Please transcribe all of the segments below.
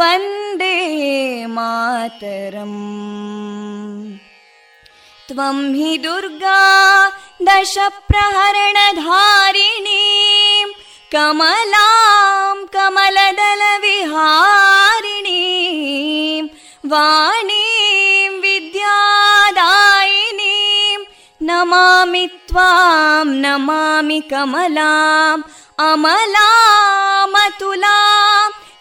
वन्दे मातरम् त्वं हि दुर्गा दशप्रहरणधारिणीं कमलां कमलदलविहारिणीं वाणीं विद्यादायिनीं नमामि त्वां नमामि कमलाम् अमलामतुलां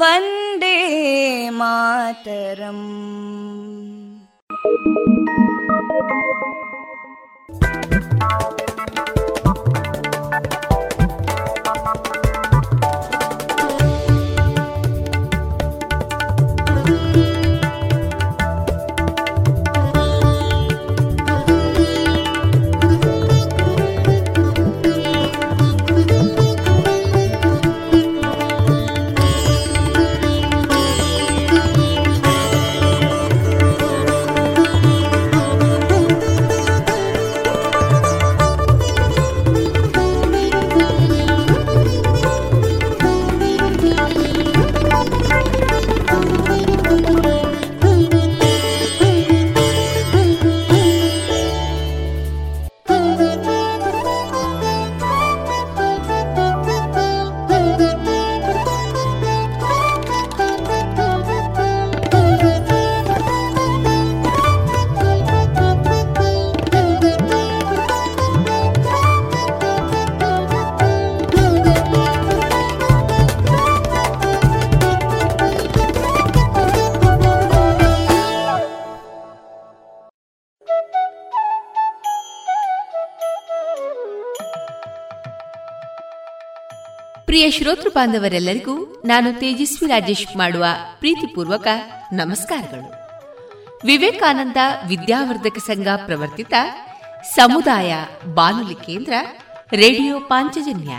वन्दे मातरम् ಶ್ರೋತೃ ಬಾಂಧವರೆಲ್ಲರಿಗೂ ನಾನು ತೇಜಸ್ವಿ ರಾಜೇಶ್ ಮಾಡುವ ಪ್ರೀತಿಪೂರ್ವಕ ನಮಸ್ಕಾರಗಳು. ವಿವೇಕಾನಂದ ವಿದ್ಯಾವರ್ಧಕ ಸಂಘ ಪ್ರವರ್ತಿತ ಸಮುದಾಯ ಬಾನುಲಿ ಕೇಂದ್ರ, radio Panchajanya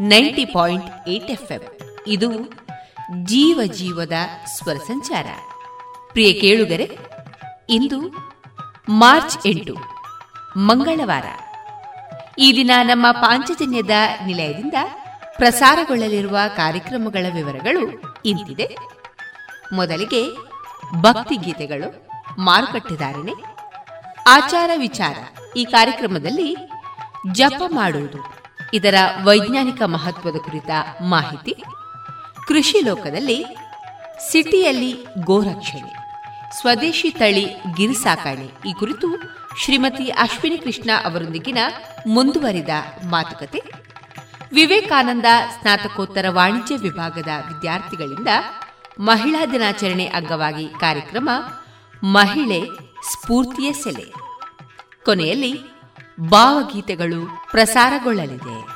ninety point eight FM. ಇದು ಜೀವ ಜೀವದ ಸ್ವರ ಸಂಚಾರ. ಪ್ರಿಯ ಕೇಳುಗರೆ, ಇಂದು ಮಾರ್ಚ್ ಎಂಟು, ಮಂಗಳವಾರ. ಈ ದಿನ ನಮ್ಮ ಪಾಂಚಜನ್ಯದ ನಿಲಯದಿಂದ ಪ್ರಸಾರಗೊಳ್ಳಲಿರುವ ಕಾರ್ಯಕ್ರಮಗಳ ವಿವರಗಳು ಇಂತಿದೆ. ಮೊದಲಿಗೆ ಭಕ್ತಿ ಗೀತೆಗಳು ಮಾರುಕಟ್ಟೆದಾರಣೆ ಆಚಾರ ವಿಚಾರ. ಈ ಕಾರ್ಯಕ್ರಮದಲ್ಲಿ ಜಪ ಮಾಡುವುದು, ಇದರ ವೈಜ್ಞಾನಿಕ ಮಹತ್ವದ ಕುರಿತ ಮಾಹಿತಿ. ಕೃಷಿ ಲೋಕದಲ್ಲಿ ಸಿಟಿಯಲ್ಲಿ ಗೋರಕ್ಷಣೆ, ಸ್ವದೇಶಿ ತಳಿ ಗಿರಿ ಸಾಕಾಣೆ ಈ ಕುರಿತು ಶ್ರೀಮತಿ ಅಶ್ವಿನಿ ಕೃಷ್ಣ ಅವರೊಂದಿಗಿನ ಮುಂದುವರಿದ ಮಾತುಕತೆ. ವಿವೇಕಾನಂದ ಸ್ನಾತಕೋತ್ತರ ವಾಣಿಜ್ಯ ವಿಭಾಗದ ವಿದ್ಯಾರ್ಥಿಗಳಿಂದ ಮಹಿಳಾ ದಿನಾಚರಣೆ ಅಂಗವಾಗಿ ಕಾರ್ಯಕ್ರಮ ಮಹಿಳೆ ಸ್ಫೂರ್ತಿಯ ಸೆಲೆ. ಕೊನೆಯಲ್ಲಿ ಭಾವಗೀತೆಗಳು ಪ್ರಸಾರಗೊಳ್ಳಲಿದೆ.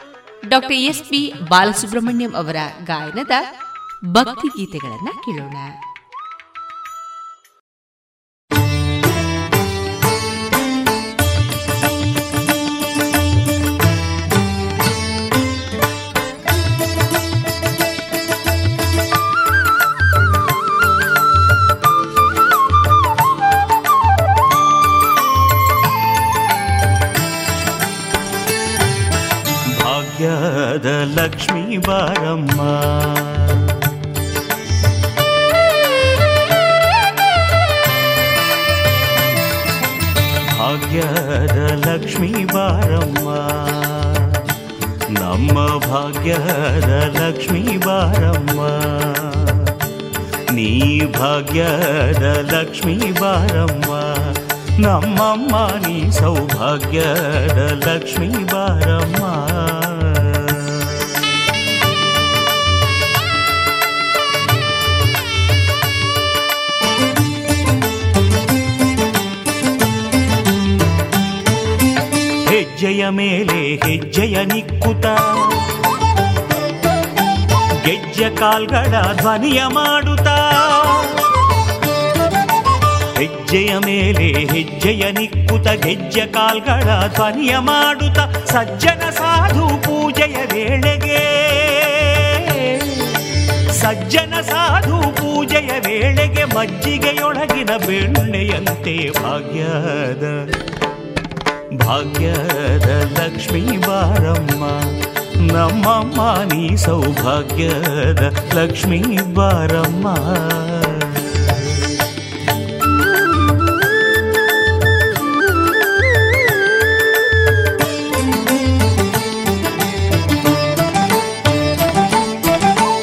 ಡಾಕ್ಟರ್ ಎಸ್ ಪಿ ಬಾಲಸುಬ್ರಹ್ಮಣ್ಯಂ ಅವರ ಗಾಯನದ ಭಕ್ತಿ ಗೀತೆಗಳನ್ನು ಕೇಳೋಣ. ಭಾಗ್ಯದ ಲಕ್ಷ್ಮೀ ಬಾರಮ್ಮ ಭಾಗ್ಯದ ಲಕ್ಷ್ಮೀ ಬಾರಮ್ಮ ನಮ್ಮ ಭಾಗ್ಯದ ಲಕ್ಷ್ಮೀ ಬಾರಮ್ಮ ನೀ ಭಾಗ್ಯದ ಲಕ್ಷ್ಮೀ ಬಾರಮ್ಮ ನಮ್ಮಮ್ಮ ನೀ ಸೌಭಾಗ್ಯದ ಲಕ್ಷ್ಮೀ ಬಾರಮ್ಮ ಮೇಲೆ ಹೆಜ್ಜೆಯ ನಿಕ್ಕುತ. ಗೆಜ್ಜೆ ಕಾಲ್ಗಳ ಧ್ವನಿಯ ಮಾಡುತ್ತಾ ಹೆಜ್ಜೆಯ ಮೇಲೆ ಹೆಜ್ಜೆಯ ನಿಕ್ಕುತ, ಗೆಜ್ಜೆ ಕಾಲ್ಗಳ ಧ್ವನಿಯ ಮಾಡುತ್ತ ಸಜ್ಜನ ಸಾಧು ಪೂಜೆಯ ವೇಳೆಗೆ. ಸಜ್ಜನ ಸಾಧು ಪೂಜೆಯ ವೇಳೆಗೆ ಮಜ್ಜಿಗೆಯೊಳಗಿನ ಬೆಣ್ಣೆಯಂತೆ ಭಾಗ್ಯದ. ಭಾಗ್ಯದ ಲಕ್ಷ್ಮೀ ಬಾರಮ್ಮ ನಮ್ಮಮ್ಮ ನೀ ಸೌಭಾಗ್ಯದ ಲಕ್ಷ್ಮೀ ಬಾರಮ್ಮ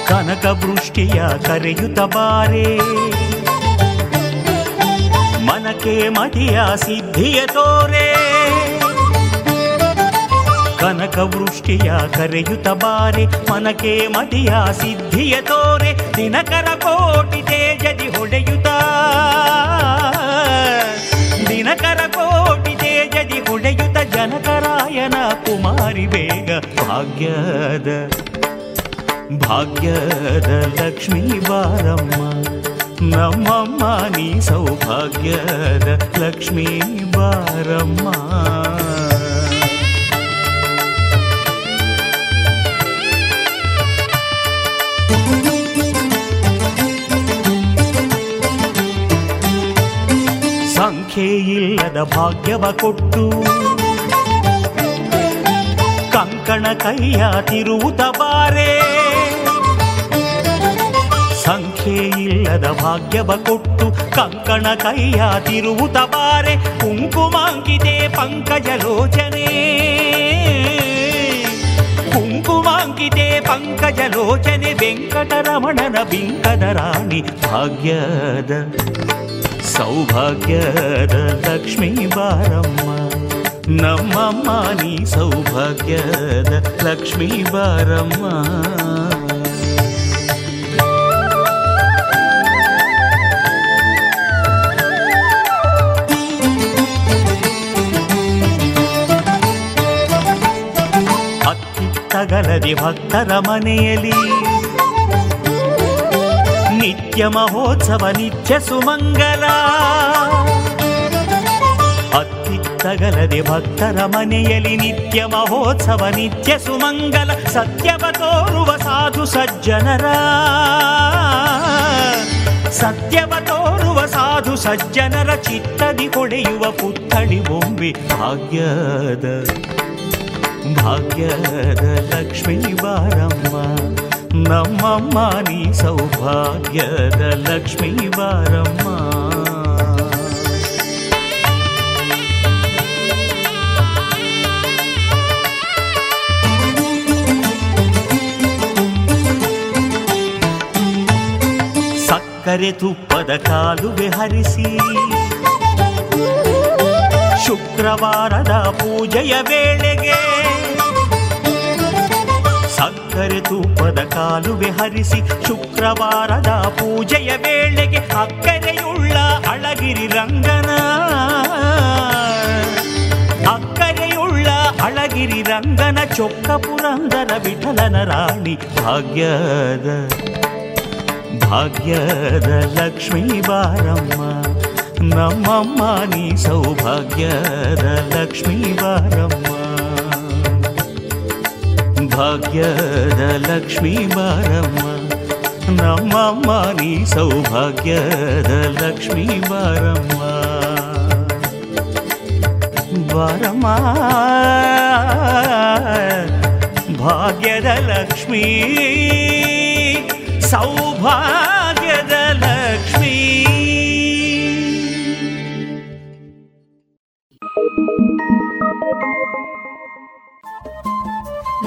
ಕನಕ ವೃಷ್ಟಿಯ ಕರೆಯುತ್ತ ಬಾರೆ ಮನಕೆ ಮದಿಯ ಸಿದ್ಧಿಯ ತೋರೆ ಕನಕ ವೃಷ್ಟಿಯ ಕರೆಯುತ್ತ ಬಾರೆ, ಮನಕೆ ಮದಿಯ ಸಿದ್ಧಿಯ ತೋರೆ, ದಿನಕರ ಕೋಟಿ ತೇಜದಿ ಹೊಡೆಯುತ್ತ ದಿನಕರ ಕೋಟಿ ತೇಜದಿ ಹೊಡೆಯುತ್ತ ಜನಕರಾಯನ ಕುಮಾರಿ ಬೇಗ. ಭಾಗ್ಯದ ಭಾಗ್ಯದ ಲಕ್ಷ್ಮೀ ಬಾರಮ್ಮ, ನಮ್ಮಮ್ಮ ನೀ ಸೌಭಾಗ್ಯದ ಲಕ್ಷ್ಮೀ ಬಾರಮ್ಮ. ಇಲ್ಲದ ಭಾಗ್ಯವ ಕೊಟ್ಟು ಕಂಕಣ ಕೈಯ ತಿರುವುತ ಬಾರೆ. ಇಲ್ಲದ ಭಾಗ್ಯವ ಕೊಟ್ಟು ಕಂಕಣ ಕೈಯ ತಿರುವುತ ಬಾರೆ. ಕುಂಕುಮಾಂಕಿತೆ ಪಂಕಜಲೋಚನೆ. ಕುಂಕುಮಾಂಕಿತೆ ಪಂಕಜಲೋಚನೆ ವೆಂಕಟರಮಣನ ಬಿಂಕದ ರಾಣಿ ಭಾಗ್ಯದ ಸೌಭಾಗ್ಯದ ಲಕ್ಷ್ಮೀ ಬಾರಮ್ಮ. ನಮ್ಮಮ್ಮ ನೀ ಸೌಭಾಗ್ಯದ ಲಕ್ಷ್ಮೀ ಬಾರಮ್ಮ. ಅತ್ತಿತ್ತಗಲದೆ ಭಕ್ತರ ಮನೆಯಲ್ಲಿ ನಿತ್ಯ ಮಹೋತ್ಸವ ನಿತ್ಯ ಸುಮಂಗಲ ಅತ್ತಿತ್ತಗಲದೆ ಭಕ್ತರ ಮನೆಯಲ್ಲಿ ನಿತ್ಯ ಮಹೋತ್ಸವ ನಿತ್ಯ ಸುಮಂಗಲ ಸತ್ಯವ ತೋರುವ ಸಾಧು ಸಜ್ಜನರ ಸತ್ಯವ ತೋರುವ ಸಾಧು ಸಜ್ಜನರ ಚಿತ್ತದಿ ಹೊಳೆಯುವ ಪುತ್ಥಳಿ ಬೊಂಬೆ ಭಾಗ್ಯದ ಭಾಗ್ಯದ ಲಕ್ಷ್ಮೀ ಬಾರಮ್ಮ ನಮ್ಮಮ್ಮ ನೀ ಸೌಭಾಗ್ಯದ ಲಕ್ಷ್ಮೀ ವಾರಮ್ಮ. ಸಕ್ಕರೆ ತುಪ್ಪದ ಕಾಲುವೆ ಹರಿಸಿ ಶುಕ್ರವಾರದ ಪೂಜೆಯ ವೇಳೆಗೆ ಸಕ್ಕರೆ ತುಪ್ಪದ ಕಾಲುವೆ ಹರಿಸಿ ಶುಕ್ರವಾರದ ಪೂಜೆಯ ವೇಳೆಗೆ ಅಕ್ಕರೆಯುಳ್ಳ ಅಳಗಿರಿ ರಂಗನ. ಅಕ್ಕರೆಯುಳ್ಳ ಅಳಗಿರಿ ರಂಗನ ಚೊಕ್ಕ ಪುರಂದರ ವಿಠಲನ ರಾಣಿ ಭಾಗ್ಯದ ಭಾಗ್ಯದ ಲಕ್ಷ್ಮೀ ಬಾರಮ್ಮ. ನಮ್ಮಮ್ಮ ನೀ ಸೌಭಾಗ್ಯದ ಲಕ್ಷ್ಮೀ ಬಾರಮ್ಮ. ಭಾಗ್ಯದ ಲಕ್ಷ್ಮೀ ಬಾರಮ್ಮ ನಮ್ಮಮ್ಮ ನೀ ಸೌಭಾಗ್ಯದ ಲಕ್ಷ್ಮೀ ಬಾರಮ್ಮ ಬಾರಮ್ಮ ಭಾಗ್ಯದ ಲಕ್ಷ್ಮೀ ಸೌಭಾಗ್ಯದ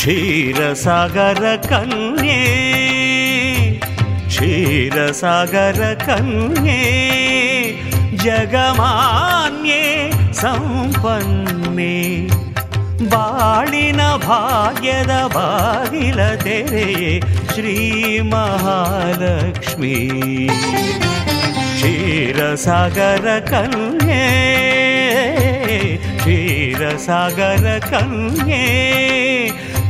क्षीरसागरकन्ये क्षीरसागरकन्ये जगमान्ये सम्पन्ने। बाळिन सम्पन्मे वाणीनभाग्यदभागिलते श्रीमहालक्ष्मी। क्षीरसागरकन्ये क्षीरसागरकन्ये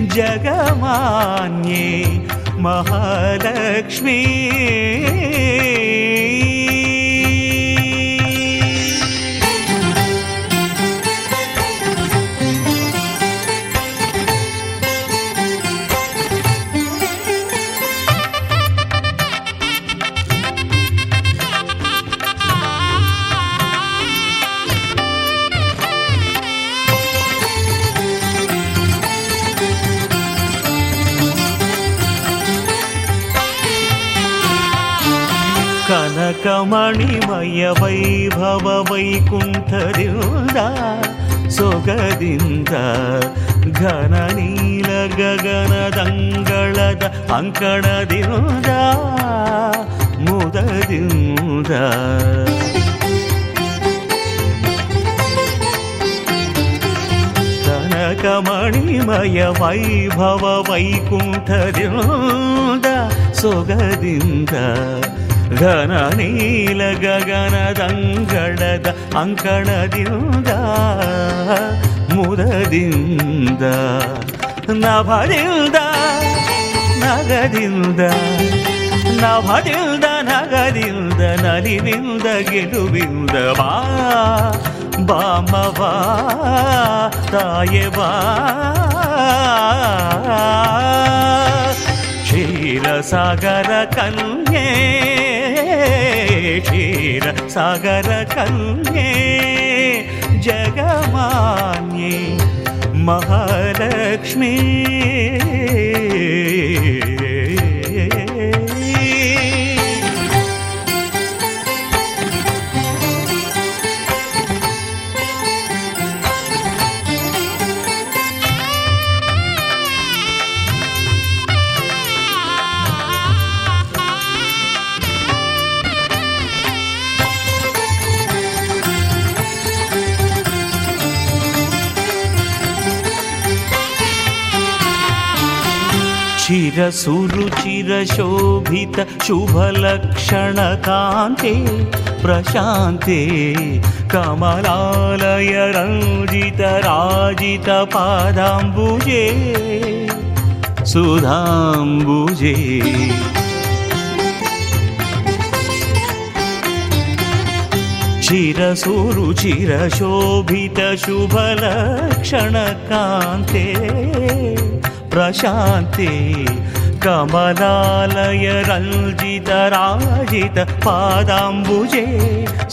जगमान्ये महालक्ष्मी। ಕನ್ಯೆ ಕ್ಷೀರಸಾಗರ ಕನ್ಯೆ ಜಗಮಾನ್ಯೆ ಮಹಾಲಕ್ಷ್ಮೀ ಕನಕಮಣಿಮಯ ವೈಭವ ವೈಕುಂಠದಿಂದ ಸೊಗದಿಂದ ಘನ ನೀಲ ಗಗನದಂಗಳದ ಅಂಕಣದಿಂದ ಮುದದಿಂದ ಕನಕಮಣಿಮಯ ವೈಭವ ವೈಕುಂಠದಿಂದ ಸೊಗದಿಂದ ಘನ ನೀಲ ಗಗನದಂಗಳದ ಅಂಕಣದಿಂದ ಮುದದಿಂದ, ನಭದಿಂದ, ನಗದಿಂದ ನಭದಿಂದ, ನಗದಿಂದ, ನಲಿವಿಂದ, ಗೆಲುವಿಂದ ಬಾ ಬಾಮವಾ ತಾಯೆ ಬಾ. ಕ್ಷೀರಸಾಗರ ಕನ್ಯೆ क्षीरसागरकन्ये जगमान्ये महालक्ष्मी। चिरसुरुचिरशोभित शुभलक्षणकान्ते प्रशान्ते कमलालय रञ्जितराजितपादाम्बुजे सुधाम्बुजे चिरसुरुचिरशोभितशुभलक्षणकान्ते प्रशान्ते कमलालय रञ्जितराजित पादाम्बुजे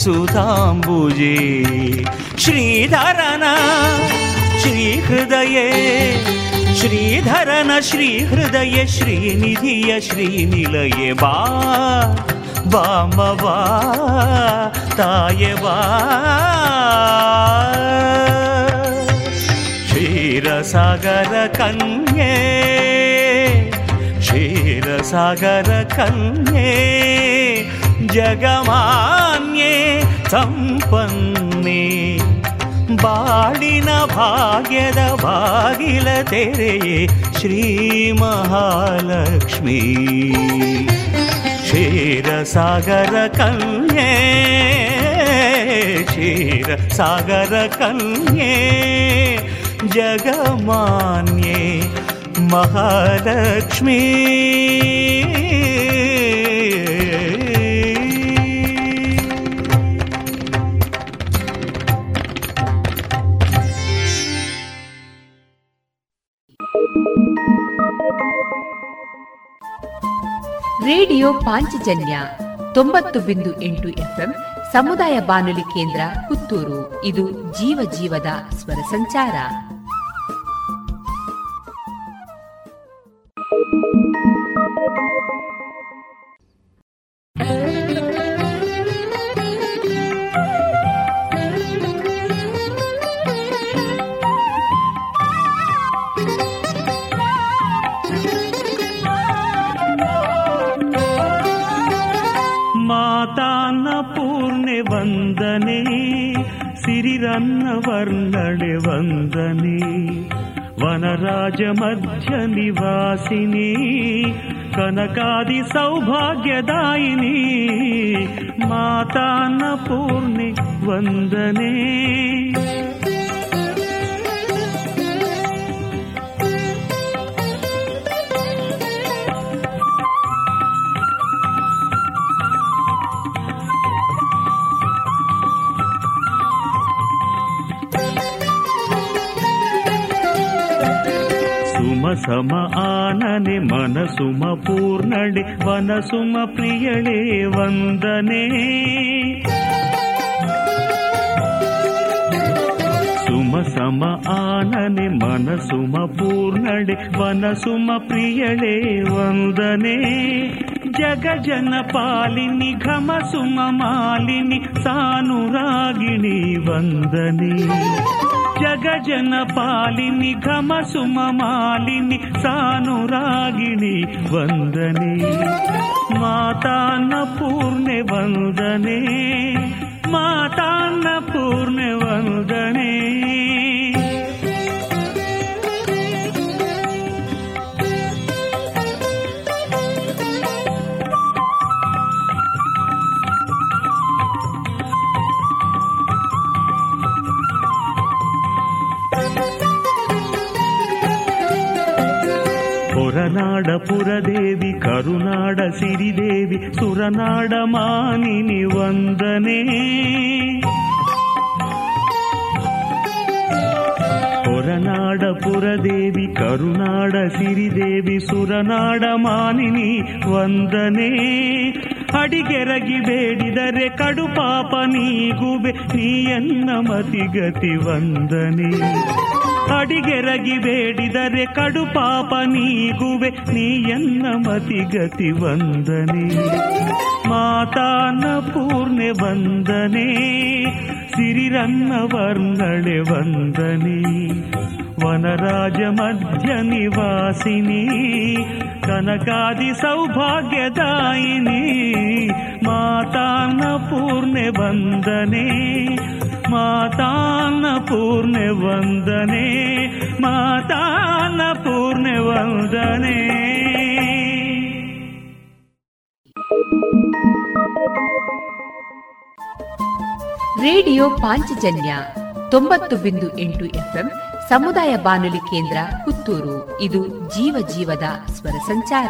सुधाम्बुजे श्रीधरन श्रीहृदये श्रीधरन श्रीहृदये श्रीनिधिय श्रीनिलये बा ताये बा क्षीरसागरकन्ये क्षीरसागरकन्ये जगमान्ये सम्पन्ने। बाडिन भाग्यद बालिनभाग्यदभागिलते तेरे श्रीमहालक्ष्मी। क्षीरसागरकन्ये क्षीरसागरकन्ये ಕನ್ಯೆ महालक्ष्मी। ರೇಡಿಯೋ ಪಾಂಚಜನ್ಯ ತೊಂಬತ್ತು ಬಿಂದು ಎಂಟು ಎಫ್ಎಂ ಸಮುದಾಯ ಬಾನುಲಿ ಕೇಂದ್ರ ಪುತ್ತೂರು. ಇದು ಜೀವ ಜೀವದ ಸ್ವರ ಸಂಚಾರ. ಸಿರಿರನ್ನ ವರ್ಣಳೆ ವಂದನೆ ವನರಾಜ ಮಧ್ಯ ನಿವಾಸಿನಿ ಕನಕಾದಿ ಸೌಭಾಗ್ಯದಾಯಿನಿ ಮಾತಾನ್ನ ಪೂರ್ಣೆ ವಂದನೆ ಸುಮ ಆನನೆ ಮನಸುಮ ಪೂರ್ಣಳೆ ವನಸುಮ ಪ್ರಿಯಳೆ ವಂದನೆ. ಸುಮ ಸಮ ಆನನೆ ಮನಸುಮ ಪೂರ್ಣಳೆ ವನಸುಮ ಪ್ರಿಯಳೆ ವಂದನೆ. ಜಗ ಜನ ಪಾಲಿನಿ ಘಮ ಸುಮ ಮಾಲಿನಿ ಸಾನುರಾಗಿಣಿ ವಂದನೆ ಜಗ ಜನ ಪಾಲಿನಿ ಘಮ ಸುಮ ಮಾಲಿನಿ ಹೊರನಾಡ ಪುರದೇವಿ, ಕರುನಾಡ ಸಿರಿದೇವಿ, ಸುರನಾಡ ಮಾನಿನಿ ವಂದನೆ. ಹೊರನಾಡ ಪುರದೇವಿ, ಕರುನಾಡ ಸಿರಿದೇವಿ, ಸುರನಾಡ ಮಾನಿನಿ ವಂದನೆ. ಅಡಿಗೆರಗಿ ಬೇಡಿದರೆ ಕಡು ಪಾಪ ನೀಗುವೆ, ನೀಯನ್ನ ಮತಿಗತಿ ವಂದನೆ. ಅಡಿಗೆರಗಿ ಬೇಡಿದರೆ ಕಡು ಪಾಪ ನೀಗುವೆ. ನೀಯನ್ನ ಮತಿಗತಿ ವಂದನೆ? ಮಾತಾನ ಪೂರ್ಣೆ ವಂದನೆ. ಸಿರಿರನ್ನ ವರ್ಣಳೆ ವಂದನೆ. ವನರಾಜ ಮಧ್ಯ ನಿವಾಸಿನಿ. ಕನಕಾದಿ ಸೌಭಾಗ್ಯದಾಯಿನಿ. ಮಾತಾನ ಪೂರ್ಣೆ ವಂದನೆ. ಮಾತಾನ ಪೂರ್ಣ ವಂದನೆ, ಮಾತಾನ ಪೂರ್ಣ ವಂದನೆ. ರೇಡಿಯೋ ಪಾಂಚಜನ್ಯ ತೊಂಬತ್ತು ಬಿಂದು ಎಂಟು ಎಫ್ಎಂ ಸಮುದಾಯ ಬಾನುಲಿ ಕೇಂದ್ರ ಪುತ್ತೂರು. ಇದು ಜೀವ ಜೀವದ ಸ್ವರ ಸಂಚಾರ.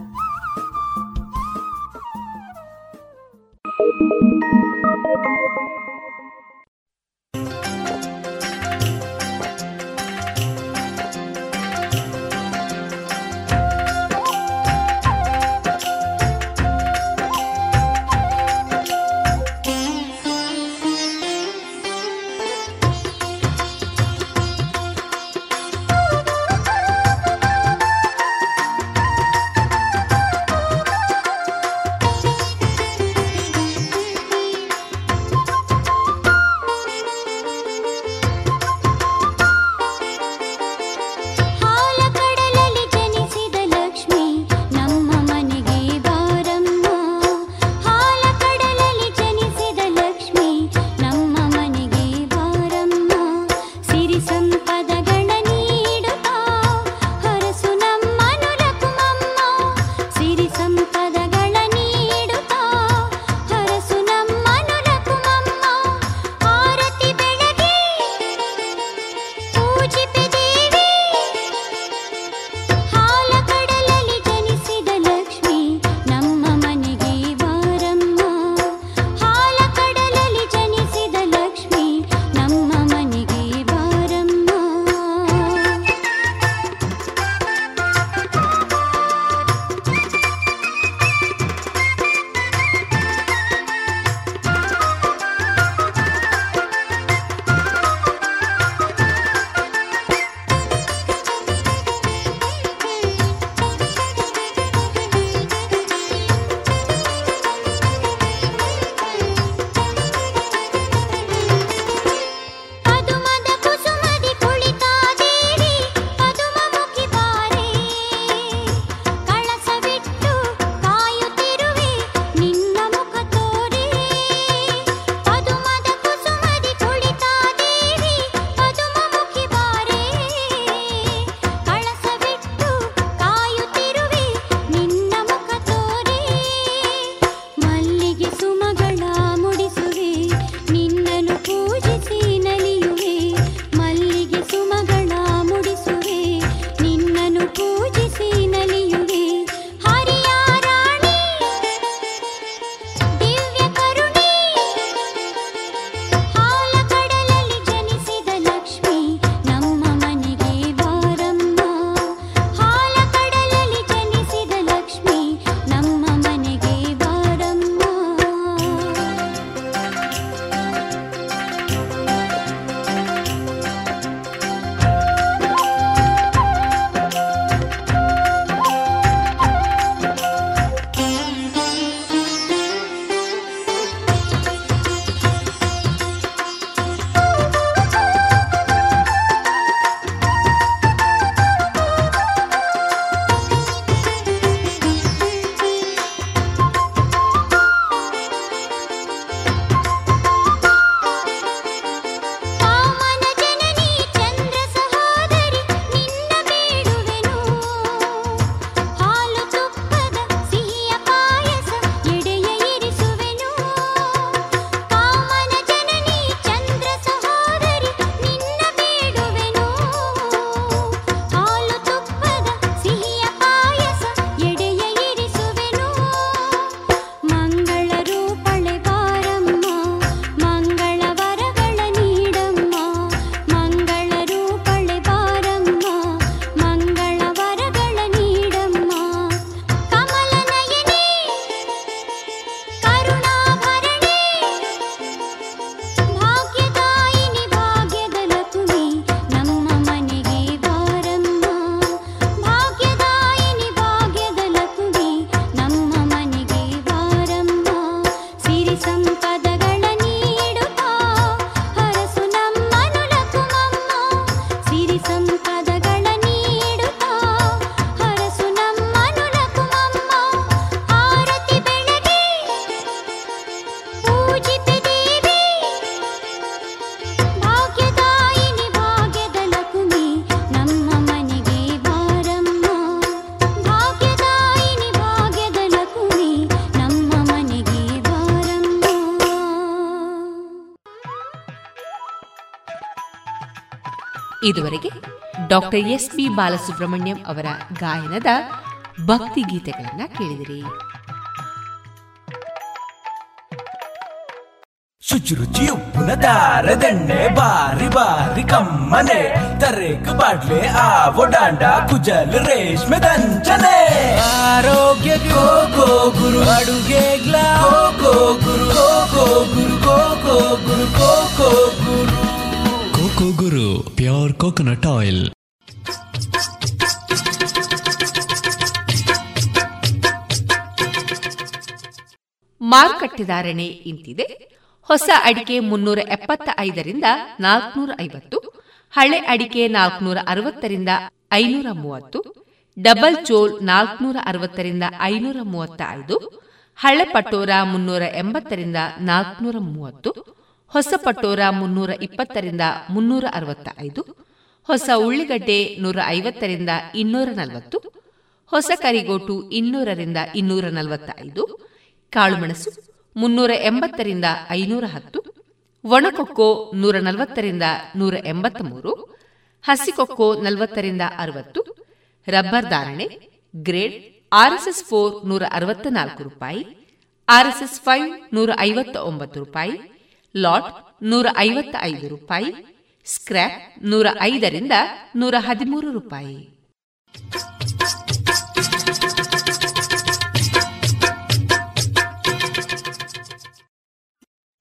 ಇದುವರೆಗೆ ಡಾಕ್ಟರ್ ಎಸ್ ಪಿ ಬಾಲಸುಬ್ರಹ್ಮಣ್ಯಂ ಅವರ ಗಾಯನದ ಭಕ್ತಿ ಗೀತೆಗಳನ್ನ ಕೇಳಿದಿರಿ. ಶುಚಿರುಚಿ ಉಪ್ಪಿನ ದಾರದೆಣ್ಣೆ ಬಾರಿ ಬಾರಿ ಕಮ್ಮನೆ ತರೇಕು ಬಾಡ್ಲೆ ಆ ಡಾಂಡ ಕುಜಲ್ ರೇಷ್ಮೆ ದಂಚನೆ. ಆರೋಗ್ಯ ಗೋ ಗೋ ಗುರು ಅಡುಗೆ go go Guru go go Guru go go Guru go coco Guru pure coconut oil ಮಾರುಕಟ್ಟೆದಾರಣೆ ಇಂತಿದೆ. ಹೊಸ ಅಡಿಕೆ ಮುನ್ನೂರ ಎಪ್ಪತ್ತ ಐದರಿಂದ ನಾಲ್ಕನೂರ ಐವತ್ತು ಹಳೆ ಅಡಿಕೆ ನಾಲ್ಕನೂರ ಅರವತ್ತರಿಂದ ಐನೂರ ಮೂವತ್ತು ಡಬಲ್ ಚೋಲ್ ನಾಲ್ಕನೂರ ಅರವತ್ತರಿಂದ ಐನೂರ ಮೂವತ್ತ ಐದು ಹಳೆ ಪಟೋರ ಮುನ್ನೂರ ಎಂಬತ್ತರಿಂದ ನಾಲ್ಕನೂರ ಮೂವತ್ತು ಹೊಸ ಪಟೋರ ಮುನ್ನೂರ ಇಪ್ಪತ್ತರಿಂದ ಮುನ್ನೂರ ಅರವತ್ತ ಐದು ಹೊಸ ಉಳ್ಳಿಗಡ್ಡೆ ನೂರ ಐವತ್ತರಿಂದ ಇನ್ನೂರ ನಲವತ್ತು, ಹೊಸ ಕರಿಗೋಟು ಇನ್ನೂರರಿಂದ ಇನ್ನೂರ ನಲವತ್ತ ಐದು ಕಾಳುಮೆಣಸು ಮುನ್ನೂರ ಎಂಬತ್ತರಿಂದ ಐನೂರ ಹತ್ತು, ಒಣಕೊಕ್ಕೋ ನೂರ ನಲವತ್ತರಿಂದ ನೂರ ಎಂಬತ್ತ ಮೂರು ಹಸಿಕೊಕ್ಕೋ ನಲವತ್ತರಿಂದ ಅರವತ್ತು, ರಬ್ಬರ್ ಧಾರಣೆ, ಗ್ರೇಡ್, ಆರ್ಎಸ್ಎಸ್ ಫೋರ್ ನೂರ ಅರವತ್ತ ನಾಲ್ಕು ರೂಪಾಯಿ, ಆರ್ಎಸ್ಎಸ್ ಫೈವ್ ನೂರ ಐವತ್ತ ಒಂಬತ್ತು ರೂಪಾಯಿ ಲಾಟ್ ನೂರ ಐವತ್ತ ಐದು ರೂಪಾಯಿ ಸ್ಕ್ರ್ಯಾಪ್ ನೂರ ಐದರಿಂದ ನೂರ ಹದಿಮೂರು ರೂಪಾಯಿ.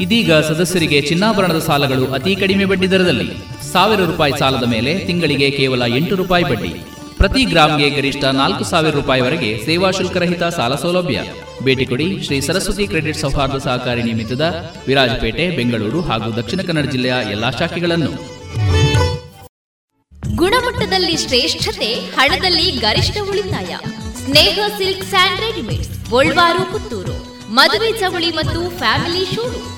ಇದೀಗ ಸದಸ್ಯರಿಗೆ ಚಿನ್ನಾಭರಣದ ಸಾಲಗಳು ಅತಿ ಕಡಿಮೆ ಬಡ್ಡಿ ದರದಲ್ಲಿ. ಸಾವಿರ ರೂಪಾಯಿ ಸಾಲದ ಮೇಲೆ ತಿಂಗಳಿಗೆ ಕೇವಲ ಎಂಟು ರೂಪಾಯಿ ಬಡ್ಡಿ. ಪ್ರತಿ ಗ್ರಾಮ್ಗೆ ಗರಿಷ್ಠ ನಾಲ್ಕು ಸಾವಿರ ರೂಪಾಯಿವರೆಗೆ ಸೇವಾ ಶುಲ್ಕರಹಿತ ಸಾಲ ಸೌಲಭ್ಯ. ಭೇಟಿ ಕೊಡಿ ಶ್ರೀ ಸರಸ್ವತಿ ಕ್ರೆಡಿಟ್ ಸೌಹಾರ್ದ ಸಹಕಾರಿ ನಿಮಿತ್ತದ ವಿರಾಜಪೇಟೆ, ಬೆಂಗಳೂರು ಹಾಗೂ ದಕ್ಷಿಣ ಕನ್ನಡ ಜಿಲ್ಲೆಯ ಎಲ್ಲಾ ಶಾಖೆಗಳನ್ನು. ಗುಣಮಟ್ಟದಲ್ಲಿ ಶ್ರೇಷ್ಠತೆ, ಹಣದಲ್ಲಿ ಗರಿಷ್ಠ ಉಳಿತಾಯ. ಸ್ನೇಹ ಸಿಲ್ಕ್ ಸ್ಯಾಂಡ್ ರೆಡಿಮೇಡ್ಸ್ ಮದುವೆ ಚವಳಿ ಮತ್ತು ಫ್ಯಾಮಿಲಿ ಶೋರೂಮ್.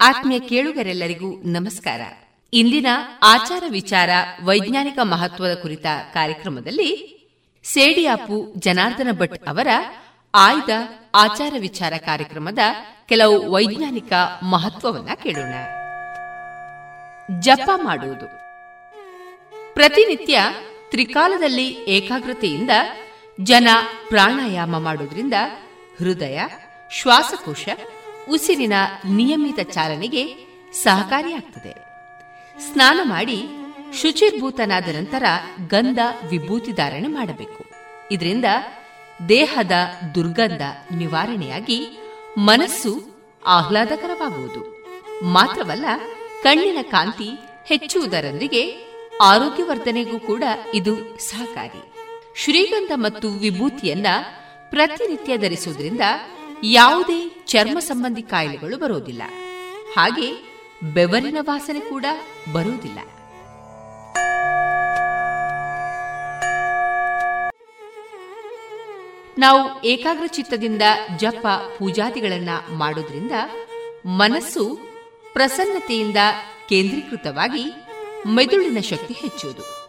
ಆತ್ಮೀಯ ಕೇಳುಗರೆಲ್ಲರಿಗೂ ನಮಸ್ಕಾರ. ಇಂದಿನ ಆಚಾರ ವಿಚಾರ, ವೈಜ್ಞಾನಿಕ ಮಹತ್ವದ ಕುರಿತ ಕಾರ್ಯಕ್ರಮದಲ್ಲಿ ಸೇಡಿಯಾಪು ಜನಾರ್ದನ ಭಟ್ ಅವರ ಆಯ್ದ ಆಚಾರ ವಿಚಾರ ಕಾರ್ಯಕ್ರಮದ ಕೆಲವು ವೈಜ್ಞಾನಿಕ ಮಹತ್ವವನ್ನ ಕೇಳೋಣ. ಜಪ ಮಾಡುವುದು. ಪ್ರತಿನಿತ್ಯ ತ್ರಿಕಾಲದಲ್ಲಿ ಏಕಾಗ್ರತೆಯಿಂದ ಜನ ಪ್ರಾಣಾಯಾಮ ಮಾಡೋದ್ರಿಂದ ಹೃದಯ, ಶ್ವಾಸಕೋಶ, ಉಸಿರಿನ ನಿಯಮಿತ ಚಾಲನೆಗೆ ಸಹಕಾರಿಯಾಗ್ತದೆ. ಸ್ನಾನ ಮಾಡಿ ಶುಚಿರ್ಭೂತನಾದ ನಂತರ ಗಂಧ ವಿಭೂತಿ ಧಾರಣೆ ಮಾಡಬೇಕು. ಇದರಿಂದ ದೇಹದ ದುರ್ಗಂಧ ನಿವಾರಣೆಯಾಗಿ ಮನಸ್ಸು ಆಹ್ಲಾದಕರವಾಗುವುದು. ಮಾತ್ರವಲ್ಲ, ಕಣ್ಣಿನ ಕಾಂತಿ ಹೆಚ್ಚುವುದರೊಂದಿಗೆ ಆರೋಗ್ಯವರ್ಧನೆಗೂ ಕೂಡ ಇದು ಸಹಕಾರಿ. ಶ್ರೀಗಂಧ ಮತ್ತು ವಿಭೂತಿಯನ್ನ ಪ್ರತಿನಿತ್ಯ ಧರಿಸುವುದರಿಂದ ಯಾವುದೇ ಚರ್ಮ ಸಂಬಂಧಿ ಕಾಯಿಲೆಗಳು ಬರೋದಿಲ್ಲ. ಹಾಗೆ ಬೆವರಿನ ವಾಸನೆ ಕೂಡ ಬರುವುದಿಲ್ಲ ನಾವು ಏಕಾಗ್ರ ಚಿತ್ತದಿಂದ ಜಪ ಪೂಜಾದಿಗಳನ್ನ ಮಾಡೋದ್ರಿಂದ ಮನಸ್ಸು ಪ್ರಸನ್ನತೆಯಿಂದ ಕೇಂದ್ರೀಕೃತವಾಗಿ ಮೆದುಳಿನ ಶಕ್ತಿ ಹೆಚ್ಚುವುದು.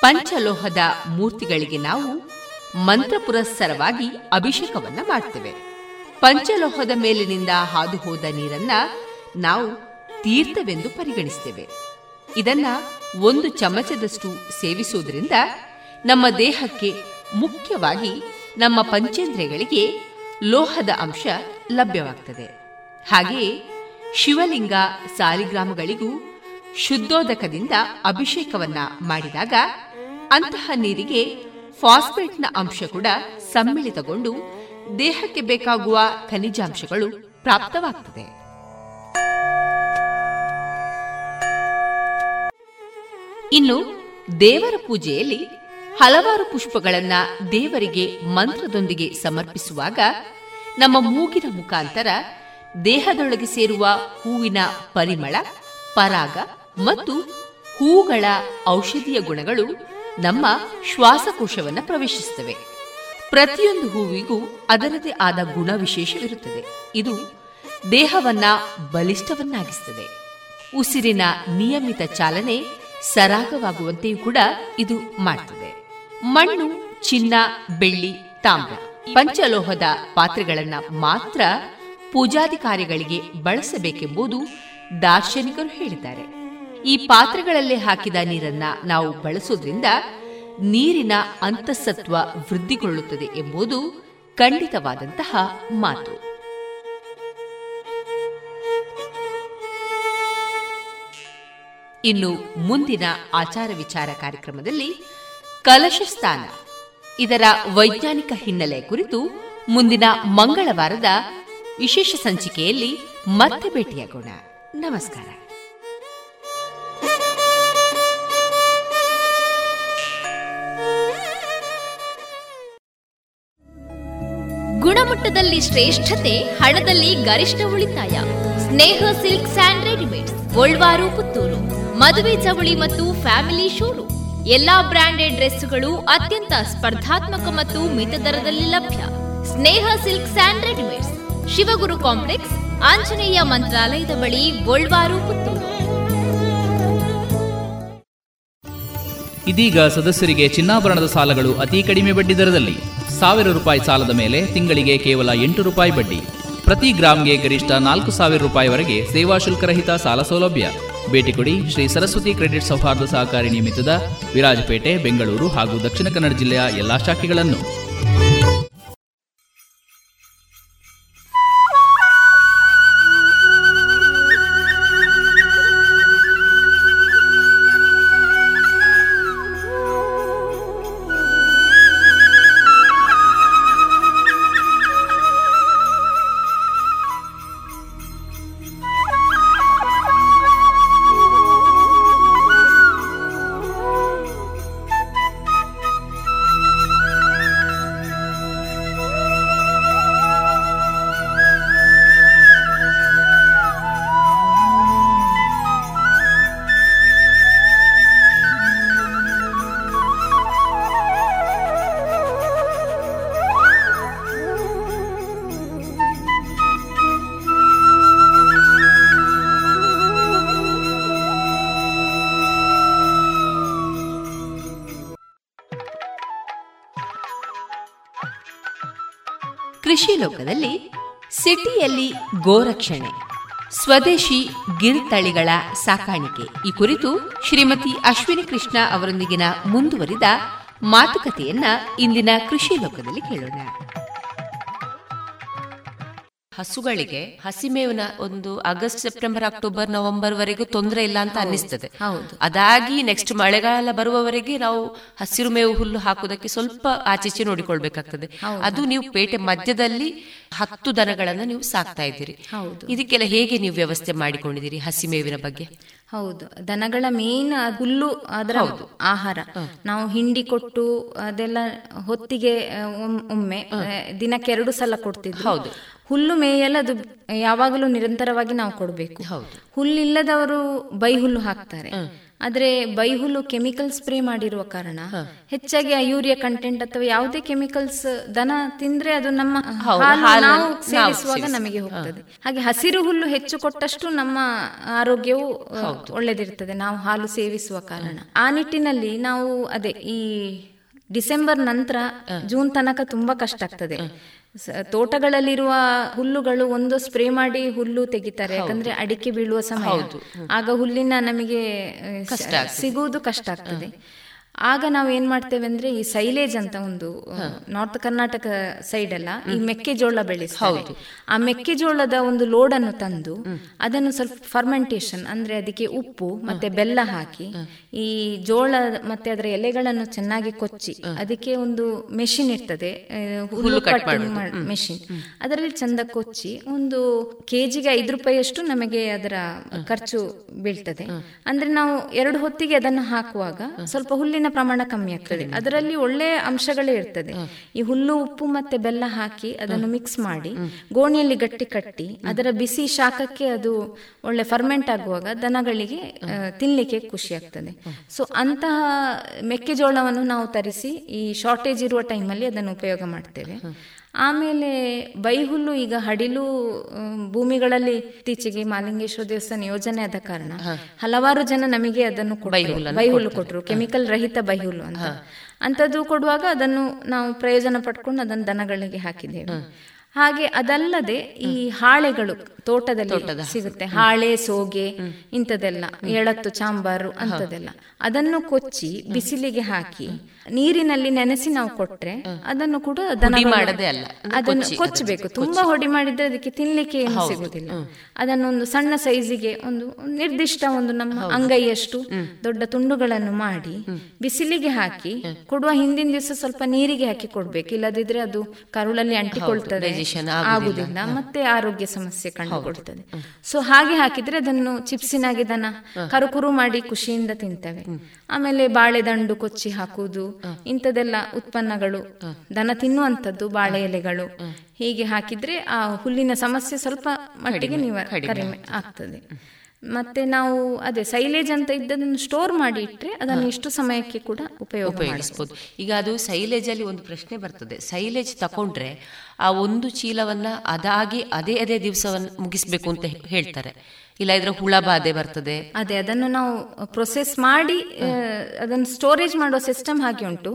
ಪಂಚಲೋಹದ ಮೂರ್ತಿಗಳಿಗೆ ನಾವು ಮಂತ್ರ ಪುರಸ್ಸರವಾಗಿ ಅಭಿಷೇಕವನ್ನ ಮಾಡ್ತೇವೆ. ಪಂಚಲೋಹದ ಮೇಲಿನಿಂದ ಹಾದು ಹೋದ ನೀರನ್ನ ನಾವು ತೀರ್ಥವೆಂದು ಪರಿಗಣಿಸ್ತೇವೆ. ಇದನ್ನ ಒಂದು ಚಮಚದಷ್ಟು ಸೇವಿಸುವುದರಿಂದ ನಮ್ಮ ದೇಹಕ್ಕೆ ಮುಖ್ಯವಾಗಿ ನಮ್ಮ ಪಂಚೇಂದ್ರಿಯಗಳಿಗೆ ಲೋಹದ ಅಂಶ ಲಭ್ಯವಾಗ್ತದೆ. ಹಾಗೆಯೇ ಶಿವಲಿಂಗ ಸಾಲಿಗ್ರಾಮಗಳಿಗೂ ಶುದ್ಧೋದಕದಿಂದ ಅಭಿಷೇಕವನ್ನ ಮಾಡಿದಾಗ ಅಂತಹ ನೀರಿಗೆ ಫಾಸ್ಫೇಟ್ನ ಅಂಶ ಕೂಡ ಸಮ್ಮಿಳಿತಗೊಂಡು ದೇಹಕ್ಕೆ ಬೇಕಾಗುವ ಖನಿಜಾಂಶಗಳು ಪ್ರಾಪ್ತವಾಗ್ತದೆ. ಇನ್ನು ದೇವರ ಪೂಜೆಯಲ್ಲಿ ಹಲವಾರು ಪುಷ್ಪಗಳನ್ನ ದೇವರಿಗೆ ಮಂತ್ರದೊಂದಿಗೆ ಸಮರ್ಪಿಸುವಾಗ ನಮ್ಮ ಮೂಗಿನ ಮುಖಾಂತರ ದೇಹದೊಳಗೆ ಸೇರುವ ಹೂವಿನ ಪರಿಮಳ, ಪರಾಗ ಮತ್ತು ಹೂಗಳ ಔಷಧೀಯ ಗುಣಗಳು ನಮ್ಮ ಶ್ವಾಸಕೋಶವನ್ನು ಪ್ರವೇಶಿಸುತ್ತವೆ. ಪ್ರತಿಯೊಂದು ಹೂವಿಗೂ ಅದರದೇ ಆದ ಗುಣ ವಿಶೇಷವಿರುತ್ತದೆ ಇದು ದೇಹವನ್ನ ಬಲಿಷ್ಠವನ್ನಾಗಿಸುತ್ತದೆ. ಉಸಿರಿನ ನಿಯಮಿತ ಚಾಲನೆ ಸರಾಗವಾಗುವಂತೆಯೂ ಕೂಡ ಇದು ಮಾಡುತ್ತದೆ ಮಣ್ಣು, ಚಿನ್ನ, ಬೆಳ್ಳಿ, ತಾಮ್ರ ಪಂಚಲೋಹದ ಪಾತ್ರೆಗಳನ್ನ ಮಾತ್ರ ಪೂಜಾಧಿಕಾರಿಗಳಿಗೆ ಬಳಸಬೇಕೆಂಬುದು ದಾರ್ಶನಿಕರು ಹೇಳಿದ್ದಾರೆ. ಈ ಪಾತ್ರೆಗಳಲ್ಲಿ ಹಾಕಿದ ನೀರನ್ನ ನಾವು ಬಳಸೋದ್ರಿಂದ ನೀರಿನ ಅಂತಸತ್ವ ವೃದ್ಧಿಗೊಳ್ಳುತ್ತದೆ ಎಂಬುದು ಖಂಡಿತವಾದಂತಹ ಮಾತು. ಇನ್ನು ಮುಂದಿನ ಆಚಾರ ವಿಚಾರ ಕಾರ್ಯಕ್ರಮದಲ್ಲಿ ಕಲಶ ಸ್ಥಾನ, ಇದರ ವೈಜ್ಞಾನಿಕ ಹಿನ್ನೆಲೆ ಕುರಿತು ಮುಂದಿನ ಮಂಗಳವಾರದ ವಿಶೇಷ ಸಂಚಿಕೆಯಲ್ಲಿ ಮತ್ತೆ ಭೇಟಿಯಾಗೋಣ. ನಮಸ್ಕಾರ. ಗುಣಮಟ್ಟದಲ್ಲಿ ಶ್ರೇಷ್ಠತೆ, ಹಣದಲ್ಲಿ ಗರಿಷ್ಠ ಉಳಿತಾಯ. Sneha silks and readymade Golwaru, Puttur. ಮದುವೆ ಚವಳಿ ಮತ್ತು ಫ್ಯಾಮಿಲಿ ಶೋರೂಮ್. ಎಲ್ಲಾ ಬ್ರಾಂಡೆಡ್ ಡ್ರೆಸ್ಗಳು ಅತ್ಯಂತ ಸ್ಪರ್ಧಾತ್ಮಕ ಮತ್ತು ಮಿತ ದರದಲ್ಲಿ ಲಭ್ಯ. Sneha silk and readymade Shivaguru complex, Anjaneya ಮಂತ್ರಾಲಯದ ಬಳಿ, ಗೋಲ್ವಾರು, ಪುತ್ತೂರು. ಇದೀಗ ಸದಸ್ಯರಿಗೆ ಚಿನ್ನಾಭರಣದ ಸಾಲಗಳು ಅತಿ ಕಡಿಮೆ ಬಡ್ಡಿ ದರದಲ್ಲಿ. ಸಾವಿರ ರೂಪಾಯಿ ಸಾಲದ ಮೇಲೆ ತಿಂಗಳಿಗೆ ಕೇವಲ ಎಂಟು ರೂಪಾಯಿ ಬಡ್ಡಿ. ಪ್ರತಿ ಗ್ರಾಮ್ಗೆ ಗರಿಷ್ಠ ನಾಲ್ಕು ಸಾವಿರ ರೂಪಾಯಿವರೆಗೆ ಸೇವಾ ಶುಲ್ಕರಹಿತ ಸಾಲ ಸೌಲಭ್ಯ. ಭೇಟಿ ಕೊಡಿ ಶ್ರೀ ಸರಸ್ವತಿ ಕ್ರೆಡಿಟ್ ಸೌಹಾರ್ದ ಸಹಕಾರಿ ನಿಮಿತ್ತದ ವಿರಾಜಪೇಟೆ, ಬೆಂಗಳೂರು ಹಾಗೂ ದಕ್ಷಿಣ ಕನ್ನಡ ಜಿಲ್ಲೆಯ ಎಲ್ಲಾ ಶಾಖೆಗಳನ್ನು. ಗೋರಕ್ಷಣೆ ಸ್ವದೇಶಿ ಗಿರಿತಳಿಗಳ ಸಾಕಾಣಿಕೆ. ಈ ಕುರಿತು ಶ್ರೀಮತಿ ಅಶ್ವಿನಿ ಕೃಷ್ಣ ಅವರೊಂದಿಗಿನ ಮುಂದುವರಿದ ಮಾತುಕತೆಯನ್ನ ಇಂದಿನ ಕೃಷಿ ಲೋಕದಲ್ಲಿ ಕೇಳೋಣ. ಹಸುಗಳಿಗೆ ಹಸಿಮೇವಿನ ಒಂದು ಆಗಸ್ಟ್ ಸೆಪ್ಟೆಂಬರ್ ಅಕ್ಟೋಬರ್ ನವೆಂಬರ್ ವರೆಗೂ ತೊಂದರೆ ಇಲ್ಲ ಅಂತ ಅನ್ನಿಸ್ತದೆ. ಅದಾಗಿ ನೆಕ್ಸ್ಟ್ ಮಳೆಗಾಲ ಬರುವವರೆಗೆ ನಾವು ಹಸಿರು ಮೇವು ಹುಲ್ಲು ಹಾಕುವುದಕ್ಕೆ ಸ್ವಲ್ಪ ಆಚೀಚೆ ನೋಡಿಕೊಳ್ಬೇಕಾಗ್ತದೆ. ಅದು ನೀವು ಪೇಟೆ ಮಧ್ಯದಲ್ಲಿ ಹತ್ತು ದನಗಳನ್ನು ನೀವು ಸಾಕ್ತಾ ಇದ್ದೀರಿ. ಹೌದು. ಇದಕ್ಕೆಲ್ಲ ಹೇಗೆ ನೀವು ವ್ಯವಸ್ಥೆ ಮಾಡಿಕೊಂಡಿದ್ದೀರಿ ಹಸಿ ಮೇವಿನ ಬಗ್ಗೆ? ಹೌದು. ದನಗಳ ಮೇನ್ ಹುಲ್ಲು ಅದರ ಆಹಾರ. ನಾವು ಹಿಂಡಿ ಕೊಟ್ಟು ಅದೆಲ್ಲ ಹೊತ್ತಿಗೆ ಒಮ್ಮೆ ದಿನಕ್ಕೆ ಎರಡು ಸಲ ಕೊಡ್ತಿದ್ವಿ ಹೌದು. ಹುಲ್ಲು ಮೇಯಲ್ಲ ಅದು ಯಾವಾಗಲೂ ನಿರಂತರವಾಗಿ ನಾವು ಕೊಡಬೇಕು. ಹುಲ್ಲಿಲ್ಲದವರು ಬೈ ಹುಲ್ಲು ಹಾಕ್ತಾರೆ ಆದ್ರೆ ಬೈಹುಲ್ಲು ಕೆಮಿಕಲ್ ಸ್ಪ್ರೇ ಮಾಡಿರುವ ಕಾರಣ ಹೆಚ್ಚಾಗಿ ಆ ಯೂರಿಯಾ ಕಂಟೆಂಟ್ ಅಥವಾ ಯಾವುದೇ ಕೆಮಿಕಲ್ಸ್ ದನ ತಿಂದ್ರೆ ಅದು ನಮ್ಮ ನಾವು ಸೇವಿಸುವಾಗ ನಮಗೆ ಹೋಗ್ತದೆ. ಹಾಗೆ ಹಸಿರು ಹುಲ್ಲು ಹೆಚ್ಚು ಕೊಟ್ಟಷ್ಟು ನಮ್ಮ ಆರೋಗ್ಯವು ಒಳ್ಳೆದಿರ್ತದೆ. ನಾವು ಹಾಲು ಸೇವಿಸುವ ಕಾರಣ. ಆ ನಿಟ್ಟಿನಲ್ಲಿ ನಾವು ಅದೇ ಈ ಡಿಸೆಂಬರ್ ನಂತರ ಜೂನ್ ತನಕ ತುಂಬಾ ಕಷ್ಟ ಆಗ್ತದೆ. ತೋಟಗಳಲ್ಲಿರುವ ಹುಲ್ಲುಗಳು ಒಂದು ಸ್ಪ್ರೇ ಮಾಡಿ ಹುಲ್ಲು ತೆಗಿತಾರೆ. ಯಾಕಂದ್ರೆ ಅಡಿಕೆ ಬೀಳುವ ಸಮಯ. ಆಗ ಹುಲ್ಲಿನ ನಮಗೆ ಸಿಗುವುದು ಕಷ್ಟ ಆಗ್ತದೆ. ಆಗ ನಾವು ಏನ್ ಮಾಡ್ತೇವೆ ಅಂದ್ರೆ ಈ ಸೈಲೇಜ್ ಅಂತ ಒಂದು ನಾರ್ತ್ ಕರ್ನಾಟಕ ಸೈಡ್ ಎಲ್ಲ ಈ ಮೆಕ್ಕೆಜೋಳ ಬೆಳೆಸ್ತಾರೆ. ಆ ಮೆಕ್ಕೆಜೋಳದ ಒಂದು ಲೋಡ್ ಅನ್ನು ತಂದು ಅದನ್ನು ಸ್ವಲ್ಪ ಫರ್ಮೆಂಟೇಶನ್ ಅಂದ್ರೆ ಅದಕ್ಕೆ ಉಪ್ಪು ಮತ್ತೆ ಬೆಲ್ಲ ಹಾಕಿ ಈ ಜೋಳ ಮತ್ತೆ ಅದರ ಎಲೆಗಳನ್ನು ಚೆನ್ನಾಗಿ ಕೊಚ್ಚಿ ಅದಕ್ಕೆ ಒಂದು ಮೆಷಿನ್ ಇರ್ತದೆ ಹುಲ್ಲು ಮೆಷಿನ್ ಅದರಲ್ಲಿ ಚಂದ ಕೊಚ್ಚಿ ಒಂದು ಕೆಜಿಗೆ ಐದು ರೂಪಾಯಿಯಷ್ಟು ನಮಗೆ ಅದರ ಖರ್ಚು ಬೀಳ್ತದೆ. ಅಂದ್ರೆ ನಾವು ಎರಡು ಹೊತ್ತಿಗೆ ಅದನ್ನು ಹಾಕುವಾಗ ಸ್ವಲ್ಪ ಹುಲ್ಲಿನ ಪ್ರಮಾಣ ಕಮ್ಮಿ ಆಗ್ತದೆ. ಅದರಲ್ಲಿ ಒಳ್ಳೆ ಅಂಶಗಳೇ ಇರ್ತದೆ. ಈ ಹುಲ್ಲು ಉಪ್ಪು ಮತ್ತೆ ಬೆಲ್ಲ ಹಾಕಿ ಅದನ್ನು ಮಿಕ್ಸ್ ಮಾಡಿ ಗೋಣಿಯಲ್ಲಿ ಗಟ್ಟಿ ಕಟ್ಟಿ ಅದರ ಬಿಸಿ ಶಾಖಕ್ಕೆ ಅದು ಒಳ್ಳೆ ಫರ್ಮೆಂಟ್ ಆಗುವಾಗ ದನಗಳಿಗೆ ತಿನ್ಲಿಕ್ಕೆ ಖುಷಿ ಆಗ್ತದೆ. ಸೊ ಅಂತಹ ಮೆಕ್ಕೆಜೋಳವನ್ನು ನಾವು ತರಿಸಿ ಈ ಶಾರ್ಟೇಜ್ ಇರುವ ಟೈಮಲ್ಲಿ ಅದನ್ನು ಉಪಯೋಗ ಮಾಡ್ತೇವೆ. ಆಮೇಲೆ ಬೈಹುಲ್ಲು ಈಗ ಹಡಿಲು ಭೂಮಿಗಳಲ್ಲಿ ಇತ್ತೀಚೆಗೆ ಮಾಲಿಂಗೇಶ್ವರ ದೇವಸ್ಥಾನ ಯೋಜನೆ ಆದ ಕಾರಣ ಹಲವಾರು ಜನ ನಮಗೆ ಅದನ್ನು ಬೈಹುಲ್ಲು ಕೊಟ್ಟರು ಕೆಮಿಕಲ್ ರಹಿತ ಬೈಹುಲ್ಲು ಅಂತ. ಅಂತದ್ದು ಕೊಡುವಾಗ ಅದನ್ನು ನಾವು ಪ್ರಯೋಜನ ಪಡ್ಕೊಂಡು ಅದನ್ನು ದನಗಳಿಗೆ ಹಾಕಿದ್ದೇವೆ. ಹಾಗೆ ಅದಲ್ಲದೆ ಈ ಹಾಳೆಗಳು ತೋಟದಲ್ಲಿ ಸಿಗುತ್ತೆ. ಹಾಳೆ ಸೋಗೆ ಇಂಥದೆಲ್ಲ ಎಳತ್ತು ಚಾಂಬಾರು ಅಂತದೆಲ್ಲ ಅದನ್ನು ಕೊಚ್ಚಿ ಬಿಸಿಲಿಗೆ ಹಾಕಿ ನೀರಿನಲ್ಲಿ ನೆನೆಸಿ ನಾವು ಕೊಟ್ರೆ ಅದನ್ನು ಕೂಡ ದನ ಅದನ್ನು ಕೊಚ್ಚಬೇಕು. ತುಂಬಾ ಹೊಡಿ ಮಾಡಿದ್ರೆ ಅದಕ್ಕೆ ತಿನ್ಲಿಕ್ಕೆ ಏನು ಸಿಗುದಿಲ್ಲ. ಅದನ್ನೊಂದು ಸಣ್ಣ ಸೈಜಿಗೆ ಒಂದು ನಿರ್ದಿಷ್ಟ ಒಂದು ನಮ್ಮ ಅಂಗೈಯಷ್ಟು ದೊಡ್ಡ ತುಂಡುಗಳನ್ನು ಮಾಡಿ ಬಿಸಿಲಿಗೆ ಹಾಕಿ ಕೊಡುವ ಹಿಂದಿನ ದಿವಸ ಸ್ವಲ್ಪ ನೀರಿಗೆ ಹಾಕಿ ಕೊಡ್ಬೇಕು. ಇಲ್ಲದಿದ್ರೆ ಅದು ಕರುಳಲ್ಲಿ ಅಂಟಿಕೊಳ್ತದೆ. ಆಗುದಿಲ್ಲ. ಮತ್ತೆ ಆರೋಗ್ಯ ಸಮಸ್ಯೆ ಕಂಡುಕೊಳ್ತದೆ ಸೊ ಹಾಗೆ ಹಾಕಿದ್ರೆ ಅದನ್ನು ಚಿಪ್ಸಿನಾಗಿ ದನ ಕರುಕುರು ಮಾಡಿ ಖುಷಿಯಿಂದ ತಿಂತವೆ. ಆಮೇಲೆ ಬಾಳೆದಂಡು ಕೊಚ್ಚಿ ಹಾಕುವುದು. ಇಂಥದೆಲ್ಲ ಉತ್ಪನ್ನಗಳು ದನ ತಿನ್ನುವಂಥದ್ದು ಬಾಳೆ ಎಲೆಗಳು. ಹೀಗೆ ಹಾಕಿದ್ರೆ ಆ ಹುಲ್ಲಿನ ಸಮಸ್ಯೆ ಸ್ವಲ್ಪ ಮಟ್ಟಿಗೆ ನೀವು ಕಡಿಮೆ ಆಗ್ತದೆ. ಮತ್ತೆ ನಾವು ಅದೇ ಸೈಲೇಜ್ ಅಂತ ಇದ್ದದನ್ನು ಸ್ಟೋರ್ ಮಾಡಿ ಇಟ್ಟರೆ ಅದನ್ನು ಇಷ್ಟು ಸಮಯಕ್ಕೆ ಕೂಡ ಉಪಯೋಗ ಉಪಯೋಗಿಸಬಹುದು ಈಗ ಅದು ಸೈಲೇಜ್ ಅಲ್ಲಿ ಒಂದು ಪ್ರಶ್ನೆ ಬರ್ತದೆ. ಸೈಲೇಜ್ ತಕೊಂಡ್ರೆ ಆ ಒಂದು ಚೀಲವನ್ನ ಅದಾಗಿ ಅದೇ ಅದೇ ದಿವಸವನ್ನು ಮುಗಿಸ್ಬೇಕು ಅಂತ ಹೇಳ್ತಾರೆ. ಇಲ್ಲ ಇದ್ರೆ ಹುಳ ಬಾಧೆ ಬರ್ತದೆ. ಅದೇ ಅದನ್ನು ನಾವು ಪ್ರೊಸೆಸ್ ಮಾಡಿ ಅದನ್ನು ಸ್ಟೋರೇಜ್ ಮಾಡುವ ಸಿಸ್ಟಮ್ ಹಾಗೆ ಉಂಟು.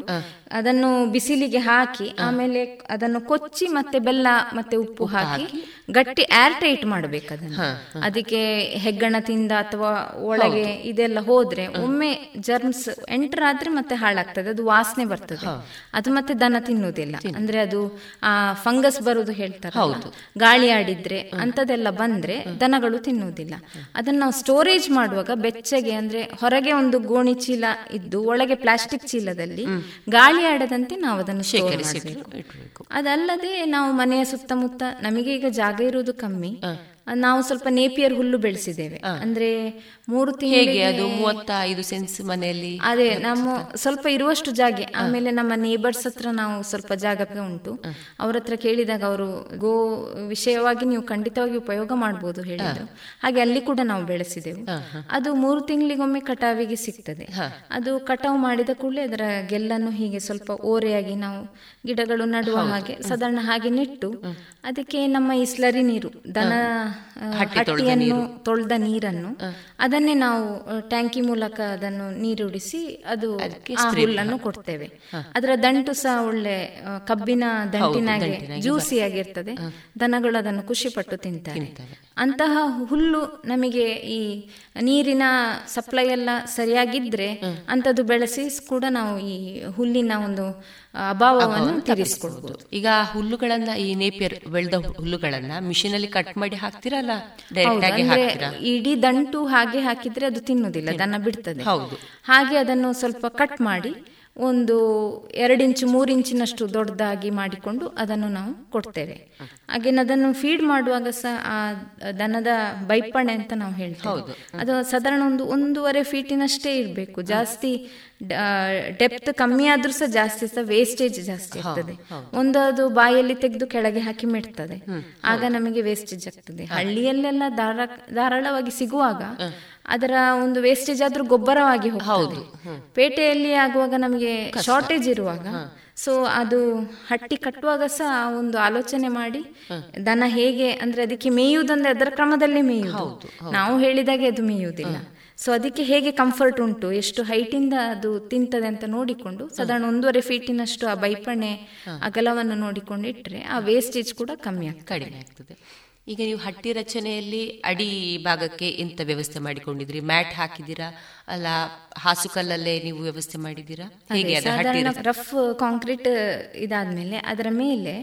ಅದನ್ನು ಬಿಸಿಲಿಗೆ ಹಾಕಿ ಆಮೇಲೆ ಅದನ್ನು ಕೊಚ್ಚಿ ಮತ್ತೆ ಬೆಲ್ಲ ಮತ್ತೆ ಉಪ್ಪು ಹಾಕಿ ಗಟ್ಟಿ ಏರ್ ಟೈಟ್ ಮಾಡಬೇಕು ಅದನ್ನು. ಅದಕ್ಕೆ ಹೆಗ್ಗಣ ತಿಂದ ಅಥವಾ ಒಳಗೆ ಇದೆಲ್ಲ ಹೋದ್ರೆ ಒಮ್ಮೆ ಜರ್ಮ್ಸ್ ಎಂಟರ್ ಆದ್ರೆ ಮತ್ತೆ ಹಾಳಾಗ್ತದೆ ಅದು ವಾಸನೆ ಬರ್ತದೆ. ಅದು ಮತ್ತೆ ದನ ತಿನ್ನುವುದಿಲ್ಲ. ಅಂದ್ರೆ ಅದು ಆ ಫಂಗಸ್ ಬರುದು ಹೇಳ್ತಾರೆ ಗಾಳಿ ಆಡಿದ್ರೆ ಅಂತದೆಲ್ಲ ಬಂದ್ರೆ ದನಗಳು ತಿನ್ನುವುದಿಲ್ಲ. ಅದನ್ನ ನಾವು ಸ್ಟೋರೇಜ್ ಮಾಡುವಾಗ ಬೆಚ್ಚಗೆ ಅಂದ್ರೆ ಹೊರಗೆ ಒಂದು ಗೋಣಿ ಚೀಲ ಇದ್ದು ಒಳಗೆ ಪ್ಲಾಸ್ಟಿಕ್ ಚೀಲದಲ್ಲಿ ಗಾಳಿ ಆಡದಂತೆ ನಾವು ಅದನ್ನು ಶೇಖರಿಸಿ ಅದಲ್ಲದೆ ನಾವು ಮನೆಯ ಸುತ್ತಮುತ್ತ ನಮಗೆ ಈಗ ಜಾಗ ಇರುವುದು ಕಮ್ಮಿ. ನಾವು ಸ್ವಲ್ಪ ನೇಪಿಯರ್ ಹುಲ್ಲು ಬೆಳೆಸಿದ್ದೇವೆ. ಅಂದ್ರೆ ಮೂರು ತಿಂಗಳು ಮೂವತ್ತೈದು ಸೆನ್ಸ್ ಮನೆಯಲ್ಲಿ? ಅದೇ ನಮ್ಮ ಸ್ವಲ್ಪ ಇರುವಷ್ಟು ಜಾಗ. ಆಮೇಲೆ ನಮ್ಮ ನೇಬರ್ಸ್ ಹತ್ರ ನಾವು ಸ್ವಲ್ಪ ಜಾಗಕ್ಕೆ ಉಂಟು. ಅವ್ರ ಹತ್ರ ಕೇಳಿದಾಗ ಅವರು ಗೋ ವಿಷಯವಾಗಿ ನೀವು ಖಂಡಿತವಾಗಿ ಉಪಯೋಗ ಮಾಡಬಹುದು ಹೇಳಿದ್ರು. ಹಾಗೆ ಅಲ್ಲಿ ಕೂಡ ನಾವು ಬೆಳೆಸಿದೆವು. ಅದು ಮೂರು ತಿಂಗಳಿಗೊಮ್ಮೆ ಕಟಾವಿಗೆ ಸಿಗ್ತದೆ. ಅದು ಕಟಾವು ಮಾಡಿದ ಕೂಡಲೇ ಅದರ ಗೆಲ್ಲನ್ನು ಹೀಗೆ ಸ್ವಲ್ಪ ಓರೆಯಾಗಿ ನಾವು ಗಿಡಗಳು ನಡುವ ಹಾಗೆ ಸಾಧಾರಣ ಹಾಗೆ ನೆಟ್ಟು ಅದಕ್ಕೆ ನಮ್ಮ ಇಸ್ಲರಿ ಸ್ಲರಿ ನೀರು ದನ ಹಟ್ಟಿಯನ್ನು ತೊಳೆದ ನೀರನ್ನು ಅದನ್ನೇ ನಾವು ಟ್ಯಾಂಕಿ ಮೂಲಕ ಅದನ್ನು ನೀರುಡಿಸಿ ಅದು ಹುಲ್ಲನ್ನು ಕೊಡ್ತೇವೆ. ಅದರ ದಂಟು ಸಹ ಒಳ್ಳೆ ಕಬ್ಬಿನ ದಂಟಿನಾಗೆ ಜ್ಯೂಸಿ ಆಗಿರ್ತದೆ ದನಗಳು ಅದನ್ನು ಖುಷಿ ಪಟ್ಟು ತಿಂತಾರೆ ಅಂತಹ ಹುಲ್ಲು ನಮಗೆ ಈ ನೀರಿನ ಸಪ್ಲೈ ಎಲ್ಲ ಸರಿಯಾಗಿದ್ರೆ ಅಂತದ್ದು ಬೆಳೆಸಿ ಕೂಡ ನಾವು ಈ ಹುಲ್ಲಿನ ಒಂದು ಅಭಾವವನ್ನು ತೀರಿಸಿಕೊಳ್ಬಹುದು ಈಗ ಹುಲ್ಲುಗಳನ್ನ ಈ ನೇಪಿಯರ್ ಬೆಳೆದ ಹುಲ್ಲುಗಳನ್ನ ಮಿಷಿನ್ ಅಲ್ಲಿ ಕಟ್ ಮಾಡಿ ಹಾಕ್ತಿರಲ್ಲ? ಇಡೀ ದಂಟು ಹಾಗೆ ಹಾಕಿದ್ರೆ ಅದು ತಿನ್ನುದಿಲ್ಲ ದನ ಬಿಡ್ತದೆ. ಹಾಗೆ ಅದನ್ನು ಸ್ವಲ್ಪ ಕಟ್ ಮಾಡಿ ಒಂದು ಎರಡು ಇಂಚು ಮೂರು ಇಂಚಿನಷ್ಟು ದೊಡ್ಡದಾಗಿ ಮಾಡಿಕೊಂಡು ಅದನ್ನು ನಾವು ಕೊಡ್ತೇವೆ. ಹಾಗೆ ಅದನ್ನು ಫೀಡ್ ಮಾಡುವಾಗ ಸಹ ಆ ದನದ ಬೈಪಣೆ ಅಂತ ನಾವು ಹೇಳ್ತೇವೆ. ಅದು ಸಾಧಾರಣ ಒಂದು ಒಂದೂವರೆ ಫೀಟಿನಷ್ಟೇ ಇರಬೇಕು. ಜಾಸ್ತಿ ಡೆಪ್ತ್ ಕಮ್ಮಿ ಆದ್ರೂ ಸಹ ಜಾಸ್ತಿ ಸಹ ವೇಸ್ಟೇಜ್ ಜಾಸ್ತಿ ಆಗ್ತದೆ. ಒಂದು ಅದು ಬಾಯಲ್ಲಿ ತೆಗೆದು ಕೆಳಗೆ ಹಾಕಿ ಮಿಡ್ತದೆ ಆಗ ನಮಗೆ ವೇಸ್ಟೇಜ್ ಆಗ್ತದೆ. ಹಳ್ಳಿಯಲ್ಲೆಲ್ಲ ಧಾರ ಧಾರಾಳವಾಗಿ ಸಿಗುವಾಗ ಅದರ ಒಂದು ವೇಸ್ಟೇಜ್ ಆದ್ರೂ ಗೊಬ್ಬರವಾಗಿ ಹೌದು. ಪೇಟೆಯಲ್ಲಿ ಆಗುವಾಗ ನಮಗೆ ಶಾರ್ಟೇಜ್ ಇರುವಾಗ ಸೊ ಅದು ಹಟ್ಟಿ ಕಟ್ಟುವಾಗ ಸಹ ಒಂದು ಆಲೋಚನೆ ಮಾಡಿ ದನ ಹೇಗೆ ಅಂದ್ರೆ ಅದಕ್ಕೆ ಮೇಯುವುದಂದ್ರೆ ಅದರ ಕ್ರಮದಲ್ಲಿ ಮೇಯುವುದು. ನಾವು ಹೇಳಿದಾಗೆ ಅದು ಮೇಯುವುದಿಲ್ಲ. ಸೊ ಅದಕ್ಕೆ ಹೇಗೆ ಕಂಫರ್ಟ್ ಉಂಟು ಎಷ್ಟು ಹೈಟಿಂದ ಅದು ತಿಂತದೆ ಅಂತ ನೋಡಿಕೊಂಡು ಸಾಧಾರಣ ಒಂದೂವರೆ ಫೀಟಿನಷ್ಟು ಆ ಬೈಪಣೆ ಅಗಲವನ್ನು ನೋಡಿಕೊಂಡು ಇಟ್ಟರೆ ಆ ವೇಸ್ಟೇಜ್ ಕೂಡ ಕಮ್ಮಿ ಆಗ್ತದೆ. ಕಡಿಮೆ ಆಗ್ತದೆ. ಈಗ ನೀವು ಹಟ್ಟಿ ರಚನೆಯಲ್ಲಿ ಅಡಿ ಭಾಗಕ್ಕೆ ಎಂತ ವ್ಯವಸ್ಥೆ ಮಾಡಿಕೊಂಡಿದ್ರಿ. ಮ್ಯಾಟ್ ಹಾಕಿದ್ದೀರಾ? ಅಲ್ಲ ಹಾಸುಕಲ್ಲಲ್ಲೇ ನೀವು ವ್ಯವಸ್ಥೆ ಮಾಡಿದ್ದೀರಾ? ರಫ್ ಕಾಂಕ್ರೀಟ್ ಇದಾದ್ಮೇಲೆ ಅದರ ಮೇಲೆ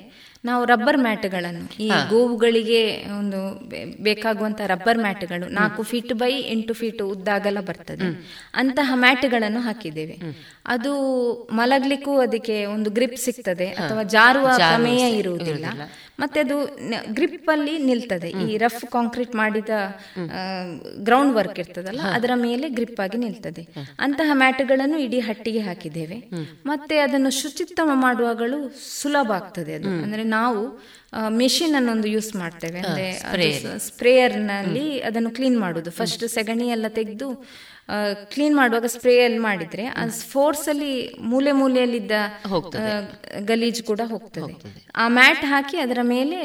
ನಾವು ರಬ್ಬರ್ ಮ್ಯಾಟ್ಗಳನ್ನು ಈ ಗೋವುಗಳಿಗೆ ಒಂದು ಬೇಕಾಗುವಂತಹ ರಬ್ಬರ್ ಮ್ಯಾಟ್ಗಳು ನಾಲ್ಕು ಫೀಟ್ ಬೈ ಎಂಟು ಫೀಟ್ ಉದ್ದಾಗಲ ಬರ್ತದೆ. ಅಂತಹ ಮ್ಯಾಟ್ಗಳನ್ನು ಹಾಕಿದ್ದೇವೆ. ಅದು ಮಲಗ್ಲಿಕ್ಕೂ ಅದಕ್ಕೆ ಒಂದು ಗ್ರಿಪ್ ಸಿಗ್ತದೆ ಅಥವಾ ಜಾರುವ ಪ್ರಮೇಯ ಇರುವುದಿಲ್ಲ. ಮತ್ತೆ ಅದು ಗ್ರಿಪ್ ಅಲ್ಲಿ ನಿಲ್ತದೆ. ಈ ರಫ್ ಕಾಂಕ್ರೀಟ್ ಮಾಡಿದ ಗ್ರೌಂಡ್ ವರ್ಕ್ ಇರ್ತದಲ್ಲ ಅದರ ಮೇಲೆ ಗ್ರಿಪ್ ಆಗಿ ನಿಲ್ತದೆ ಅಂತಹ ಮ್ಯಾಟ್ಗಳನ್ನು ಇಡೀ ಹಟ್ಟಿಗೆ ಹಾಕಿದ್ದೇವೆ. ಮತ್ತೆ ಅದನ್ನು ಶುಚಿತ್ವ ಮಾಡುವಾಗಲೂ ಸುಲಭ ಆಗ್ತದೆ ಅದು. ಅಂದ್ರೆ ನಾವು ಮೆಷಿನ್ ಅನ್ನೊಂದು ಯೂಸ್ ಮಾಡ್ತೇವೆ. ಅಂದ್ರೆ ಸ್ಪ್ರೇಯರ್ನಲ್ಲಿ ಅದನ್ನು ಕ್ಲೀನ್ ಮಾಡುದು ಫಸ್ಟ್ ಸೆಗಣಿ ಎಲ್ಲ ತೆಗೆದು ಕ್ಲೀನ್ ಮಾಡುವಾಗ ಸ್ಪ್ರೇ ಅಲ್ಲಿ ಮಾಡಿದ್ರೆ ಆ ಫೋರ್ಸ್ ಅಲ್ಲಿ ಮೂಲೆ ಮೂಲೆಯಲ್ಲಿದ್ದ ಗಲೀಜ್ ಕೂಡ ಹೋಗ್ತದೆ. ಆ ಮ್ಯಾಟ್ ಹಾಕಿ ಅದರ ಮೇಲೆ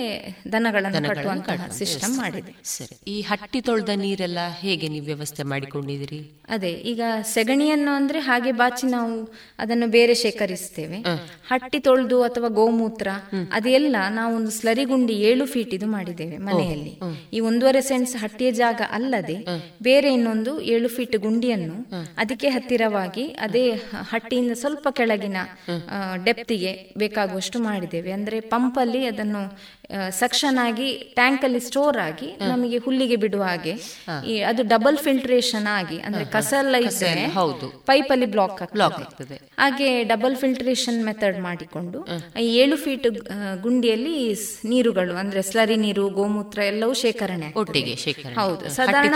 ದನಗಳನ್ನು ಕಟ್ಟುವಂತಹ ಸಿಸ್ಟಮ್ ಮಾಡಿದೆ. ಸರಿ. ಈ ಹಟ್ಟಿ ತೊಳೆದ ನೀರೆಲ್ಲ ಹೇಗೆ ನೀವು ವ್ಯವಸ್ಥೆ ಮಾಡಿಕೊಂಡಿದ್ದೀರಿ? ಅದೇ ಈಗ ಸೆಗಣಿಯನ್ನು ಅಂದ್ರೆ ಹಾಗೆ ಬಾಚಿ ನಾವು ಅದನ್ನು ಬೇರೆ ಶೇಖರಿಸ್ತೇವೆ. ಹಟ್ಟಿ ತೊಳೆದು ಅಥವಾ ಗೋಮೂತ್ರ ಅದೆಲ್ಲ ನಾವು ಒಂದು ಸ್ಲರಿಗುಂಡಿ ಏಳು ಫೀಟ್ ಇದು ಮಾಡಿದ್ದೇವೆ ಮನೆಯಲ್ಲಿ. ಈ ಒಂದೂವರೆ ಸೆಂಟ್ಸ್ ಹಟ್ಟಿಯ ಜಾಗ ಅಲ್ಲದೆ ಬೇರೆ ಇನ್ನೊಂದು ಏಳು ಫೀಟ್ ಗುಂಡಿಯನ್ನು ಅದಕ್ಕೆ ಹತ್ತಿರವಾಗಿ ಅದೇ ಹಟ್ಟಿಯಿಂದ ಸ್ವಲ್ಪ ಕೆಳಗಿನ ಡೆಪ್ತಿಗೆ ಬೇಕಾಗುವಷ್ಟು ಮಾಡಿದ್ದೇವೆ. ಅಂದ್ರೆ ಪಂಪ್ ಅಲ್ಲಿ ಅದನ್ನು ಸಕ್ಷನ್ ಆಗಿ ಟ್ಯಾಂಕ್ ಅಲ್ಲಿ ಸ್ಟೋರ್ ಆಗಿ ನಮಗೆ ಹುಲ್ಲಿಗೆ ಬಿಡುವ ಹಾಗೆ. ಅದು ಡಬಲ್ ಫಿಲ್ಟ್ರೇಷನ್ ಆಗಿ ಅಂದ್ರೆ ಕಸ ಎಲ್ಲ ಇದ್ರೆ ಪೈಪ್ ಅಲ್ಲಿ ಬ್ಲಾಕ್ ಬ್ಲಾಕ್ ಆಗ್ತದೆ. ಹಾಗೆ ಡಬಲ್ ಫಿಲ್ಟ್ರೇಷನ್ ಮೆಥಡ್ ಮಾಡಿಕೊಂಡು ಏಳು ಫೀಟ್ ಗುಂಡಿಯಲ್ಲಿ ನೀರುಗಳು ಅಂದ್ರೆ ಸ್ಲರಿ ನೀರು ಗೋಮೂತ್ರ ಎಲ್ಲವೂ ಶೇಖರಣೆ ಒಟ್ಟಿಗೆ ಹೌದು. ಸಾಧಾರಣ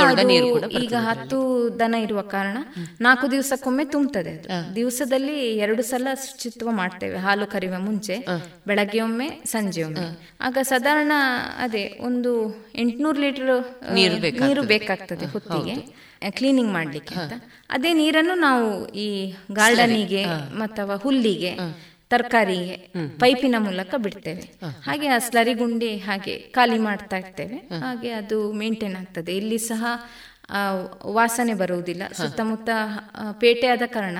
ಈಗ ಹತ್ತು ದನ ಇರುವ ಕಾರಣ ನಾಲ್ಕು ದಿವಸಕ್ಕೊಮ್ಮೆ ತುಂಬುತ್ತದೆ ಅದು. ದಿವಸದಲ್ಲಿ ಎರಡು ಸಲ ಶುಚಿತ್ವ ಮಾಡ್ತೇವೆ ಹಾಲು ಕರಿಯುವ ಮುಂಚೆ ಬೆಳಗ್ಗೆ ಒಮ್ಮೆ ಸಂಜೆ ಒಮ್ಮೆ ಆಗ ಸಾಧಾರಣ ಅದೇ ಒಂದು ಎಂಟುನೂರು ಲೀಟರ್ ನೀರು ಬೇಕಾಗ್ತದೆ. ಹೊತ್ತಿಗೆ. ಕ್ಲೀನಿಂಗ್ ಮಾಡ್ಲಿಕ್ಕೆ ಅಂತ. ಅದೇ ನೀರನ್ನು ನಾವು ಈ ಗಾರ್ಡನಿಗೆ ಅಥವಾ ಹುಲ್ಲಿಗೆ ತರಕಾರಿಗೆ ಪೈಪಿನ ಮೂಲಕ ಬಿಡ್ತೇವೆ. ಹಾಗೆ ಆ ಸ್ಲರಿ ಗುಂಡಿ ಹಾಗೆ ಖಾಲಿ ಮಾಡ್ತಾ ಇರ್ತೇವೆ. ಹಾಗೆ ಅದು ಮೇಂಟೈನ್ ಆಗ್ತದೆ. ಇಲ್ಲಿ ಸಹ ವಾಸನೆ ಬರುವುದಿಲ್ಲ. ಸುತ್ತಮುತ್ತ ಪೇಟೆ ಆದ ಕಾರಣ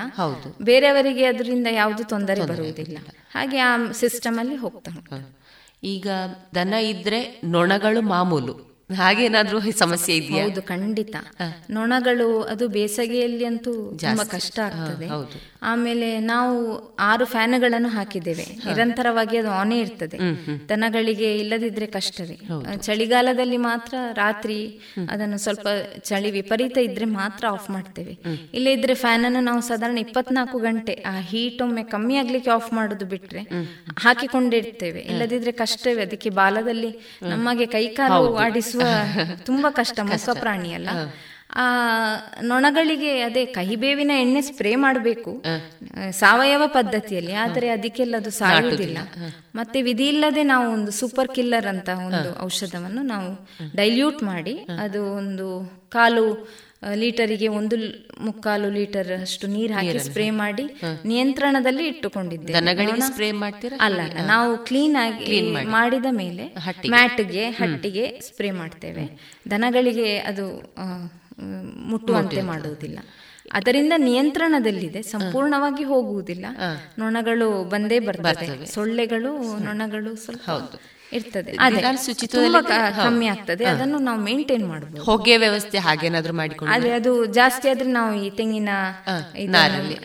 ಬೇರೆಯವರಿಗೆ ಅದರಿಂದ ಯಾವುದು ತೊಂದರೆ ಬರುವುದಿಲ್ಲ. ಹಾಗೆ ಆ ಸಿಸ್ಟಮ್ ಅಲ್ಲಿ ಹೋಗ್ತಾ ಈಗ ದನ ಇದ್ರೆ ನೊಣಗಳು ಮಾಮೂಲು. ಹಾಗೇನಾದ್ರೂ ಸಮಸ್ಯೆ ಇದೆಯಾ? ಹೌದು ಖಂಡಿತ. ನೊಣಗಳು ಅದು ಬೇಸಗೆಯಲ್ಲಿ ಅಂತೂ ತುಂಬಾ ಕಷ್ಟ ಆಗ್ತದೆ. ಆಮೇಲೆ ನಾವು ಆರು ಫ್ಯಾನ್ಗಳನ್ನು ಹಾಕಿದ್ದೇವೆ. ನಿರಂತರವಾಗಿ ಅದು ಆನೇ ಇರ್ತದೆ. ದನಗಳಿಗೆ ಇಲ್ಲದಿದ್ರೆ ಕಷ್ಟವೇ ಚಳಿಗಾಲದಲ್ಲಿ ಮಾತ್ರ ರಾತ್ರಿ ಅದನ್ನು ಸ್ವಲ್ಪ ಚಳಿ ವಿಪರೀತ ಇದ್ರೆ ಮಾತ್ರ ಆಫ್ ಮಾಡ್ತೇವೆ. ಇಲ್ಲ ಇದ್ರೆ ಫ್ಯಾನ್ ಅನ್ನು ನಾವು ಸಾಧಾರಣ ಇಪ್ಪತ್ನಾಲ್ಕು ಗಂಟೆ ಆ ಹೀಟ್ ಒಮ್ಮೆ ಕಮ್ಮಿ ಆಗ್ಲಿಕ್ಕೆ ಆಫ್ ಮಾಡುದು ಬಿಟ್ರೆ ಹಾಕಿಕೊಂಡಿರ್ತೇವೆ. ಇಲ್ಲದಿದ್ರೆ ಕಷ್ಟವೇ ಅದಕ್ಕೆ ಬಾಲದಲ್ಲಿ ನಮಗೆ ಕೈಕಾಲು ಆಡಿಸುವ ತುಂಬಾ ಕಷ್ಟ ಮುಖ ಪ್ರಾಣಿ ಅಲ್ಲ ಆ ನೊಣಗಳಿಗೆ ಅದೇ ಕಹಿಬೇವಿನ ಎಣ್ಣೆ ಸ್ಪ್ರೇ ಮಾಡಬೇಕು. ಸಾವಯವ ಪದ್ಧತಿಯಲ್ಲಿ. ಆದರೆ ಅದಕ್ಕೆಲ್ಲ ಅದು ಸಾಯುವುದಿಲ್ಲ. ಮತ್ತೆ ವಿಧಿ ಇಲ್ಲದೆ ನಾವು ಒಂದು ಸೂಪರ್ ಕಿಲ್ಲರ್ ಅಂತ ಒಂದು ಔಷಧವನ್ನು ನಾವು ಡೈಲ್ಯೂಟ್ ಮಾಡಿ ಅದು ಒಂದು ಕಾಲು ಲೀಟರಿಗೆ ಒಂದು ಮುಕ್ಕಾಲು ಲೀಟರ್ ಅಷ್ಟು ನೀರು ಹಾಕಿ ಸ್ಪ್ರೇ ಮಾಡಿ ನಿಯಂತ್ರಣದಲ್ಲಿ ಇಟ್ಟುಕೊಂಡಿದ್ದೆ ಸ್ಪ್ರೇ ಮಾಡ್ತೀರಾ? ಅಲ್ಲ ನಾವು ಕ್ಲೀನ್ ಆಗಿ ಮಾಡಿದ ಮೇಲೆ ಮ್ಯಾಟ್ಗೆ ಹಟ್ಟಿಗೆ ಸ್ಪ್ರೇ ಮಾಡ್ತೇವೆ. ದನಗಳಿಗೆ ಅದು ಮುಟ್ಟುವಂತೆ ಮಾಡುವುದಿಲ್ಲ. ಅದರಿಂದ ನಿಯಂತ್ರಣದಲ್ಲಿದೆ ಸಂಪೂರ್ಣವಾಗಿ ಹೋಗುವುದಿಲ್ಲ. ನೊಣಗಳು ಬಂದೇ ಬರ್ತವೆ. ಸೊಳ್ಳೆಗಳು ನೊಣಗಳು ಸ್ವಲ್ಪ ಇರ್ತದೆ. ಶುಚಿತ್ವದಲ್ಲಿ ಕಮ್ಮಿ ಆಗ್ತದೆ. ಅದನ್ನು ನಾವು ಮೇಂಟೈನ್ ಮಾಡಬಹುದು ಹೊಗೆ ವ್ಯವಸ್ಥೆ ಹಾಗೇನಾದ್ರೂ ಮಾಡಿಕೊಂಡು ಆದ್ರೆ ಅದು ಜಾಸ್ತಿ ಆದ್ರೆ ನಾವು ಈ ತೆಂಗಿನ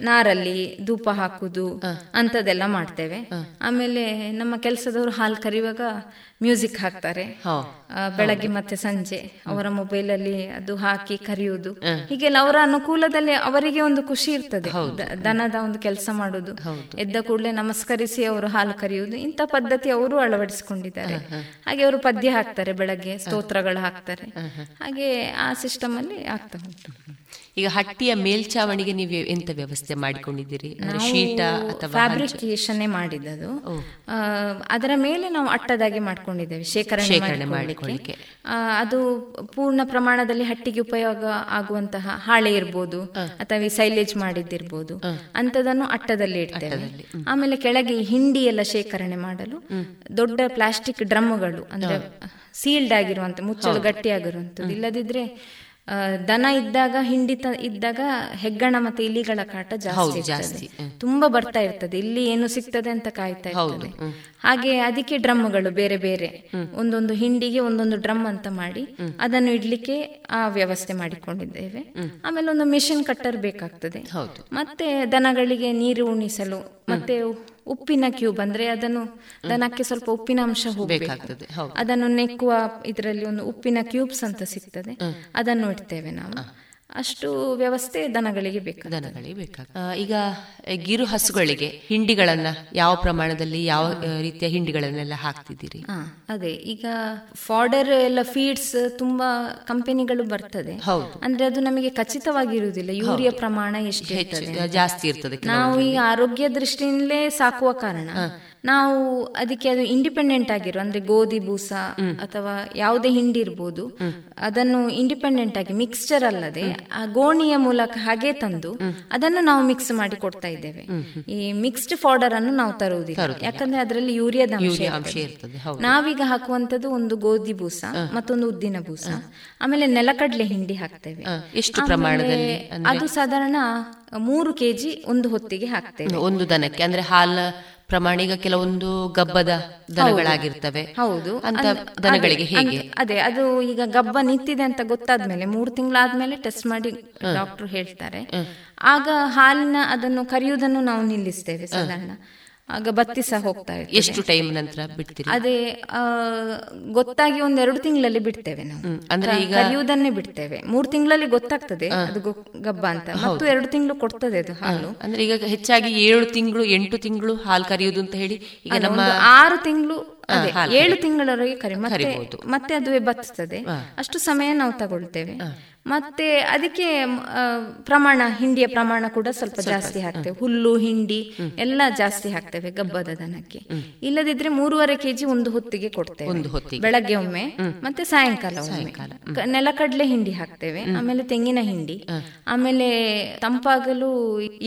ನಾರಲ್ಲಿ. ಧೂಪ ಹಾಕುದು ಅಂತದೆಲ್ಲ ಮಾಡ್ತೇವೆ. ಆಮೇಲೆ ನಮ್ಮ ಕೆಲಸದವರು ಹಾಲು ಕರಿಯುವಾಗ ಮ್ಯೂಸಿಕ್ ಹಾಕ್ತಾರೆ. ಬೆಳಗ್ಗೆ ಮತ್ತೆ ಸಂಜೆ ಅವರ ಮೊಬೈಲ್ ಅಲ್ಲಿ ಅದು ಹಾಕಿ ಕರೆಯುವುದು. ಹೀಗೆಲ್ಲ ಅವರ ಅನುಕೂಲದಲ್ಲಿ ಅವರಿಗೆ ಒಂದು ಖುಷಿ ಇರ್ತದೆ. ದನದ ಒಂದು ಕೆಲಸ ಮಾಡುದು ಎದ್ದ ಕೂಡಲೇ ನಮಸ್ಕರಿಸಿ ಅವರು ಹಾಲು ಕರೆಯುವುದು. ಇಂಥ ಪದ್ಧತಿ ಅವರು ಅಳವಡಿಸಿಕೊಂಡಿದ್ದಾರೆ. ಹಾಗೆ ಅವರು ಪದ್ಯ ಹಾಕ್ತಾರೆ ಬೆಳಗ್ಗೆ ಸ್ತೋತ್ರಗಳು ಹಾಕ್ತಾರೆ. ಹಾಗೆ ಆ ಸಿಸ್ಟಮ್ ಅಲ್ಲಿ ಆಗ್ತಾ ಉಂಟು. ಈಗ ಹಟ್ಟಿಯ ಮೇಲ್ಚಾವಣಿಗೆ ನೀವು ಎಂತ ವ್ಯವಸ್ಥೆ ಮಾಡಿಕೊಂಡಿದ್ದೀರಿ? ಶೀಟ ಅಥವಾ ಫ್ಯಾಬ್ರಿಕೇಶನ್ ಮಾಡಿದ್ದು ಅದರ ಮೇಲೆ ನಾವು ಅಟ್ಟದಾಗಿ ಮಾಡ್ಕೊಂಡಿದ್ದೇವೆ ಶೇಖರಣೆ ಮಾಡಿಕೊಳ್ಳಿಕ್ಕೆ. ಅದು ಪೂರ್ಣ ಪ್ರಮಾಣದಲ್ಲಿ ಹಟ್ಟಿಗೆ ಉಪಯೋಗ ಆಗುವಂತಹ ಹಾಳೆ ಇರ್ಬೋದು ಅಥವಾ ಸೈಲೇಜ್ ಮಾಡಿದ್ದಿರ್ಬೋದು ಅಂತದನ್ನು ಅಟ್ಟದಲ್ಲಿ ಇಡ್ತೇವೆ. ಆಮೇಲೆ ಕೆಳಗೆ ಹಿಂಡಿ ಎಲ್ಲ ಶೇಖರಣೆ ಮಾಡಲು ದೊಡ್ಡ ಪ್ಲಾಸ್ಟಿಕ್ ಡ್ರಮ್ಗಳು ಅಂದ್ರೆ ಸೀಲ್ಡ್ ಆಗಿರುವಂತ ಮುಚ್ಚಲು ಗಟ್ಟಿಯಾಗಿರುವಂತದ್ದು ಇಲ್ಲದಿದ್ರೆ ದನ ಇದ್ದಾಗ ಹಿಂಡಿ ಇದ್ದಾಗ ಹೆಗ್ಗಣ ಮತ್ತೆ ಇಲಿಗಳ ಕಾಟ ಜಾಸ್ತಿ ಜಾಸ್ತಿ ತುಂಬಾ ಬರ್ತಾ ಇರ್ತದೆ. ಇಲ್ಲಿ ಏನು ಸಿಗ್ತದೆ ಅಂತ ಕಾಯ್ತಾ ಇರ್ತದೆ. ಹಾಗೆ ಅದಕ್ಕೆ ಡ್ರಮ್ಗಳು ಬೇರೆ ಬೇರೆ. ಒಂದೊಂದು ಹಿಂಡಿಗೆ ಒಂದೊಂದು ಡ್ರಮ್ ಅಂತ ಮಾಡಿ ಅದನ್ನು ಇಡ್ಲಿಕ್ಕೆ ಆ ವ್ಯವಸ್ಥೆ ಮಾಡಿಕೊಂಡಿದ್ದೇವೆ. ಆಮೇಲೆ ಒಂದು ಮಿಷಿನ್ ಕಟ್ಟರ್ ಬೇಕಾಗ್ತದೆ. ಮತ್ತೆ ದನಗಳಿಗೆ ನೀರು ಉಣಿಸಲು ಮತ್ತೆ ಉಪ್ಪಿನ ಕ್ಯೂಬ್ ಅಂದ್ರೆ ಅದನ್ನು ದನಕ್ಕೆ ಸ್ವಲ್ಪ ಉಪ್ಪಿನ ಅಂಶ ಹೋಗಬೇಕಾಗ್ತದೆ ಅದನ್ನು ನೆಕ್ಕುವ ಇದರಲ್ಲಿ ಒಂದು ಉಪ್ಪಿನ ಕ್ಯೂಬ್ಸ್ ಅಂತ ಸಿಗ್ತದೆ. ಅದನ್ನು ಇಡ್ತೇವೆ ನಾವು. ಅಷ್ಟು ವ್ಯವಸ್ಥೆ ದನಗಳಿಗೆ ಬೇಕು ದನಗಳಿಗೆ ಬೇಕಾಗ ಈಗ ಗಿರು ಹಸುಗಳಿಗೆ ಹಿಂಡಿಗಳನ್ನ ಯಾವ ಪ್ರಮಾಣದಲ್ಲಿ ಯಾವ ರೀತಿಯ ಹಿಂಡಿಗಳನ್ನೆಲ್ಲ ಹಾಕ್ತಿದ್ದೀರಿ? ಅದೇ. ಈಗ ಫಾರ್ಡರ್ ಎಲ್ಲ ಫೀಡ್ಸ್ ತುಂಬಾ ಕಂಪನಿಗಳು ಬರ್ತದೆ. ಅಂದ್ರೆ ಅದು ನಮಗೆ ಖಚಿತವಾಗಿರುವುದಿಲ್ಲ. ಯೂರಿಯಾ ಪ್ರಮಾಣ ಎಷ್ಟು ಜಾಸ್ತಿ ಇರ್ತದೆ ನಾವು ಈ ಆರೋಗ್ಯ ದೃಷ್ಟಿಯಿಂದಲೇ ಸಾಕುವ ಕಾರಣ. ನಾವು ಅದಕ್ಕೆ ಅದು ಇಂಡಿಪೆಂಡೆಂಟ್ ಆಗಿರೋ ಅಂದ್ರೆ ಗೋಧಿ ಬೂಸ ಅಥವಾ ಯಾವುದೇ ಹಿಂಡಿ ಇರ್ಬೋದು ಅದನ್ನು ಇಂಡಿಪೆಂಡೆಂಟ್ ಆಗಿ ಮಿಕ್ಸ್ಚರ್ ಅಲ್ಲದೆ ಆ ಗೋಣಿಯ ಮೂಲಕ ಹಾಗೆ ತಂದು ಅದನ್ನು ನಾವು ಮಿಕ್ಸ್ ಮಾಡಿ ಕೊಡ್ತಾ ಇದ್ದೇವೆ. ಈ ಮಿಕ್ಸ್ಡ್ ಫೌಡರ್ ಅನ್ನು ನಾವು ತರುವುದಿಲ್ಲ. ಯಾಕಂದ್ರೆ ಅದರಲ್ಲಿ ಯೂರಿಯಾದ ಅಂಶ ಇರ್ತದೆ. ನಾವೀಗ ಹಾಕುವಂತದ್ದು ಒಂದು ಗೋಧಿ ಬೂಸ ಮತ್ತೊಂದು ಉದ್ದಿನ ಬೂಸ. ಆಮೇಲೆ ನೆಲಕಡ್ಲೆ ಹಿಂಡಿ ಹಾಕ್ತೇವೆ. ಎಷ್ಟು ಪ್ರಮಾಣದಲ್ಲಿ ಅದು ಸಾಧಾರಣ ಮೂರು ಕೆಜಿ ಒಂದು ಹೊತ್ತಿಗೆ ಹಾಕ್ತೇವೆ. ಒಂದು ದನಕ್ಕೆ ಅಂದ್ರೆ ಹಾಲ ಪ್ರಮಾಣ ಈಗ ಕೆಲವೊಂದು ಗಬ್ಬದ ದನಗಳಾಗಿರ್ತವೆ. ಹೌದು ಅಂತ ದನಗಳಿಗೆ ಹೇಗೆ? ಅದೇ ಅದು ಈಗ ಗಬ್ಬ ನಿಂತಿದೆ ಅಂತ ಗೊತ್ತಾದ್ಮೇಲೆ ಮೂರು ತಿಂಗಳಾದ್ಮೇಲೆ ಟೆಸ್ಟ್ ಮಾಡಿ ಡಾಕ್ಟರ್ ಹೇಳ್ತಾರೆ. ಆಗ ಹಾಲಿನ ಅದನ್ನು ಕರಿಯುವುದನ್ನು ನಾವು ನಿಲ್ಲಿಸ್ತೇವೆ ಸಾಧಾರಣ. ಆಗ ಬತ್ತಿ ಸಹ ಹೋಗ್ತಾ ಇದೆ ಎಷ್ಟು ಟೈಮ್ ನಂತರ ಬಿಡ್ತೀರಿ? ಅದೇ ಗೊತ್ತಾಗಿ ಒಂದ್ ಎರಡು ತಿಂಗಳಲ್ಲಿ ಬಿಡ್ತೇವೆ ನಾವು. ಅಂದ್ರೆ ಈಗ ಕಲಿಯುವುದನ್ನೇ ಬಿಡ್ತೇವೆ. ಮೂರ್ ತಿಂಗಳಲ್ಲಿ ಗೊತ್ತಾಗ್ತದೆ ಅದು ಗಬ್ಬ ಅಂತ. ಮತ್ತು ಎರಡು ತಿಂಗಳು ಕೊಡ್ತದೆ ಅದು ಹಾಲು. ಅಂದ್ರೆ ಈಗ ಹೆಚ್ಚಾಗಿ ಏಳು ತಿಂಗಳು ಎಂಟು ತಿಂಗಳು ಹಾಲು ಕರೆಯುವುದು ಅಂತ ಹೇಳಿ ಈಗ ನಮ್ಮ ಆರು ತಿಂಗಳು ಏಳು ತಿಂಗಳವರೆಗೆ ಕರಿ ಮತ್ತೆ ಮತ್ತೆ ಅದುವೇ ಬತ್ತುತ್ತದೆ ಅಷ್ಟು ಸಮಯ ನಾವು ತಗೊಳ್ತೇವೆ. ಮತ್ತೆ ಅದಕ್ಕೆ ಪ್ರಮಾಣ ಹಿಂಡಿಯ ಪ್ರಮಾಣ ಕೂಡ ಸ್ವಲ್ಪ ಜಾಸ್ತಿ ಹಾಕ್ತೇವೆ. ಹುಲ್ಲು ಹಿಂಡಿ ಎಲ್ಲ ಜಾಸ್ತಿ ಹಾಕ್ತೇವೆ ಗಬ್ಬದ ದನಕ್ಕೆ. ಇಲ್ಲದಿದ್ರೆ ಮೂರುವರೆ ಕೆಜಿ ಒಂದು ಹೊತ್ತಿಗೆ ಕೊಡ್ತೇವೆ. ಬೆಳಗ್ಗೆ ಒಮ್ಮೆ ಮತ್ತೆ ಸಾಯಂಕಾಲ ಒಮ್ಮೆ. ನೆಲಕಡ್ಲೆ ಹಿಂಡಿ ಹಾಕ್ತೇವೆ ಆಮೇಲೆ ತೆಂಗಿನ ಹಿಂಡಿ ಆಮೇಲೆ ತಂಪಾಗಲು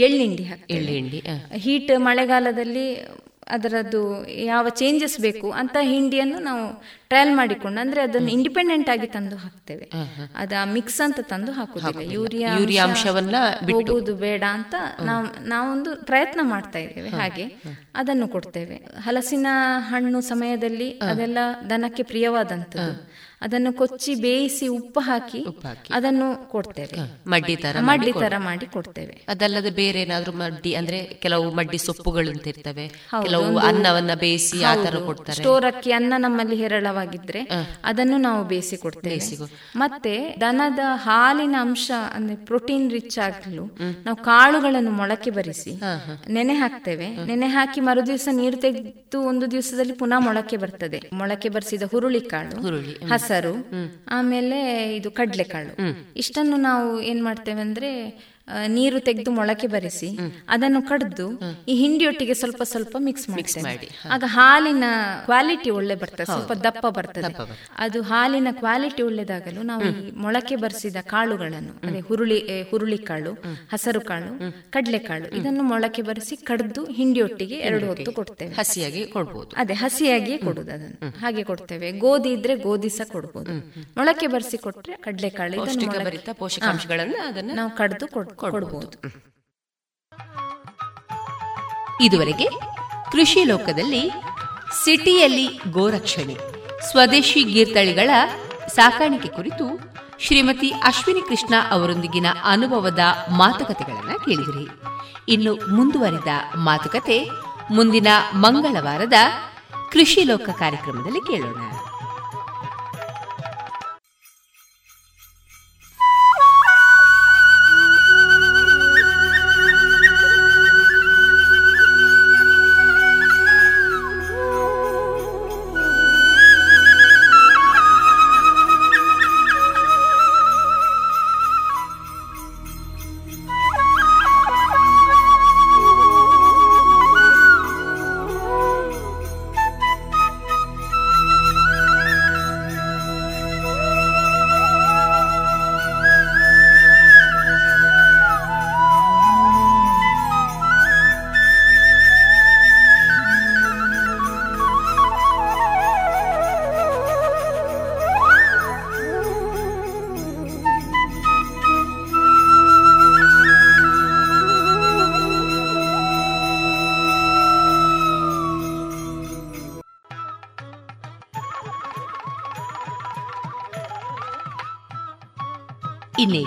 ಎಳ್ಳಿಂಡಿ ಹಾಕ್ತೇವೆ. ಹೀಟ್ ಮಳೆಗಾಲದಲ್ಲಿ ಅದರದ್ದು ಯಾವ ಚೇಂಜಸ್ ಬೇಕು ಅಂತ ಹಿಂಡಿಯನ್ನು ನಾವು ಟ್ರಯಲ್ ಮಾಡಿಕೊಂಡು ಅಂದ್ರೆ ಅದನ್ನು ಇಂಡಿಪೆಂಡೆಂಟ್ ಆಗಿ ತಂದು ಹಾಕ್ತೇವೆ. ಅದ ಮಿಕ್ಸ್ ಅಂತ ತಂದು ಹಾಕುದಿಲ್ಲ. ಯೂರಿಯಾ ಯೂರಿಯಾ ಅಂಶವನ್ನ ಹೋಗುವುದು ಬೇಡ ಅಂತ ನಾವು ನಾವೊಂದು ಪ್ರಯತ್ನ ಮಾಡ್ತಾ ಇದ್ದೇವೆ. ಹಾಗೆ ಅದನ್ನು ಕೊಡ್ತೇವೆ. ಹಲಸಿನ ಹಣ್ಣು ಸಮಯದಲ್ಲಿ ಅದೆಲ್ಲ ದನಕ್ಕೆ ಪ್ರಿಯವಾದಂಥದ್ದು. ಅದನ್ನು ಕೊಚ್ಚಿ ಬೇಯಿಸಿ ಉಪ್ಪು ಹಾಕಿ ಅದನ್ನು ಕೊಡ್ತೇವೆ. ಮಡ್ಡಿ ತರ ಮಡ್ಡಿ ತರ ಮಾಡಿ ಕೊಡ್ತೇವೆ. ಅದಲ್ಲದೆ ಬೇರೆ ಏನಾದ್ರು ಮಡ್ಡಿ ಅಂದ್ರೆ ಕೆಲವು ಮಡ್ಡಿ ಸೊಪ್ಪುಗಳು ಅಂತ ಇರ್ತವೆ. ಕೆಲವು ಅನ್ನವನ್ನ ಬೇಯಿಸಿ ಆ ತರ ಕೊಡ್ತಾರೆ. ಸ್ಟೋರ್ ಅಕ್ಕಿ ಅನ್ನ ನಮ್ಮಲ್ಲಿ ಹೇರಳವಾಗಿದ್ರೆ ಅದನ್ನು ನಾವು ಬೇಯಿಸಿ ಕೊಡ್ತೇವೆ. ಮತ್ತೆ ದನದ ಹಾಲಿನ ಅಂಶ ಅಂದ್ರೆ ಪ್ರೋಟೀನ್ ರಿಚ್ ಆಗಲು ನಾವು ಕಾಳುಗಳನ್ನು ಮೊಳಕೆ ಬರಿಸಿ ನೆನೆ ಹಾಕ್ತೇವೆ. ನೆನೆ ಹಾಕಿ ಮರು ದಿವಸ ನೀರು ತೆಗೆದು ಒಂದು ದಿವಸದಲ್ಲಿ ಪುನಃ ಮೊಳಕೆ ಬರ್ತದೆ. ಮೊಳಕೆ ಬರಿಸಿದ ಹುರುಳಿ ಕಾಳು ಹಸರು ಆಮೇಲೆ ಇದು ಕಡ್ಲೆಕಾಳು. ಇಷ್ಟನ್ನು ನಾವು ಏನ್ ಮಾಡ್ತೇವೆ ಅಂದ್ರೆ ನೀರು ತೆಗೆದು ಮೊಳಕೆ ಬರಿಸಿ ಅದನ್ನು ಕಡ್ದು ಈ ಹಿಂಡಿಯೊಟ್ಟಿಗೆ ಸ್ವಲ್ಪ ಸ್ವಲ್ಪ ಮಿಕ್ಸ್ ಮಾಡಿ ಆಗ ಹಾಲಿನ ಕ್ವಾಲಿಟಿ ಒಳ್ಳೆ ಬರ್ತದೆ ಸ್ವಲ್ಪ ದಪ್ಪ ಬರ್ತದೆ. ಅದು ಹಾಲಿನ ಕ್ವಾಲಿಟಿ ಒಳ್ಳೆದಾಗಲು ನಾವು ಈ ಮೊಳಕೆ ಬರೆಸಿದ ಕಾಳುಗಳನ್ನು ಅದೇ ಹುರುಳಿ ಹುರುಳಿ ಕಾಳು ಹಸರು ಕಾಳು ಕಡಲೆಕಾಳು ಇದನ್ನು ಮೊಳಕೆ ಬರೆಸಿ ಕಡ್ದು ಹಿಂಡಿಯೊಟ್ಟಿಗೆ ಎರಡು ಹೊತ್ತು ಕೊಡ್ತೇವೆ. ಹಸಿಯಾಗಿ ಕೊಡ್ಬೋದು. ಅದೇ ಹಸಿಯಾಗಿಯೇ ಕೊಡುದು ಅದನ್ನು. ಹಾಗೆ ಕೊಡ್ತೇವೆ. ಗೋಧಿ ಇದ್ರೆ ಗೋಧಿ ಸಹ ಕೊಡ್ಬೋದು. ಮೊಳಕೆ ಬರಿಸಿ ಕೊಟ್ರೆ ಕಡಲೆಕಾಳು ಪೋಷಕಾಂಶಗಳನ್ನು ಅದನ್ನು ನಾವು ಕಡ್ದು ಕೊಡ್ ಕೊಡಬಹುದು ಇದುವರೆಗೆ ಕೃಷಿ ಲೋಕದಲ್ಲಿ ಸಿಟಿಯಲ್ಲಿ ಗೋರಕ್ಷಣೆ, ಸ್ವದೇಶಿ ಗೀರ್ತಳಿಗಳ ಸಾಕಾಣಿಕೆ ಕುರಿತು ಶ್ರೀಮತಿ ಅಶ್ವಿನಿ ಕೃಷ್ಣ ಅವರೊಂದಿಗಿನ ಅನುಭವದ ಮಾತುಕತೆಗಳನ್ನು ಕೇಳಿದಿರಿ. ಇನ್ನು ಮುಂದುವರಿದ ಮಾತುಕತೆ ಮುಂದಿನ ಮಂಗಳವಾರದ ಕೃಷಿ ಲೋಕ ಕಾರ್ಯಕ್ರಮದಲ್ಲಿ ಕೇಳೋಣ.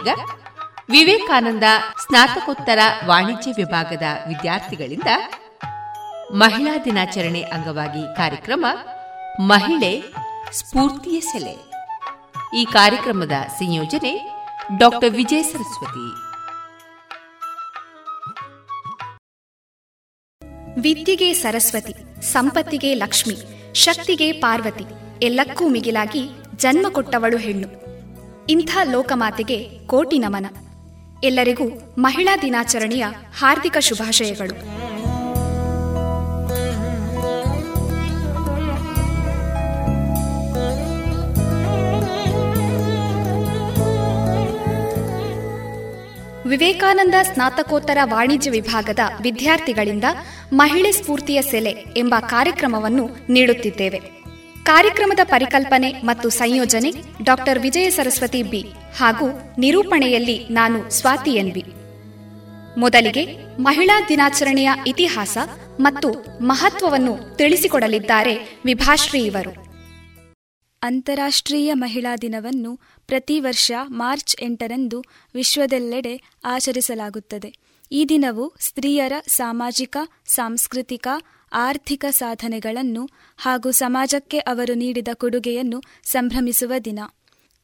ಇನ್ನೀಗ ವಿವೇಕಾನಂದ ಸ್ನಾತಕೋತ್ತರ ವಾಣಿಜ್ಯ ವಿಭಾಗದ ವಿದ್ಯಾರ್ಥಿಗಳಿಂದ ಮಹಿಳಾ ದಿನಾಚರಣೆ ಅಂಗವಾಗಿ ಕಾರ್ಯಕ್ರಮ ಮಹಿಳೆ ಸ್ಫೂರ್ತಿಯ ಸೆಲೆ. ಈ ಕಾರ್ಯಕ್ರಮದ ಸಂಯೋಜನೆ ಡಾಕ್ಟರ್ ವಿಜಯ ಸರಸ್ವತಿ. ವಿದ್ಯೆಗೆ ಸರಸ್ವತಿ, ಸಂಪತ್ತಿಗೆ ಲಕ್ಷ್ಮಿ, ಶಕ್ತಿಗೆ ಪಾರ್ವತಿ, ಎಲ್ಲಕ್ಕೂ ಮಿಗಿಲಾಗಿ ಜನ್ಮ ಕೊಟ್ಟವಳು ಹೆಣ್ಣು. ಇಂಥ ಲೋಕಮಾತೆಗೆ ಕೋಟಿ ನಮನ. ಎಲ್ಲರಿಗೂ ಮಹಿಳಾ ದಿನಾಚರಣೆಯ ಹಾರ್ದಿಕ ಶುಭಾಶಯಗಳು. ವಿವೇಕಾನಂದ ಸ್ನಾತಕೋತ್ತರ ವಾಣಿಜ್ಯ ವಿಭಾಗದ ವಿದ್ಯಾರ್ಥಿಗಳಿಂದ ಮಹಿಳೆ ಸ್ಫೂರ್ತಿಯ ಸೆಲೆ ಎಂಬ ಕಾರ್ಯಕ್ರಮವನ್ನು ನೀಡುತ್ತಿದ್ದೇವೆ. ಕಾರ್ಯಕ್ರಮದ ಪರಿಕಲ್ಪನೆ ಮತ್ತು ಸಂಯೋಜನೆ ಡಾಕ್ಟರ್ ವಿಜಯ ಸರಸ್ವತಿ ಬಿ ಹಾಗೂ ನಿರೂಪಣೆಯಲ್ಲಿ ನಾನು ಸ್ವಾತಿ ಎನ್ ಬಿ. ಮೊದಲಿಗೆ ಮಹಿಳಾ ದಿನಾಚರಣೆಯ ಇತಿಹಾಸ ಮತ್ತು ಮಹತ್ವವನ್ನು ತಿಳಿಸಿಕೊಡಲಿದ್ದಾರೆ ವಿಭಾಶ್ರೀ ಇವರು. ಅಂತಾರಾಷ್ಟ್ರೀಯ ಮಹಿಳಾ ದಿನವನ್ನು ಪ್ರತಿ ವರ್ಷ ಮಾರ್ಚ್ ಎಂಟರಂದು ವಿಶ್ವದೆಲ್ಲೆಡೆ ಆಚರಿಸಲಾಗುತ್ತದೆ. ಈ ದಿನವು ಸ್ತ್ರೀಯರ ಸಾಮಾಜಿಕ, ಸಾಂಸ್ಕೃತಿಕ ಆರ್ಥಿಕ ಸಾಧನೆಗಳನ್ನು ಹಾಗೂ ಸಮಾಜಕ್ಕೆ ಅವರು ನೀಡಿದ ಕೊಡುಗೆಯನ್ನು ಸಂಭ್ರಮಿಸುವ ದಿನ.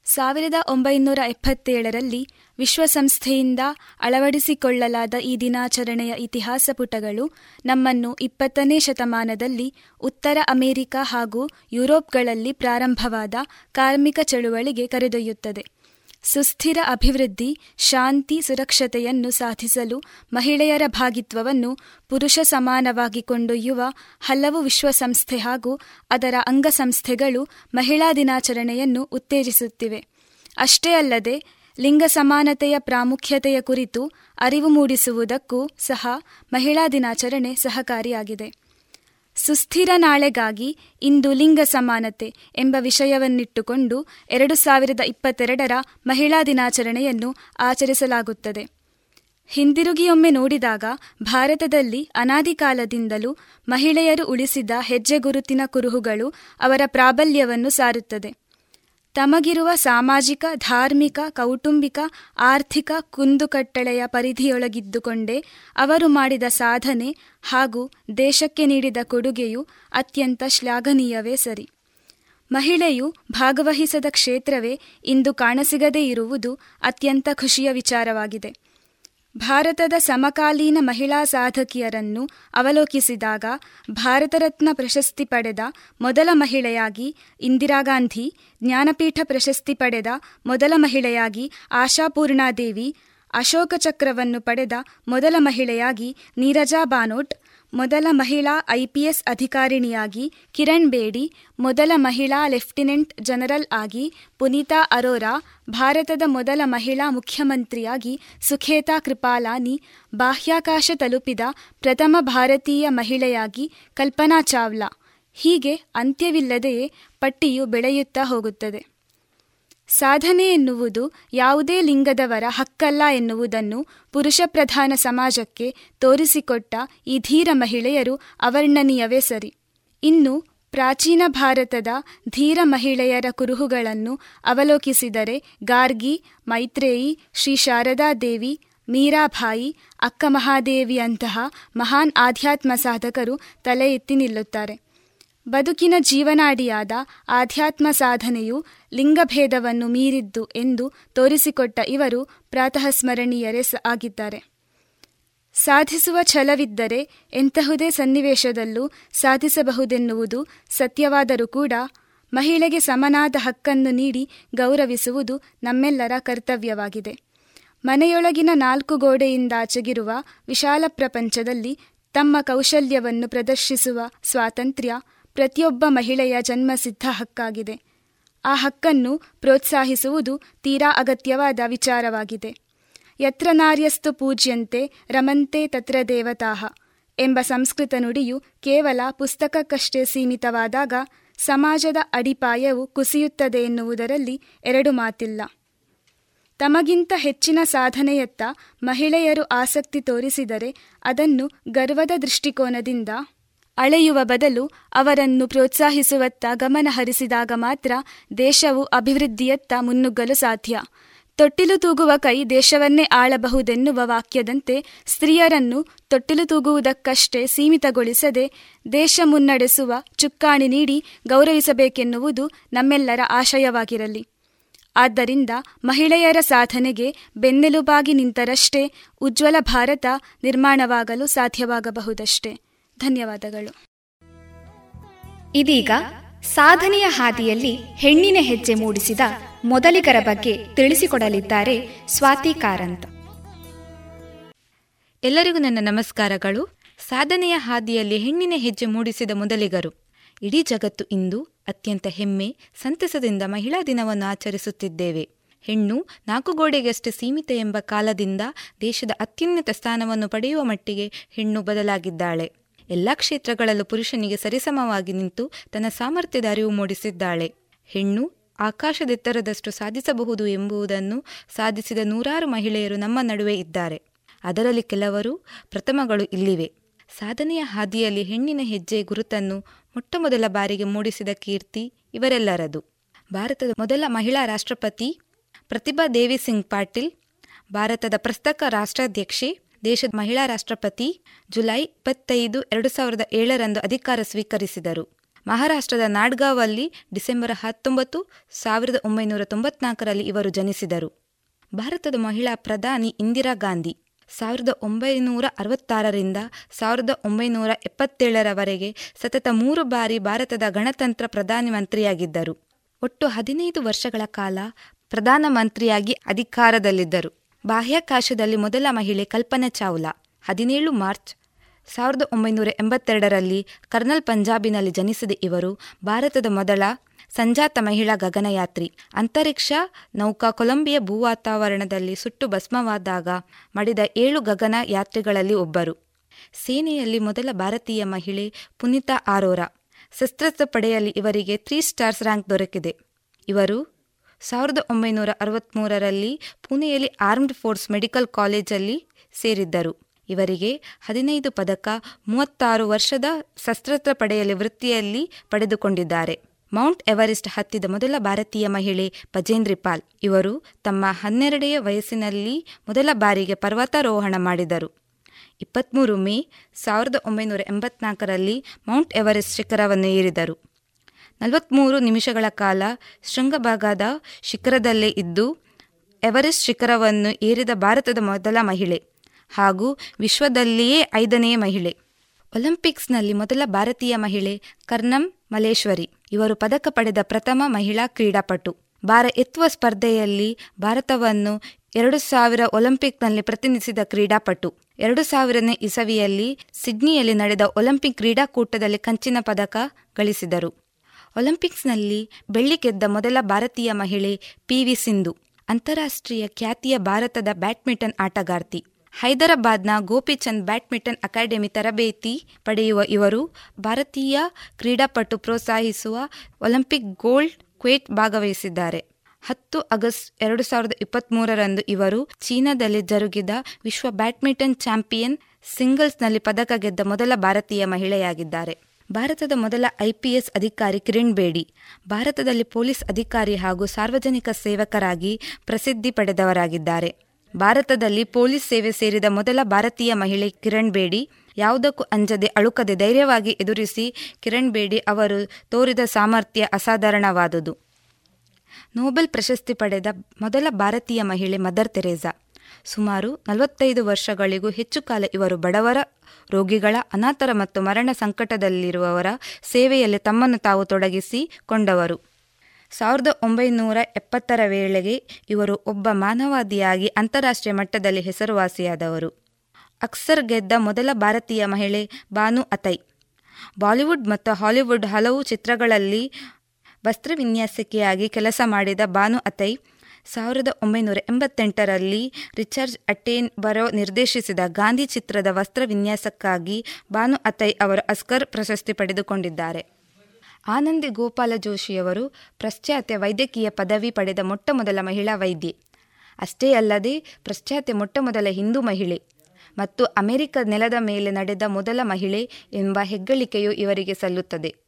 ಸಾವಿರದ ಒಂಬೈನೂರ ಎಪ್ಪತ್ತೇಳರಲ್ಲಿ ವಿಶ್ವಸಂಸ್ಥೆಯಿಂದ ಅಳವಡಿಸಿಕೊಳ್ಳಲಾದ ಈ ದಿನಾಚರಣೆಯ ಇತಿಹಾಸ ಪುಟಗಳು ನಮ್ಮನ್ನು ಇಪ್ಪತ್ತನೇ ಶತಮಾನದಲ್ಲಿ ಉತ್ತರ ಅಮೆರಿಕ ಹಾಗೂ ಯುರೋಪ್ಗಳಲ್ಲಿ ಪ್ರಾರಂಭವಾದ ಕಾರ್ಮಿಕ ಚಳುವಳಿಗೆ ಕರೆದೊಯ್ಯುತ್ತದೆ. ಸುಸ್ಥಿರ ಅಭಿವೃದ್ಧಿ, ಶಾಂತಿ, ಸುರಕ್ಷತೆಯನ್ನು ಸಾಧಿಸಲು ಮಹಿಳೆಯರ ಭಾಗಿತ್ವವನ್ನು ಪುರುಷ ಸಮಾನವಾಗಿ ಕೊಂಡೊಯ್ಯುವ ಹಲವು ವಿಶ್ವಸಂಸ್ಥೆ ಹಾಗೂ ಅದರ ಅಂಗಸಂಸ್ಥೆಗಳು ಮಹಿಳಾ ದಿನಾಚರಣೆಯನ್ನು ಉತ್ತೇಜಿಸುತ್ತಿವೆ. ಅಷ್ಟೇ ಅಲ್ಲದೆ, ಲಿಂಗ ಸಮಾನತೆಯ ಪ್ರಾಮುಖ್ಯತೆಯ ಕುರಿತು ಅರಿವು ಮೂಡಿಸುವುದಕ್ಕೂ ಸಹ ಮಹಿಳಾ ದಿನಾಚರಣೆ ಸಹಕಾರಿಯಾಗಿದೆ. ಸುಸ್ಥಿರ ನಾಳೆಗಾಗಿ ಇಂದು ಲಿಂಗ ಸಮಾನತೆ ಎಂಬ ವಿಷಯವನ್ನಿಟ್ಟುಕೊಂಡು ಎರಡು ಸಾವಿರದ ಇಪ್ಪತ್ತೆರಡರ ಮಹಿಳಾ ದಿನಾಚರಣೆಯನ್ನು ಆಚರಿಸಲಾಗುತ್ತದೆ. ಹಿಂದಿರುಗಿಯೊಮ್ಮೆ ನೋಡಿದಾಗ ಭಾರತದಲ್ಲಿ ಅನಾದಿಕಾಲದಿಂದಲೂ ಮಹಿಳೆಯರು ಉಳಿಸಿದ ಹೆಜ್ಜೆಗುರುತಿನ ಕುರುಹುಗಳು ಅವರ ಪ್ರಾಬಲ್ಯವನ್ನು ಸಾರುತ್ತದೆ. ತಮಗಿರುವ ಸಾಮಾಜಿಕ, ಧಾರ್ಮಿಕ, ಕೌಟುಂಬಿಕ, ಆರ್ಥಿಕ ಕುಂದುಕಟ್ಟಳೆಯ ಪರಿಧಿಯೊಳಗಿದ್ದುಕೊಂಡೇ ಅವರು ಮಾಡಿದ ಸಾಧನೆ ಹಾಗೂ ದೇಶಕ್ಕೆ ನೀಡಿದ ಕೊಡುಗೆಯು ಅತ್ಯಂತ ಶ್ಲಾಘನೀಯವೇ ಸರಿ. ಮಹಿಳೆಯು ಭಾಗವಹಿಸದ ಕ್ಷೇತ್ರವೇ ಇಂದು ಕಾಣಸಿಗದೇ ಇರುವುದು ಅತ್ಯಂತ ಖುಷಿಯ ವಿಚಾರವಾಗಿದೆ. ಭಾರತದ ಸಮಕಾಲೀನ ಮಹಿಳಾ ಸಾಧಕಿಯರನ್ನು ಅವಲೋಕಿಸಿದಾಗ ಭಾರತ ರತ್ನ ಪ್ರಶಸ್ತಿ ಪಡೆದ ಮೊದಲ ಮಹಿಳೆಯಾಗಿ ಇಂದಿರಾ ಗಾಂಧಿ, ಜ್ಞಾನಪೀಠ ಪ್ರಶಸ್ತಿ ಪಡೆದ ಮೊದಲ ಮಹಿಳೆಯಾಗಿ ಆಶಾಪೂರ್ಣಾದೇವಿ ಅಶೋಕ ಚಕ್ರವನ್ನು ಪಡೆದ ಮೊದಲ ಮಹಿಳೆಯಾಗಿ ನೀರಜಾ ಬಾನೋಟ್ ಮೊದಲ ಮಹಿಳಾ ಐಪಿಎಸ್ ಅಧಿಕಾರಿಣಿಯಾಗಿ ಕಿರಣ್ ಬೇಡಿ, ಮೊದಲ ಮಹಿಳಾ ಲೆಫ್ಟಿನೆಂಟ್ ಜನರಲ್ ಆಗಿ ಪುನೀತಾ ಅರೋರಾ, ಭಾರತದ ಮೊದಲ ಮಹಿಳಾ ಮುಖ್ಯಮಂತ್ರಿಯಾಗಿ ಸುಖೇತಾ ಕೃಪಾಲಾನಿ, ಬಾಹ್ಯಾಕಾಶ ತಲುಪಿದ ಪ್ರಥಮ ಭಾರತೀಯ ಮಹಿಳೆಯಾಗಿ ಕಲ್ಪನಾ ಚಾವ್ಲಾ. ಹೀಗೆ ಅಂತ್ಯವಿಲ್ಲದೆಯೇ ಪಟ್ಟಿಯು ಬೆಳೆಯುತ್ತಾ ಹೋಗುತ್ತದೆ. ಸಾಧನೆ ಎನ್ನುವುದು ಯಾವುದೇ ಲಿಂಗದವರ ಹಕ್ಕಲ್ಲ ಎನ್ನುವುದನ್ನು ಪುರುಷ ಪ್ರಧಾನ ಸಮಾಜಕ್ಕೆ ತೋರಿಸಿಕೊಟ್ಟ ಈ ಧೀರ ಮಹಿಳೆಯರು ಅವರ್ಣನೀಯವೇ ಸರಿ. ಇನ್ನು ಪ್ರಾಚೀನ ಭಾರತದ ಧೀರ ಮಹಿಳೆಯರ ಕುರುಹುಗಳನ್ನು ಅವಲೋಕಿಸಿದರೆ ಗಾರ್ಗಿ, ಮೈತ್ರೇಯಿ, ಶ್ರೀ ಶಾರದಾದೇವಿ ಮೀರಾಭಾಯಿ, ಅಕ್ಕ ಮಹಾದೇವಿಯಂತಹ ಮಹಾನ್ ಆಧ್ಯಾತ್ಮ ಸಾಧಕರು ತಲೆ ಎತ್ತಿ ನಿಲ್ಲುತ್ತಾರೆ. ಬದುಕಿನ ಜೀವನಾಡಿಯಾದ ಆಧ್ಯಾತ್ಮ ಸಾಧನೆಯು ಲಿಂಗಭೇದವನ್ನು ಮೀರಿದ್ದು ಎಂದು ತೋರಿಸಿಕೊಟ್ಟ ಇವರು ಪ್ರಾತಃ ಸ್ಮರಣೀಯರೇ ಆಗಿದ್ದಾರೆ. ಸಾಧಿಸುವ ಛಲವಿದ್ದರೆ ಎಂತಹುದೇ ಸನ್ನಿವೇಶದಲ್ಲೂ ಸಾಧಿಸಬಹುದೆನ್ನುವುದು ಸತ್ಯವಾದರೂ ಕೂಡ ಮಹಿಳೆಗೆ ಸಮನಾದ ಹಕ್ಕನ್ನು ನೀಡಿ ಗೌರವಿಸುವುದು ನಮ್ಮೆಲ್ಲರ ಕರ್ತವ್ಯವಾಗಿದೆ. ಮನೆಯೊಳಗಿನ ನಾಲ್ಕು ಗೋಡೆಯಿಂದಾಚೆಗಿರುವ ವಿಶಾಲ ಪ್ರಪಂಚದಲ್ಲಿ ತಮ್ಮ ಕೌಶಲ್ಯವನ್ನು ಪ್ರದರ್ಶಿಸುವ ಸ್ವಾತಂತ್ರ್ಯ ಪ್ರತಿಯೊಬ್ಬ ಮಹಿಳೆಯ ಜನ್ಮಸಿದ್ಧ ಹಕ್ಕಾಗಿದೆ. ಆ ಹಕ್ಕನ್ನು ಪ್ರೋತ್ಸಾಹಿಸುವುದು ತೀರಾ ಅಗತ್ಯವಾದ ವಿಚಾರವಾಗಿದೆ. ಯತ್ರ ನಾರ್ಯಸ್ತು ಪೂಜ್ಯಂತೆ ರಮಂತೆ ತತ್ರ ದೇವತಾಹ ಎಂಬ ಸಂಸ್ಕೃತ ನುಡಿಯು ಕೇವಲ ಪುಸ್ತಕಕ್ಕಷ್ಟೇ ಸೀಮಿತವಾದಾಗ ಸಮಾಜದ ಅಡಿಪಾಯವು ಕುಸಿಯುತ್ತದೆ ಎನ್ನುವುದರಲ್ಲಿ ಎರಡು ಮಾತಿಲ್ಲ. ತಮಗಿಂತ ಹೆಚ್ಚಿನ ಸಾಧನೆಯತ್ತ ಮಹಿಳೆಯರು ಆಸಕ್ತಿ ತೋರಿಸಿದರೆ ಅದನ್ನು ಗರ್ವದ ದೃಷ್ಟಿಕೋನದಿಂದ ಅಳೆಯುವ ಬದಲು ಅವರನ್ನು ಪ್ರೋತ್ಸಾಹಿಸುವತ್ತ ಗಮನ ಹರಿಸಿದಾಗ ಮಾತ್ರ ದೇಶವು ಅಭಿವೃದ್ಧಿಯತ್ತ ಮುನ್ನುಗ್ಗಲು ಸಾಧ್ಯ. ತೊಟ್ಟಿಲು ತೂಗುವ ಕೈ ದೇಶವನ್ನೇ ಆಳಬಹುದೆನ್ನುವ ವಾಕ್ಯದಂತೆ ಸ್ತ್ರೀಯರನ್ನು ತೊಟ್ಟಿಲು ತೂಗುವುದಕ್ಕಷ್ಟೇ ಸೀಮಿತಗೊಳಿಸದೆ ದೇಶ ಮುನ್ನಡೆಸುವ ಚುಕ್ಕಾಣಿ ನೀಡಿ ಗೌರವಿಸಬೇಕೆನ್ನುವುದು ನಮ್ಮೆಲ್ಲರ ಆಶಯವಾಗಿರಲಿ. ಆದ್ದರಿಂದ ಮಹಿಳೆಯರ ಸಾಧನೆಗೆ ಬೆನ್ನೆಲುಬಾಗಿ ನಿಂತರಷ್ಟೇ ಉಜ್ವಲ ಭಾರತ ನಿರ್ಮಾಣವಾಗಲು ಸಾಧ್ಯವಾಗಬಹುದಷ್ಟೇ. ಧನ್ಯವಾದಗಳು. ಇದೀಗ ಸಾಧನೆಯ ಹಾದಿಯಲ್ಲಿ ಹೆಣ್ಣಿನ ಹೆಜ್ಜೆ ಮೂಡಿಸಿದ ಮೊದಲಿಗರ ಬಗ್ಗೆ ತಿಳಿಸಿಕೊಡಲಿದ್ದಾರೆ ಸ್ವಾತಿ ಕಾರಂತ್. ಎಲ್ಲರಿಗೂ ನನ್ನ ನಮಸ್ಕಾರಗಳು. ಸಾಧನೆಯ ಹಾದಿಯಲ್ಲಿ ಹೆಣ್ಣಿನ ಹೆಜ್ಜೆ ಮೂಡಿಸಿದ ಮೊದಲಿಗರು. ಇಡೀ ಜಗತ್ತು ಇಂದು ಅತ್ಯಂತ ಹೆಮ್ಮೆ, ಸಂತಸದಿಂದ ಮಹಿಳಾ ದಿನವನ್ನು ಆಚರಿಸುತ್ತಿದ್ದೇವೆ. ಹೆಣ್ಣು ನಾಲ್ಕು ಗೋಡೆಗಷ್ಟೇ ಸೀಮಿತ ಎಂಬ ಕಾಲದಿಂದ ದೇಶದ ಅತ್ಯುನ್ನತ ಸ್ಥಾನವನ್ನು ಪಡೆಯುವ ಮಟ್ಟಿಗೆ ಹೆಣ್ಣು ಬದಲಾಗಿದ್ದಾಳೆ. ಎಲ್ಲ ಕ್ಷೇತ್ರಗಳಲ್ಲೂ ಪುರುಷನಿಗೆ ಸರಿಸಮವಾಗಿ ನಿಂತು ತನ್ನ ಸಾಮರ್ಥ್ಯದ ಅರಿವು ಮೂಡಿಸಿದ್ದಾಳೆ. ಹೆಣ್ಣು ಆಕಾಶದೆತ್ತರದಷ್ಟು ಸಾಧಿಸಬಹುದು ಎಂಬುದನ್ನು ಸಾಧಿಸಿದ ನೂರಾರು ಮಹಿಳೆಯರು ನಮ್ಮ ನಡುವೆ ಇದ್ದಾರೆ. ಅದರಲ್ಲಿ ಕೆಲವರು ಪ್ರಥಮಗಳು ಇಲ್ಲಿವೆ. ಸಾಧನೆಯ ಹಾದಿಯಲ್ಲಿ ಹೆಣ್ಣಿನ ಹೆಜ್ಜೆ ಗುರುತನ್ನು ಮೊಟ್ಟಮೊದಲ ಬಾರಿಗೆ ಮೂಡಿಸಿದ ಕೀರ್ತಿ ಇವರೆಲ್ಲರದು. ಭಾರತದ ಮೊದಲ ಮಹಿಳಾ ರಾಷ್ಟ್ರಪತಿ ಪ್ರತಿಭಾ ದೇವಿ ಸಿಂಗ್ ಪಾಟೀಲ್, ಭಾರತದ ಪ್ರಸ್ತಕ ರಾಷ್ಟ್ರಾಧ್ಯಕ್ಷೆ ದೇಶದ ಮಹಿಳಾ ರಾಷ್ಟ್ರಪತಿ ಜುಲೈ ಇಪ್ಪತ್ತೈದು, ಎರಡು ಸಾವಿರದ ಏಳರಂದು ಅಧಿಕಾರ ಸ್ವೀಕರಿಸಿದರು. ಮಹಾರಾಷ್ಟ್ರದ ನಾಡ್ಗಾವಲ್ಲಿ ಡಿಸೆಂಬರ್ ಹತ್ತೊಂಬತ್ತು, ಸಾವಿರದ ಒಂಬೈನೂರ ತೊಂಬತ್ನಾಲ್ಕರಲ್ಲಿ ಇವರು ಜನಿಸಿದರು. ಭಾರತದ ಮಹಿಳಾ ಪ್ರಧಾನಿ ಇಂದಿರಾ ಗಾಂಧಿ ಸಾವಿರದ ಒಂಬೈನೂರ ಅರವತ್ತಾರರಿಂದ ಸಾವಿರದ ಒಂಬೈನೂರ ಎಪ್ಪತ್ತೇಳರವರೆಗೆ ಸತತ ಮೂರು ಬಾರಿ ಭಾರತದ ಗಣತಂತ್ರ ಪ್ರಧಾನಿ ಮಂತ್ರಿಯಾಗಿದ್ದರು. ಒಟ್ಟು ಹದಿನೈದು ವರ್ಷಗಳ ಕಾಲ ಪ್ರಧಾನಮಂತ್ರಿಯಾಗಿ ಅಧಿಕಾರದಲ್ಲಿದ್ದರು. ಬಾಹ್ಯಾಕಾಶದಲ್ಲಿ ಮೊದಲ ಮಹಿಳೆ ಕಲ್ಪನಾ ಚಾವ್ಲಾ, ಹದಿನೇಳು ಮಾರ್ಚ್ ಸಾವಿರದ ಒಂಬೈನೂರ ಎಂಬತ್ತೆರಡರಲ್ಲಿ ಕರ್ನಲ್ ಪಂಜಾಬಿನಲ್ಲಿ ಜನಿಸಿದ ಇವರು ಭಾರತದ ಮೊದಲ ಸಂಜಾತ ಮಹಿಳಾ ಗಗನಯಾತ್ರಿ. ಅಂತರಿಕ್ಷ ನೌಕಾ ಕೊಲಂಬಿಯಾ ಭೂವಾತಾವರಣದಲ್ಲಿ ಸುಟ್ಟು ಭಸ್ಮವಾದಾಗ ಮಡಿದ ಏಳು ಗಗನ ಯಾತ್ರಿಗಳಲ್ಲಿ ಒಬ್ಬರು. ಸೇನೆಯಲ್ಲಿ ಮೊದಲ ಭಾರತೀಯ ಮಹಿಳೆ ಪುನೀತಾ ಆರೋರಾ. ಸಶಸ್ತ್ರ ಪಡೆಯಲ್ಲಿ ಇವರಿಗೆ ತ್ರೀ ಸ್ಟಾರ್ಸ್ ರ್ಯಾಂಕ್ ದೊರಕಿದೆ. ಇವರು ಸಾವಿರದ ಒಂಬೈನೂರ ಅರವತ್ತ್ಮೂರರಲ್ಲಿ ಪುಣೆಯಲ್ಲಿ ಆರ್ಮ್ಡ್ ಫೋರ್ಸ್ ಮೆಡಿಕಲ್ ಕಾಲೇಜಲ್ಲಿ ಸೇರಿದ್ದರು. ಇವರಿಗೆ ಹದಿನೈದು ಪದಕ, ಮೂವತ್ತಾರು ವರ್ಷದ ಸಶಸ್ತ್ರ ಪಡೆಯಲ್ಲಿ ವೃತ್ತಿಯಲ್ಲಿ ಪಡೆದುಕೊಂಡಿದ್ದಾರೆ. ಮೌಂಟ್ ಎವರೆಸ್ಟ್ ಹತ್ತಿದ ಮೊದಲ ಭಾರತೀಯ ಮಹಿಳೆ ಭಜೇಂದ್ರಿ ಪಾಲ್. ಇವರು ತಮ್ಮ ಹನ್ನೆರಡೆಯ ವಯಸ್ಸಿನಲ್ಲಿ ಮೊದಲ ಬಾರಿಗೆ ಪರ್ವತಾರೋಹಣ ಮಾಡಿದರು. ಇಪ್ಪತ್ತ್ಮೂರು ಮೇ ಸಾವಿರದ ಒಂಬೈನೂರ ಎಂಬತ್ನಾಲ್ಕರಲ್ಲಿ ಮೌಂಟ್ ಎವರೆಸ್ಟ್ ಶಿಖರವನ್ನು ಏರಿದರು. ನಲವತ್ತ್ಮೂರು ನಿಮಿಷಗಳ ಕಾಲ ಶೃಂಗಭಾಗದ ಶಿಖರದಲ್ಲೇ ಇದ್ದು, ಎವರೆಸ್ಟ್ ಶಿಖರವನ್ನು ಏರಿದ ಭಾರತದ ಮೊದಲ ಮಹಿಳೆ ಹಾಗೂ ವಿಶ್ವದಲ್ಲಿಯೇ ಐದನೆಯ ಮಹಿಳೆ. ಒಲಿಂಪಿಕ್ಸ್ನಲ್ಲಿ ಮೊದಲ ಭಾರತೀಯ ಮಹಿಳೆ ಕರ್ನಂ ಮಲೇಶ್ವರಿ ಇವರು ಪದಕ ಪಡೆದ ಪ್ರಥಮ ಮಹಿಳಾ ಕ್ರೀಡಾಪಟು. ಭಾರ ಎತ್ತುವ ಸ್ಪರ್ಧೆಯಲ್ಲಿ ಭಾರತವನ್ನು ಎರಡು ಸಾವಿರ ಒಲಿಂಪಿಕ್ನಲ್ಲಿ ಪ್ರತಿನಿಧಿಸಿದ ಕ್ರೀಡಾಪಟು. ಎರಡು ಸಾವಿರನೇ ಇಸವಿಯಲ್ಲಿ ಸಿಡ್ನಿಯಲ್ಲಿ ನಡೆದ ಒಲಿಂಪಿಕ್ ಕ್ರೀಡಾಕೂಟದಲ್ಲಿ ಕಂಚಿನ ಪದಕ ಗಳಿಸಿದರು. ಒಲಿಂಪಿಕ್ಸ್ನಲ್ಲಿ ಬೆಳ್ಳಿ ಗೆದ್ದ ಮೊದಲ ಭಾರತೀಯ ಮಹಿಳೆ ಪಿ ವಿ ಸಿಂಧು, ಅಂತಾರಾಷ್ಟ್ರೀಯ ಖ್ಯಾತಿಯ ಭಾರತದ ಬ್ಯಾಡ್ಮಿಂಟನ್ ಆಟಗಾರ್ತಿ. ಹೈದರಾಬಾದ್ನ ಗೋಪಿಚಂದ್ ಬ್ಯಾಡ್ಮಿಂಟನ್ ಅಕಾಡೆಮಿ ತರಬೇತಿ ಪಡೆಯುವ ಇವರು ಭಾರತೀಯ ಕ್ರೀಡಾಪಟು ಪ್ರೋತ್ಸಾಹಿಸುವ ಒಲಿಂಪಿಕ್ ಗೋಲ್ಡ್ ಕ್ವೇಟ್ ಭಾಗವಹಿಸಿದ್ದಾರೆ. ಹತ್ತು ಆಗಸ್ಟ್ ಎರಡು ಸಾವಿರದ ಇಪ್ಪತ್ತ್ಮೂರರಂದು ಇವರು ಚೀನಾದಲ್ಲಿ ಜರುಗಿದ ವಿಶ್ವ ಬ್ಯಾಡ್ಮಿಂಟನ್ ಚಾಂಪಿಯನ್ ಸಿಂಗಲ್ಸ್ನಲ್ಲಿ ಪದಕ ಗೆದ್ದ ಮೊದಲ ಭಾರತೀಯ ಮಹಿಳೆಯಾಗಿದ್ದಾರೆ. ಭಾರತದ ಮೊದಲ ಐಪಿಎಸ್ ಅಧಿಕಾರಿ ಕಿರಣ್ ಬೇಡಿ. ಭಾರತದಲ್ಲಿ ಪೊಲೀಸ್ ಅಧಿಕಾರಿ ಹಾಗೂ ಸಾರ್ವಜನಿಕ ಸೇವಕರಾಗಿ ಪ್ರಸಿದ್ಧಿ ಪಡೆದವರಾಗಿದ್ದಾರೆ. ಭಾರತದಲ್ಲಿ ಪೊಲೀಸ್ ಸೇವೆ ಸೇರಿದ ಮೊದಲ ಭಾರತೀಯ ಮಹಿಳೆ ಕಿರಣ್ ಬೇಡಿ. ಯಾವುದಕ್ಕೂ ಅಂಜದೆ ಅಳುಕದೆ ಧೈರ್ಯವಾಗಿ ಎದುರಿಸಿ ಕಿರಣ್ ಬೇಡಿ ಅವರು ತೋರಿದ ಸಾಮರ್ಥ್ಯ ಅಸಾಧಾರಣವಾದುದು. ನೋಬೆಲ್ ಪ್ರಶಸ್ತಿ ಪಡೆದ ಮೊದಲ ಭಾರತೀಯ ಮಹಿಳೆ ಮದರ್ ತೆರೇಸಾ. ಸುಮಾರು ನಲವತ್ತೈದು ವರ್ಷಗಳಿಗೂ ಹೆಚ್ಚು ಕಾಲ ಇವರು ಬಡವರ ರೋಗಿಗಳ ಅನಾಥರ ಮತ್ತು ಮರಣ ಸಂಕಟದಲ್ಲಿರುವವರ ಸೇವೆಯಲ್ಲಿ ತಮ್ಮನ್ನು ತಾವು ತೊಡಗಿಸಿಕೊಂಡವರು. ಸಾವಿರದ ಒಂಬೈನೂರ ಎಪ್ಪತ್ತರ ವೇಳೆಗೆ ಇವರು ಒಬ್ಬ ಮಾನವಾದಿಯಾಗಿ ಅಂತಾರಾಷ್ಟ್ರೀಯ ಮಟ್ಟದಲ್ಲಿ ಹೆಸರುವಾಸಿಯಾದವರು. ಅಕ್ಸರ್ ಗೆದ್ದ ಮೊದಲ ಭಾರತೀಯ ಮಹಿಳೆ ಬಾನು ಅತೈ. ಬಾಲಿವುಡ್ ಮತ್ತು ಹಾಲಿವುಡ್ ಹಲವು ಚಿತ್ರಗಳಲ್ಲಿ ವಸ್ತ್ರವಿನ್ಯಾಸಕಿಯಾಗಿ ಕೆಲಸ ಮಾಡಿದ ಬಾನು ಅತೈ ಸಾವಿರದ ಒಂಬೈನೂರ ಎಂಬತ್ತೆಂಟರಲ್ಲಿ ರಿಚರ್ಡ್ ಅಟೇನ್ ಬರೋ ನಿರ್ದೇಶಿಸಿದ ಗಾಂಧಿ ಚಿತ್ರದ ವಸ್ತ್ರ ವಿನ್ಯಾಸಕ್ಕಾಗಿ ಬಾನು ಅತೈ ಅವರು ಅಸ್ಕರ್ ಪ್ರಶಸ್ತಿ ಪಡೆದುಕೊಂಡಿದ್ದಾರೆ. ಆನಂದಿ ಗೋಪಾಲ ಜೋಶಿಯವರು ಪಾಶ್ಚಾತ್ಯ ವೈದ್ಯಕೀಯ ಪದವಿ ಪಡೆದ ಮೊಟ್ಟಮೊದಲ ಮಹಿಳಾ ವೈದ್ಯೆ. ಅಷ್ಟೇ ಅಲ್ಲದೆ ಪಾಶ್ಚಾತ್ಯ ಮೊಟ್ಟಮೊದಲ ಹಿಂದೂ ಮಹಿಳೆ ಮತ್ತು ಅಮೆರಿಕ ನೆಲದ ಮೇಲೆ ನಡೆದ ಮೊದಲ ಮಹಿಳೆ ಎಂಬ ಹೆಗ್ಗಳಿಕೆಯು ಇವರಿಗೆ ಸಲ್ಲುತ್ತದೆ.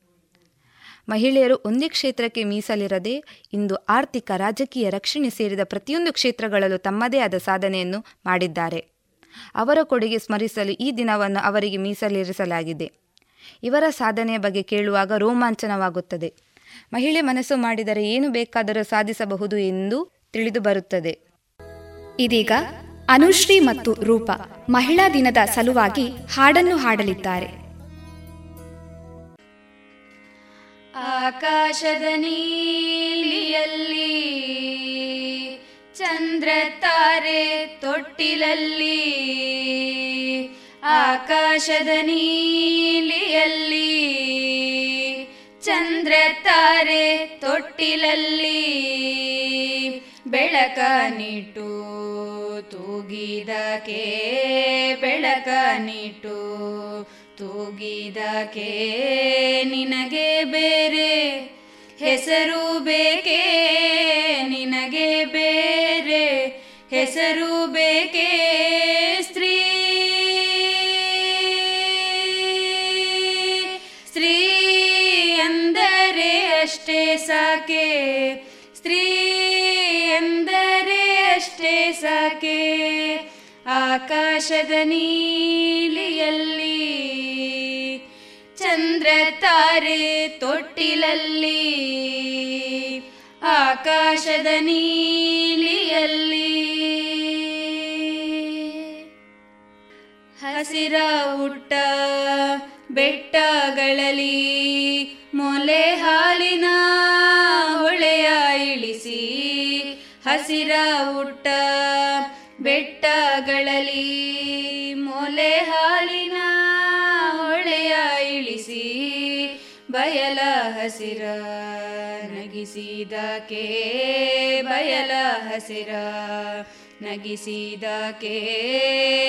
ಮಹಿಳೆಯರು ಒಂದೇ ಕ್ಷೇತ್ರಕ್ಕೆ ಮೀಸಲಿರದೆ ಇಂದು ಆರ್ಥಿಕ, ರಾಜಕೀಯ ರಕ್ಷಣೆ ಸೇರಿದ ಪ್ರತಿಯೊಂದು ಕ್ಷೇತ್ರಗಳಲ್ಲೂ ತಮ್ಮದೇ ಆದ ಸಾಧನೆಯನ್ನು ಮಾಡಿದ್ದಾರೆ. ಅವರ ಕೊಡುಗೆ ಸ್ಮರಿಸಲು ಈ ದಿನವನ್ನು ಅವರಿಗೆ ಮೀಸಲಿರಿಸಲಾಗಿದೆ. ಇವರ ಸಾಧನೆಯ ಬಗ್ಗೆ ಕೇಳುವಾಗ ರೋಮಾಂಚನವಾಗುತ್ತದೆ. ಮಹಿಳೆ ಮನಸ್ಸು ಮಾಡಿದರೆ ಏನು ಬೇಕಾದರೂ ಸಾಧಿಸಬಹುದು ಎಂದು ತಿಳಿದು ಬರುತ್ತದೆ. ಇದೀಗ ಅನುಶ್ರೀ ಮತ್ತು ರೂಪ ಮಹಿಳಾ ದಿನದ ಸಲುವಾಗಿ ಹಾಡನ್ನು ಹಾಡಲಿದ್ದಾರೆ. ಆಕಾಶದ ನೀಲಿಯಲ್ಲಿ, ಚಂದ್ರ ತಾರೆ ತೊಟ್ಟಿಲಲ್ಲಿ, ಆಕಾಶದ ನೀಲಿಯಲ್ಲಿ, ಚಂದ್ರ ತಾರೆ ತೊಟ್ಟಿಲಲ್ಲಿ, ಬೆಳಕ ನೀಟು ತೂಗಿದಕೆ ಬೆಳಕ ನಿಟ್ಟು ತೂಗಿದಕೆ ನಿನಗೆ ಬೇರೆ? ಹೆಸರು ಬೇಕೇ ನಿನಗೆ ಬೇರೆ? ಹೆಸರು ಬೇಕೇ ಸ್ತ್ರೀ? ಸ್ತ್ರೀ ಅಂದರೆ ಅಷ್ಟೇ ಸಾಕೆ? ಸ್ತ್ರೀ ಎಂದರೆ ಅಷ್ಟೇ ಸಾಕೆ? ಆಕಾಶದ ನೀಲಿಯಲ್ಲಿ ಚಂದ್ರ ತಾರೆ ತೊಟ್ಟಿಲಲ್ಲಿ, ಆಕಾಶದ ನೀಲಿಯಲ್ಲಿ. ಹಸಿರ ಹುಟ್ಟ ಬೆಟ್ಟಗಳಲ್ಲಿ, ಮೊಲೆ ಹಾಲಿನ ಹೊಳೆಯ ಇಳಿಸಿ, ಹಸಿರ ಹುಟ್ಟ ಬೆಟ್ಟಗಳಲ್ಲಿ ಮೊಲೆ ಹಾಲಿನ ಹೊಳೆಯ ಇಳಿಸಿ ಬಯಲ ಹಸಿರ ನಗಿಸಿದಕೆ ಬಯಲ ಹಸಿರ ನಗಿಸಿದಕೆ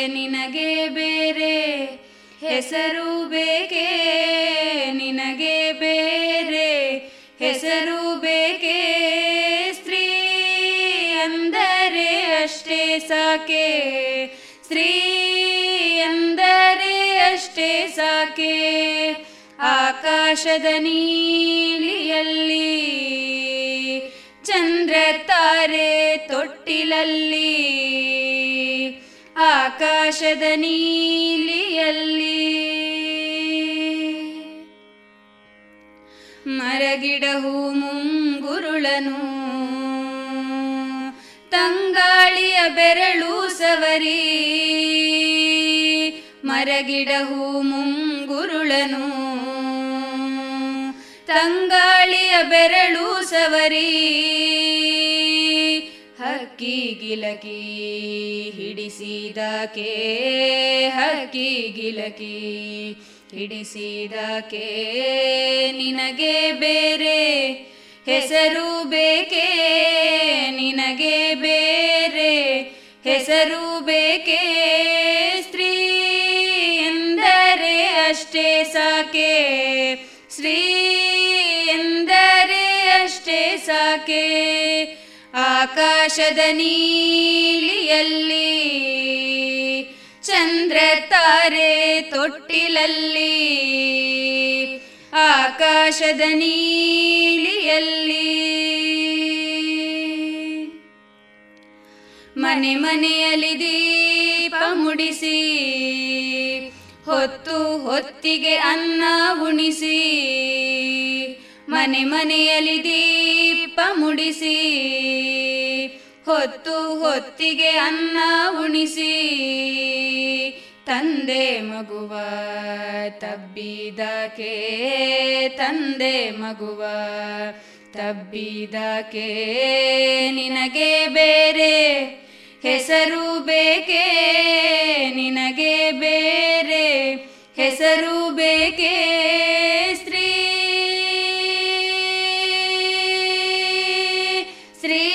ನಿನಗೆ ಬೇರೆ ಹೆಸರು ಬೇಕೇ? ನಿನಗೆ ಬೇರೆ ಹೆಸರು ಬೇಕೇ? ಅಂದರೆ ಅಷ್ಟೇ ಸಾಕೆ. ಸ್ತ್ರೀ ಎಂದರೆ ಅಷ್ಟೇ ಸಾಕೆ. ಆಕಾಶದ ನೀಲಿಯಲ್ಲಿ, ಚಂದ್ರ ತಾರೆ ತೊಟ್ಟಿಲಲ್ಲಿ. ಆಕಾಶದ ನೀಲಿಯಲ್ಲಿ ಮರಗಿಡ ಹೂ ಮುಂಗುರುಳನು. ತಂಗಾಳಿಯ ಬೆರಳು ಸವರಿ. ಮರಗಿಡ ಹೂ ಮುಂಗುರುಳನು. ತಂಗಾಳಿಯ ಬೆರಳು ಸವರಿ. ಹಕ್ಕಿ ಗಿಲಕಿ ಹಿಡಿಸಿದಕೆ. ಹಕ್ಕಿ ಗಿಲಕಿ ಹಿಡಿಸಿದಕೆ. ನಿನಗೆ ಬೇರೆ ಹೆಸರು ಬೇಕೇ ನಿನಗೆ ಬೇರೆ? ಹೆಸರು ಬೇಕೇ ಸ್ತ್ರೀ ಎಂದರೆ ಅಷ್ಟೇ ಸಾಕೆ? ಸ್ತ್ರೀ ಎಂದರೆ ಅಷ್ಟೇ ಸಾಕೆ? ಆಕಾಶದ ನೀಲಿಯಲ್ಲಿ ಚಂದ್ರ ತಾರೆ ತೊಟ್ಟಿಲಲ್ಲಿ ಆಕಾಶದ ನೀಲಿಯಲ್ಲಿ. ಮನೆ ಮನೆಯಲ್ಲಿ ದೀಪ ಮುಡಿಸಿ, ಹೊತ್ತು ಹೊತ್ತಿಗೆ ಅನ್ನ ಉಣಿಸಿ, ಮನೆ ಮನೆಯಲ್ಲಿ ದೀಪ ಮುಡಿಸಿ, ಹೊತ್ತು ಹೊತ್ತಿಗೆ ಅನ್ನ ಉಣಿಸಿ ತಂದೆ ಮಗುವ ತಬ್ಬಿದಕೆ ತಂದೆ ಮಗುವ ತಬ್ಬಿದಕೆ ನಿನಗೆ ಬೇರೆ ಹೆಸರು ಬೇಕೇ? ನಿನಗೆ ಬೇರೆ ಹೆಸರು ಬೇಕೇ ಸ್ತ್ರೀ? ಸ್ತ್ರೀ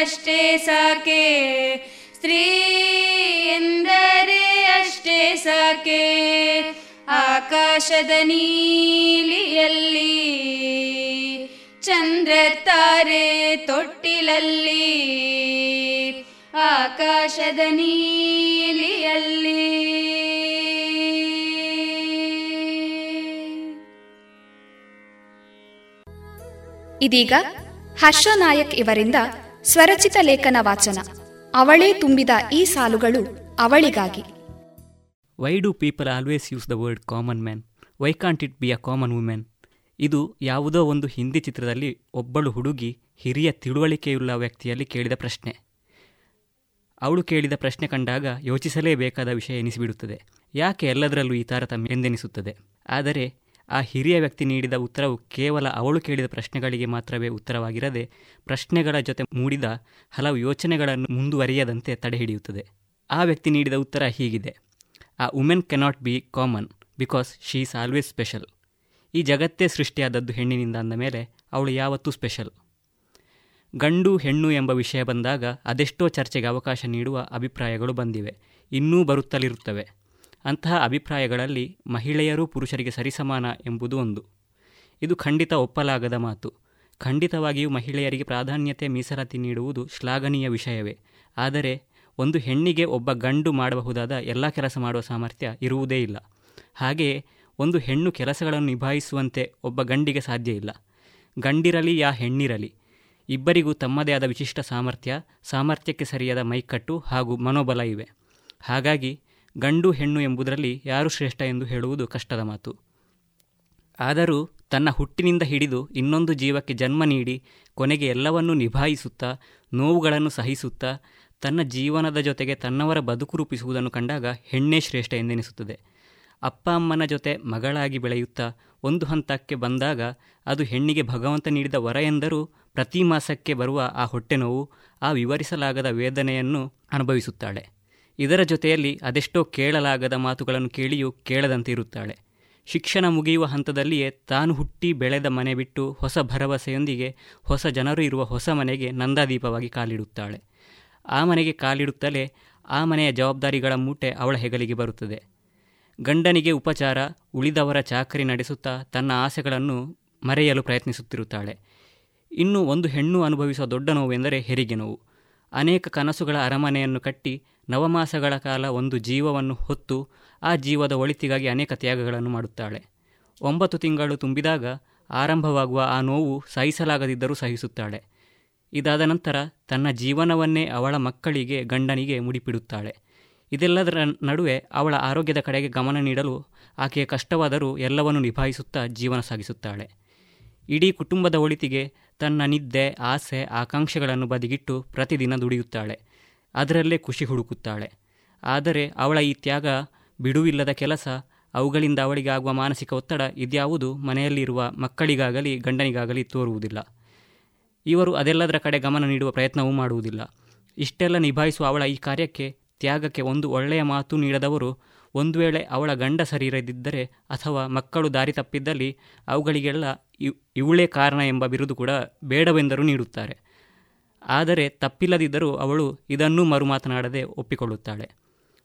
ಅಷ್ಟೇ ಸಾಕೆ. ಸ್ತ್ರೀ ಸಾಕೆ ಆಕಾಶದ ನೀಲಿಯಲ್ಲಿ, ಚಂದ್ರ ತಾರೆ ತೊಟ್ಟಿಲಲ್ಲಿ, ಆಕಾಶದ ನೀಲಿಯಲ್ಲಿ. ಇದೀಗ ಹರ್ಷನಾಯಕ್ ಇವರಿಂದ ಸ್ವರಚಿತ ಲೇಖನ ವಾಚನ. ಅವಳೇ ತುಂಬಿದ ಈ ಸಾಲುಗಳು ಅವಳಿಗಾಗಿ. Why do people always use the word common man why can't it be a common women ಇದು ಯಾವುದೋ ಒಂದು ಹಿಂದಿ ಚಿತ್ರದಲ್ಲಿ ಒಬ್ಬಳು ಹುಡುಗಿ ಹಿರಿಯ ತಿಳುವಳಿಕೆಯುಳ್ಳ ವ್ಯಕ್ತಿಯಲ್ಲಿ ಕೇಳಿದ ಪ್ರಶ್ನೆ. ಅವಳು ಕೇಳಿದ ಪ್ರಶ್ನೆ ಕಂಡಾಗ ಯೋಚಿಸಲೇಬೇಕಾದ ವಿಷಯ ಎನಿಸಿಬಿಡುತ್ತದೆ. ಯಾಕೆ ಎಲ್ಲದರಲ್ಲೂ ಈ ತಾರತಮ್ಯ ಎಂದೆನಿಸುತ್ತದೆ? ಆದರೆ ಆ ಹಿರಿಯ ವ್ಯಕ್ತಿ ನೀಡಿದ ಉತ್ತರವು ಕೇವಲ ಅವಳು ಕೇಳಿದ ಪ್ರಶ್ನೆಗಳಿಗೆ ಮಾತ್ರವೇ ಉತ್ತರವಾಗಿರದೆ ಪ್ರಶ್ನೆಗಳ ಜೊತೆ ಮೂಡಿದ ಹಲವು ಯೋಚನೆಗಳನ್ನು ಮುಂದುವರಿಯದಂತೆ ತಡೆಹಿಡಿಯುತ್ತದೆ. ಆ ವ್ಯಕ್ತಿ ನೀಡಿದ ಉತ್ತರ ಹೀಗಿದೆ. A women cannot be common because she is always special ಈ ಜಗತ್ತೇ ಸೃಷ್ಟಿಯಾದದ್ದು ಹೆಣ್ಣಿನಿಂದ ಅಂದ ಮೇಲೆ ಅವಳು ಯಾವತ್ತೂ ಸ್ಪೆಷಲ್ ಗಂಡು ಹೆಣ್ಣು ಎಂಬ ವಿಷಯ ಬಂದಾಗ ಅದೆಷ್ಟೋ ಚರ್ಚೆಗೆ ಅವಕಾಶ ನೀಡುವ ಅಭಿಪ್ರಾಯಗಳು ಬಂದಿವೆ. ಇನ್ನೂ ಬರುತ್ತಲಿರುತ್ತವೆ. ಅಂತಹ ಅಭಿಪ್ರಾಯಗಳಲ್ಲಿ ಮಹಿಳೆಯರೂ ಪುರುಷರಿಗೆ ಸರಿಸಮಾನ ಎಂಬುದು ಒಂದು. ಇದು ಖಂಡಿತ ಒಪ್ಪಲಾಗದ ಮಾತು. ಖಂಡಿತವಾಗಿಯೂ ಮಹಿಳೆಯರಿಗೆ ಪ್ರಾಧಾನ್ಯತೆ ಮೀಸಲಾತಿ ನೀಡುವುದು ಶ್ಲಾಘನೀಯ ವಿಷಯವೇ. ಆದರೆ ಒಂದು ಹೆಣ್ಣಿಗೆ ಒಬ್ಬ ಗಂಡು ಮಾಡಬಹುದಾದ ಎಲ್ಲ ಕೆಲಸ ಮಾಡುವ ಸಾಮರ್ಥ್ಯ ಇರುವುದೇ ಇಲ್ಲ. ಹಾಗೆಯೇ ಒಂದು ಹೆಣ್ಣು ಕೆಲಸಗಳನ್ನು ನಿಭಾಯಿಸುವಂತೆ ಒಬ್ಬ ಗಂಡಿಗೆ ಸಾಧ್ಯ ಇಲ್ಲ. ಗಂಡಿರಲಿ ಯಾ ಹೆಣ್ಣಿರಲಿ. ಇಬ್ಬರಿಗೂ ತಮ್ಮದೇ ಆದ ವಿಶಿಷ್ಟ ಸಾಮರ್ಥ್ಯ, ಸಾಮರ್ಥ್ಯಕ್ಕೆ ಸರಿಯಾದ ಮೈಕಟ್ಟು ಹಾಗೂ ಮನೋಬಲ ಇವೆ. ಹಾಗಾಗಿ ಗಂಡು ಹೆಣ್ಣು ಎಂಬುದರಲ್ಲಿ ಯಾರು ಶ್ರೇಷ್ಠ ಎಂದು ಹೇಳುವುದು ಕಷ್ಟದ ಮಾತು. ಆದರೂ ತನ್ನ ಹುಟ್ಟಿನಿಂದ ಹಿಡಿದು ಇನ್ನೊಂದು ಜೀವಕ್ಕೆ ಜನ್ಮ ನೀಡಿ ಕೊನೆಗೆ ಎಲ್ಲವನ್ನೂ ನಿಭಾಯಿಸುತ್ತಾ, ನೋವುಗಳನ್ನು ಸಹಿಸುತ್ತಾ ತನ್ನ ಜೀವನದ ಜೊತೆಗೆ ತನ್ನವರ ಬದುಕು ರೂಪಿಸುವುದನ್ನು ಕಂಡಾಗ ಹೆಣ್ಣೇ ಶ್ರೇಷ್ಠ ಎಂದೆನಿಸುತ್ತದೆ. ಅಪ್ಪ ಅಮ್ಮನ ಜೊತೆ ಮಗಳಾಗಿ ಬೆಳೆಯುತ್ತಾ ಒಂದು ಹಂತಕ್ಕೆ ಬಂದಾಗ ಅದು ಹೆಣ್ಣಿಗೆ ಭಗವಂತ ನೀಡಿದ ವರ ಎಂದರೂ ಪ್ರತಿ ಮಾಸಕ್ಕೆ ಬರುವ ಆ ಹೊಟ್ಟೆ ನೋವು, ಆ ವಿವರಿಸಲಾಗದ ವೇದನೆಯನ್ನು ಅನುಭವಿಸುತ್ತಾಳೆ. ಇದರ ಜೊತೆಯಲ್ಲಿ ಅದೆಷ್ಟೋ ಕೇಳಲಾಗದ ಮಾತುಗಳನ್ನು ಕೇಳಿಯೂ ಕೇಳದಂತೆ ಇರುತ್ತಾಳೆ ಶಿಕ್ಷಣ ಮುಗಿಯುವ ಹಂತದಲ್ಲಿಯೇ ತಾನು ಹುಟ್ಟಿ ಬೆಳೆದ ಮನೆ ಬಿಟ್ಟು ಹೊಸ ಭರವಸೆಯೊಂದಿಗೆ ಹೊಸ ಜನರು ಇರುವ ಹೊಸ ಮನೆಗೆ ನಂದಾದೀಪವಾಗಿ ಕಾಲಿಡುತ್ತಾಳೆ. ಆ ಮನೆಗೆ ಕಾಲಿಡುತ್ತಲೇ ಆ ಮನೆಯ ಜವಾಬ್ದಾರಿಗಳ ಮೂಟೆ ಅವಳ ಹೆಗಲಿಗೆ ಬರುತ್ತದೆ. ಗಂಡನಿಗೆ ಉಪಚಾರ, ಉಳಿದವರ ಚಾಕರಿ ನಡೆಸುತ್ತಾ ತನ್ನ ಆಸೆಗಳನ್ನು ಮರೆಯಲು ಪ್ರಯತ್ನಿಸುತ್ತಿರುತ್ತಾಳೆ. ಇನ್ನು ಒಂದು ಹೆಣ್ಣು ಅನುಭವಿಸುವ ದೊಡ್ಡ ನೋವೆಂದರೆ ಹೆರಿಗೆ ನೋವು. ಅನೇಕ ಕನಸುಗಳ ಅರಮನೆಯನ್ನು ಕಟ್ಟಿ ನವಮಾಸಗಳ ಕಾಲ ಒಂದು ಜೀವವನ್ನು ಹೊತ್ತು ಆ ಜೀವದ ಒಳಿತಿಗಾಗಿ ಅನೇಕ ತ್ಯಾಗಗಳನ್ನು ಮಾಡುತ್ತಾಳೆ. ಒಂಬತ್ತು ತಿಂಗಳು ತುಂಬಿದಾಗ ಆರಂಭವಾಗುವ ಆ ನೋವು ಸಹಿಸಲಾಗದಿದ್ದರೂ ಸಹಿಸುತ್ತಾಳೆ. ಇದಾದ ನಂತರ ತನ್ನ ಜೀವನವನ್ನೇ ಅವಳ ಮಕ್ಕಳಿಗೆ, ಗಂಡನಿಗೆ ಮುಡಿಪಿಡುತ್ತಾಳೆ. ಇದೆಲ್ಲದರ ನಡುವೆ ಅವಳ ಆರೋಗ್ಯದ ಕಡೆಗೆ ಗಮನ ನೀಡಲು ಆಕೆಯ ಕಷ್ಟವಾದರೂ ಎಲ್ಲವನ್ನು ನಿಭಾಯಿಸುತ್ತಾ ಜೀವನ ಸಾಗಿಸುತ್ತಾಳೆ. ಇಡೀ ಕುಟುಂಬದ ಒಳಿತಿಗೆ ತನ್ನ ನಿದ್ದೆ, ಆಸೆ, ಆಕಾಂಕ್ಷೆಗಳನ್ನು ಬದಿಗಿಟ್ಟು ಪ್ರತಿದಿನ ದುಡಿಯುತ್ತಾಳೆ. ಅದರಲ್ಲೇ ಖುಷಿ ಹುಡುಕುತ್ತಾಳೆ. ಆದರೆ ಅವಳ ಈ ತ್ಯಾಗ ಬಿಡುವಿಲ್ಲದ ಕೆಲಸ, ಅವುಗಳಿಂದ ಅವಳಿಗೆ ಆಗುವ ಮಾನಸಿಕ ಒತ್ತಡ ಇದ್ಯಾವುದು ಮನೆಯಲ್ಲಿರುವ ಮಕ್ಕಳಿಗಾಗಲಿ ಗಂಡನಿಗಾಗಲಿ ತೋರುವುದಿಲ್ಲ. ಇವರು ಅದೆಲ್ಲದರ ಕಡೆ ಗಮನ ನೀಡುವ ಪ್ರಯತ್ನವೂ ಮಾಡುವುದಿಲ್ಲ. ಇಷ್ಟೆಲ್ಲ ನಿಭಾಯಿಸುವ ಅವಳ ಈ ಕಾರ್ಯಕ್ಕೆ, ತ್ಯಾಗಕ್ಕೆ ಒಂದು ಒಳ್ಳೆಯ ಮಾತು ನೀಡದವರು ಒಂದು ವೇಳೆ ಅವಳ ಗಂಡ ಸರಿರದಿದ್ದರೆ ಅಥವಾ ಮಕ್ಕಳು ದಾರಿ ತಪ್ಪಿದ್ದಲ್ಲಿ ಅವುಗಳಿಗೆಲ್ಲ ಇವಳೇ ಕಾರಣ ಎಂಬ ಬಿರುದು ಕೂಡ ಬೇಡವೆಂದರೂ ನೀಡುತ್ತಾರೆ. ಆದರೆ ತಪ್ಪಿಲ್ಲದಿದ್ದರೂ ಅವಳು ಇದನ್ನೂ ಮರು ಮಾತನಾಡದೆ ಒಪ್ಪಿಕೊಳ್ಳುತ್ತಾಳೆ.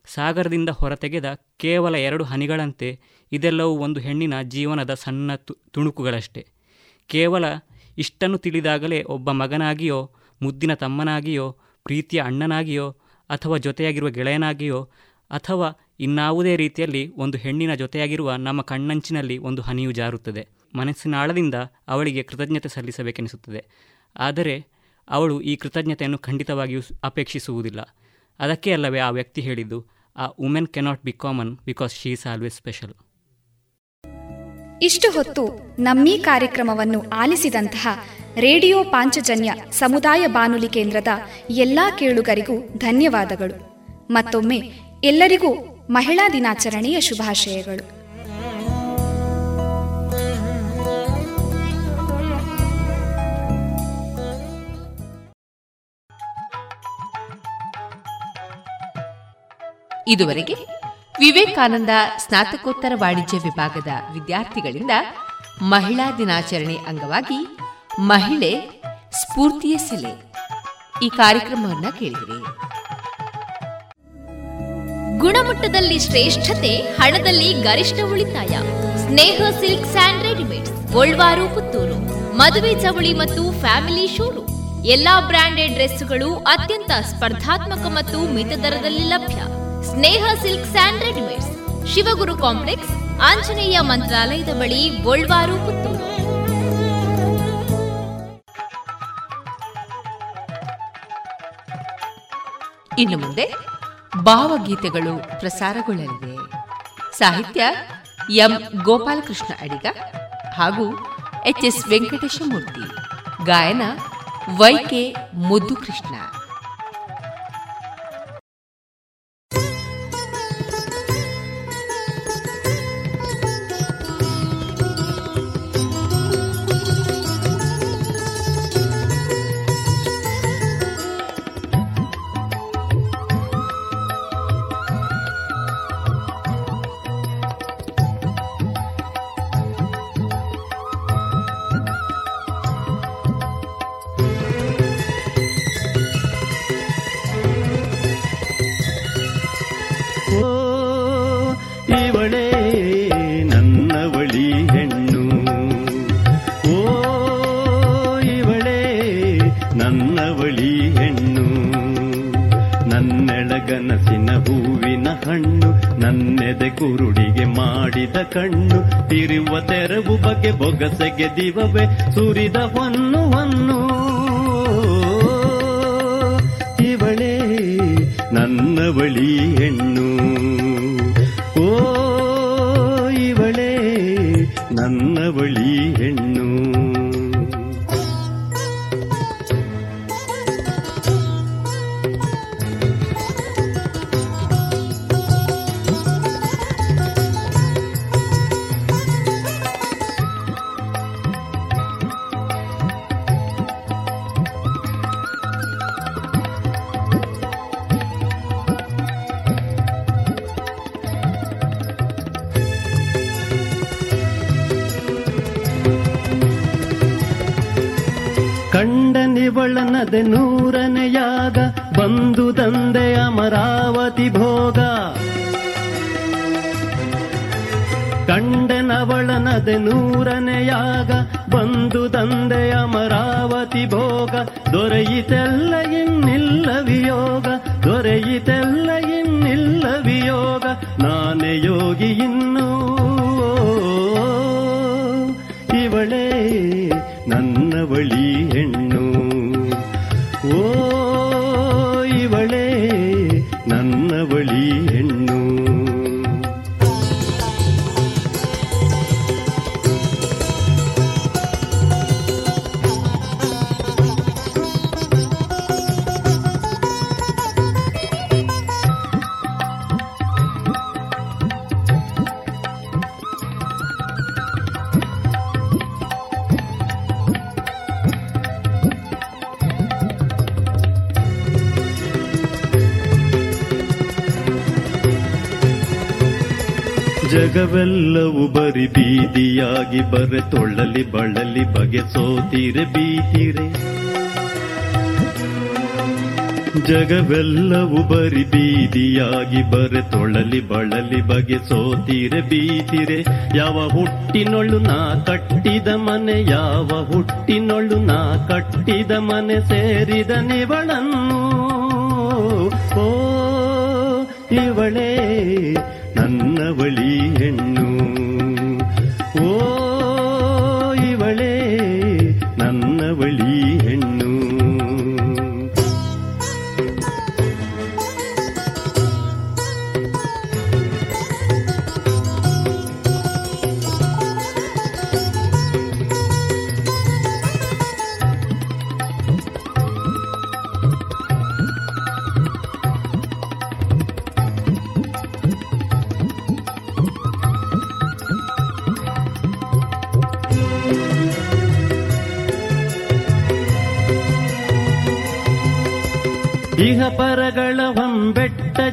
ಸಾಗರದಿಂದ ಹೊರತೆಗೆದ ಕೇವಲ ಎರಡು ಹನಿಗಳಂತೆ ಇದೆಲ್ಲವೂ ಒಂದು ಹೆಣ್ಣಿನ ಜೀವನದ ಸಣ್ಣ ತುಣುಕುಗಳಷ್ಟೇ. ಕೇವಲ ಇಷ್ಟನ್ನು ತಿಳಿದಾಗಲೇ ಒಬ್ಬ ಮಗನಾಗಿಯೋ, ಮುದ್ದಿನ ತಮ್ಮನಾಗಿಯೋ, ಪ್ರೀತಿಯ ಅಣ್ಣನಾಗಿಯೋ, ಅಥವಾ ಜೊತೆಯಾಗಿರುವ ಗೆಳೆಯನಾಗಿಯೋ, ಅಥವಾ ಇನ್ನಾವುದೇ ರೀತಿಯಲ್ಲಿ ಒಂದು ಹೆಣ್ಣಿನ ಜೊತೆಯಾಗಿರುವ ನಮ್ಮ ಕಣ್ಣಂಚಿನಲ್ಲಿ ಒಂದು ಹನಿಯು ಜಾರುತ್ತದೆ. ಮನಸ್ಸಿನ ಆಳದಿಂದ ಅವಳಿಗೆ ಕೃತಜ್ಞತೆ ಸಲ್ಲಿಸಬೇಕೆನಿಸುತ್ತದೆ. ಆದರೆ ಅವಳು ಈ ಕೃತಜ್ಞತೆಯನ್ನು ಖಂಡಿತವಾಗಿಯೂ ಅಪೇಕ್ಷಿಸುವುದಿಲ್ಲ. ಅದಕ್ಕೆ ಅಲ್ಲವೇ ಆ ವ್ಯಕ್ತಿ ಹೇಳಿದ್ದು, a women cannot be common because she is always special. ಇಷ್ಟು ಹೊತ್ತು ನಮ್ಮೀ ಕಾರ್ಯಕ್ರಮವನ್ನು ಆಲಿಸಿದಂತಹ ರೇಡಿಯೋ ಪಾಂಚಜನ್ಯ ಸಮುದಾಯ ಬಾನುಲಿ ಕೇಂದ್ರದ ಎಲ್ಲಾ ಕೇಳುಗರಿಗೂ ಧನ್ಯವಾದಗಳು. ಮತ್ತೊಮ್ಮೆ ಎಲ್ಲರಿಗೂ ಮಹಿಳಾ ದಿನಾಚರಣೆಯ ಶುಭಾಶಯಗಳು. ಇದುವರೆಗೆ ವಿವೇಕಾನಂದ ಸ್ನಾತಕೋತ್ತರ ವಾಣಿಜ್ಯ ವಿಭಾಗದ ವಿದ್ಯಾರ್ಥಿಗಳಿಂದ ಮಹಿಳಾ ದಿನಾಚರಣೆ ಅಂಗವಾಗಿ ಮಹಿಳೆ ಸ್ಫೂರ್ತಿಯ ಸಿಲೆ. ಈ ಕಾರ್ಯಕ್ರಮವನ್ನ ಕೇಳಿದಿರಿ. ಗುಣಮಟ್ಟದಲ್ಲಿ ಶ್ರೇಷ್ಠತೆ, ಹಣದಲ್ಲಿ ಗರಿಷ್ಠ ಉಳಿತಾಯ. Sneha silks and readymade Golwaru, Puttur. ಮದುವೆ ಚವಳಿ ಮತ್ತು ಫ್ಯಾಮಿಲಿ ಶೋರೂಮ್. ಎಲ್ಲಾ ಬ್ರಾಂಡೆಡ್ ಡ್ರೆಸ್ಗಳು ಅತ್ಯಂತ ಸ್ಪರ್ಧಾತ್ಮಕ ಮತ್ತು ಮಿತ ದರದಲ್ಲಿ ಲಭ್ಯ. Sneha silks and readymades Shivaguru complex, Anjaneya ಮಂತ್ರಾಲಯದ ಬಳಿ ಗೋಲ್ವಾರು ಇನ್ನು ಮುಂದೆ ಭಾವಗೀತೆಗಳು ಪ್ರಸಾರಗೊಳ್ಳಲಿವೆ. ಸಾಹಿತ್ಯ ಎಂ. ಗೋಪಾಲಕೃಷ್ಣ ಅಡಿಗ ಹಾಗೂ ಎಚ್. ಎಸ್. ವೆಂಕಟೇಶಮೂರ್ತಿ ಗಾಯನ ವೈಕೆ ಮುದ್ದು ಕೃಷ್ಣ ಬೊಗಸೆಗೆ ದಿವವೇ ಸುರಿದ ಹೊನ್ನು ಹೊನ್ನು. ಇವಳೇ ನನ್ನ ಬಳಿ ಹೆಣ್ಣು ಕಂಡನಿವಳನದೆ ನೂರನೆಯಾಗ ಬಂದು ತಂದೆ ಅಮರಾವತಿ ಭೋಗ. ಕಂಡನವಳನದೆ ನೂರನೆಯಾಗ ಬಂದು ತಂದೆ ಅಮರಾವತಿ ಭೋಗ. ದೊರೆಯಿತೆಲ್ಲ ಇನ್ನಿಲ್ಲ ವಿಯೋಗ, ದೊರೆಯಿತೆಲ್ಲ ಇನ್ನಿಲ್ಲ ವಿಯೋಗ. ನಾನೇ ಯೋಗಿ ಇನ್ನೂ. ಇವಳೇ ನನ್ನ ಬಳಿ ಹೆಣ್ಣು. ಬರಿ ಬೀದಿಯಾಗಿ ಬರೆ ತೊಳ್ಳಲಿ ಬಳಲಿ ಬಗೆ ಸೋತಿರೆ ಬೀತಿರೆ ಜಗವೆಲ್ಲವೂ ಬರಿ ಬೀದಿಯಾಗಿ ಬರೆ ತೊಳಲಿ ಬಳಲಿ ಬಗೆ ಸೋತಿರೆ ಬೀತಿರೆ ಯಾವ ಹುಟ್ಟಿನೊಳ್ಳು ನಾ ಕಟ್ಟಿದ ಮನೆ, ಯಾವ ಹುಟ್ಟಿನೊಳ್ಳು ನಾ ಕಟ್ಟಿದ ಮನೆ ಸೇರಿದ ನಿವಳನ್ನು. ಓ, ಇವಳೇ ನನ್ನವಳಿ ಹೆಣ್ಣು.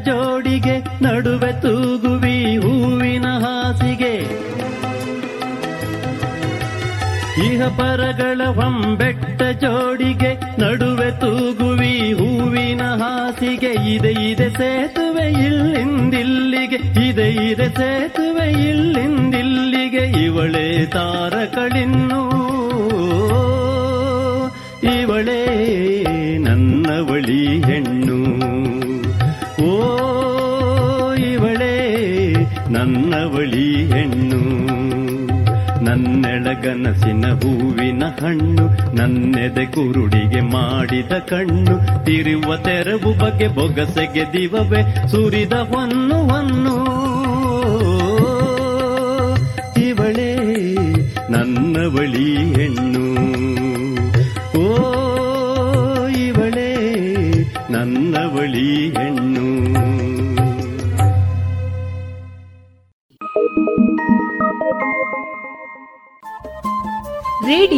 ಜೋಡಿಗೆ ನಡುವೆ ತೂಗುವಿ ಹೂವಿನ ಹಾಸಿಗೆ. ಇಹ ಪರಗಳ ಹೊಂಬೆಟ್ಟ ಜೋಡಿಗೆ ನಡುವೆ ತೂಗುವಿ ಹೂವಿನ ಹಾಸಿಗೆ. ಇದೆ ಇದೆ ಸೇತುವೆ ಇಲ್ಲಿಂದಿಲ್ಲಿಗೆ, ಇದೆ ಇದೆ ಸೇತುವೆ ಇಲ್ಲಿಂದಿಲ್ಲಿಗೆ. ಇವಳೆ ತಾರಕಳಿನ್ನು, ಇವಳೇ ನನ್ನವಳಿ ಹೆಣ್ಣು. ನನ್ನವಳಿ ಹೆಣ್ಣು. ನನ್ನೆಳಗನಸಿನ ಹೂವಿನ ಹಣ್ಣು, ನನ್ನೆದೆ ಕುರುಡಿಗೆ ಮಾಡಿದ ಕಣ್ಣು. ತಿರುವ ತೆರವು ಬಗೆ ಬೊಗಸೆಗೆ ದಿವವೆ ಸುರಿದ ಹೊನ್ನು ಹೊನ್ನು. ಇವಳೇ ನನ್ನವಳಿ ಹೆಣ್ಣು.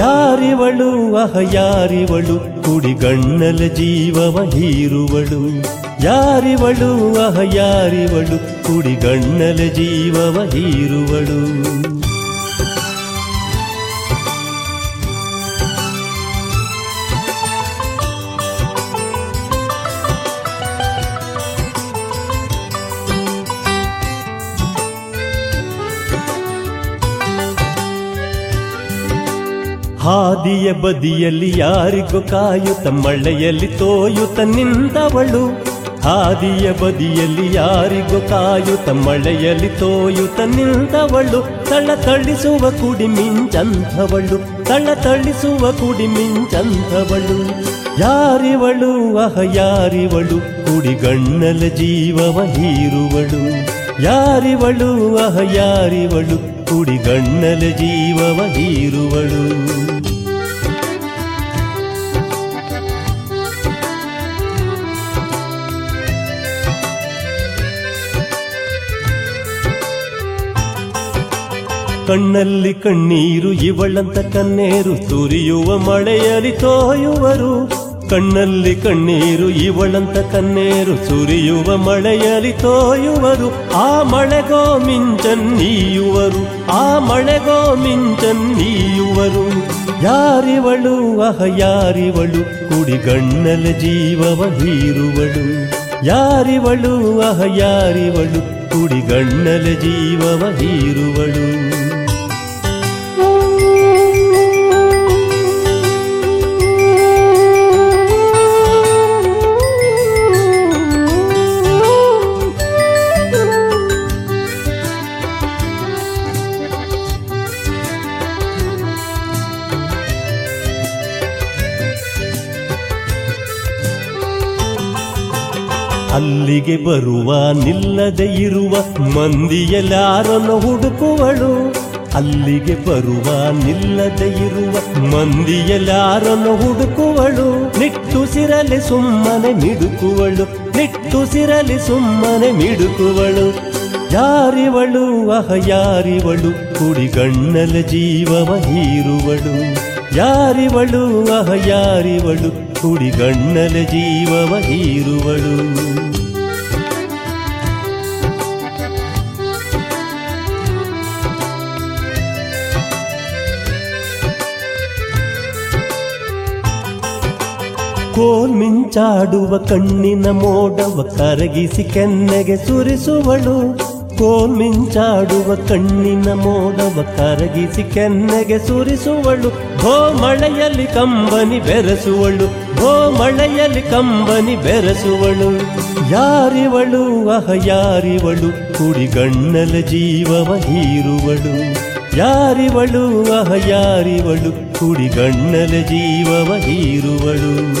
ಯಾರಿವಳು? ಅಹ ಯಾರಿವಳು? ಕುಡಿಗಣ್ಣಲ ಜೀವವ ಹೀರುವಳು. ಯಾರಿವಳು? ಅಹ ಯಾರಿವಳು? ಕುಡಿಗಣ್ಣಲ ಜೀವವ ಹೀರುವಳು. ಹಾದಿಯ ಬದಿಯಲ್ಲಿ ಯಾರಿಗೂ ಕಾಯು ತಮ್ಮಳ್ಳೆಯಲ್ಲಿ ತೋಯು ತನ್ನಿಂದವಳು ಹಾದಿಯ ಬದಿಯಲ್ಲಿ ಯಾರಿಗೂ ಕಾಯು ಮಳೆಯಲ್ಲಿ ತೋಯು ತನ್ನಿಂದವಳು ತಳ ತಳ್ಳಿಸುವ ಕುಡಿ ಮಿಂಚಂಥವಳು ತಳ್ಳಿಸುವ ಕುಡಿ ಮಿಂಚಂಥವಳು. ಯಾರಿವಳು? ಅಹ, ಯಾರಿವಳು? ಕುಡಿಗಣ್ಣಲ ಜೀವವ ಹೀರುವಳು. ಯಾರಿವಳು? ಅಹ, ಯಾರಿವಳು? ಕುಡಿಗಣ್ಣಲ ಜೀವವ ಹೀರುವಳು. ಕಣ್ಣಲ್ಲಿ ಕಣ್ಣೀರು, ಇವಳಂತ ಕನ್ನೇರು ಸುರಿಯುವ ಮಳೆಯಲ್ಲಿ ತೋಯುವರು. ಕಣ್ಣಲ್ಲಿ ಕಣ್ಣೀರು, ಇವಳಂತ ಕನ್ನೇರು ಸುರಿಯುವ ಮಳೆಯಲ್ಲಿ ತೋಯುವರು. ಆ ಮಳೆಗೋ ಮಿಂಚನ್ನೀಯುವರು ಆ ಮಳೆಗೋ ಮಿಂಚನ್ನೀಯುವರು ಯಾರಿವಳು? ಅಹ, ಯಾರಿವಳು? ಕುಡಿಗಣ್ಣಲ ಜೀವವ ಹೀರುವಳು. ಯಾರಿವಳು? ಅಹ, ಯಾರಿವಳು? ಕುಡಿಗಣ್ಣಲ ಜೀವವ ಹೀರುವಳು. ಅಲ್ಲಿಗೆ ಬರುವ ನಿಲ್ಲದೆ ಇರುವ ಮಂದಿಯಲ್ಲಾರನ್ನು ಹುಡುಕುವಳು. ಅಲ್ಲಿಗೆ ಬರುವ ನಿಲ್ಲದೆ ಇರುವ ಮಂದಿಯಲ್ಲಾರನ್ನು ಹುಡುಕುವಳು. ನಿಟ್ಟುಸಿರಲಿ ಸುಮ್ಮನೆ ಮಿಡುಕುವಳು. ನಿಟ್ಟುಸಿರಲಿ ಸುಮ್ಮನೆ ಮಿಡುಕುವಳು. ಯಾರಿವಳು? ಅಹ, ಯಾರಿವಳು? ಕುಡಿಗಣ್ಣಲ ಜೀವವ ಹೀರುವಳು. ಯಾರಿವಳು? ಅಹ, ಯಾರಿವಳು? ಕುಡಿಗಣ್ಣಲ ಜೀವವ ಹೀರುವಳು. ಕೋಲ್ ಮಿಂಚಾಡುವ ಕಣ್ಣಿನ ಮೋಡವ ಕರಗಿಸಿ ಕೆನ್ನೆಗೆ ಸುರಿಸುವಳು. ಕೋಲ್ ಮಿಂಚಾಡುವ ಕಣ್ಣಿನ ಮೋಡವ ಕರಗಿಸಿ ಕೆನ್ನೆಗೆ ಸುರಿಸುವಳು. ಹೋ ಮಳೆಯಲ್ಲಿ ಕಂಬನಿ ಬೆರೆಸುವಳು. ಭೋ ಮಳೆಯಲ್ಲಿ ಕಂಬನಿ ಬೆರೆಸುವಳು, ಯಾರಿವಳು, ಅಹ ಯಾರಿವಳು, ಕುಡಿಗಣ್ಣಲ ಜೀವವ ಹೀರುವಳು. ಯಾರಿವಳು, ಅಹ ಯಾರಿವಳು, ಕುಡಿಗಣ್ಣಲ ಜೀವವ ಹೀರುವಳು.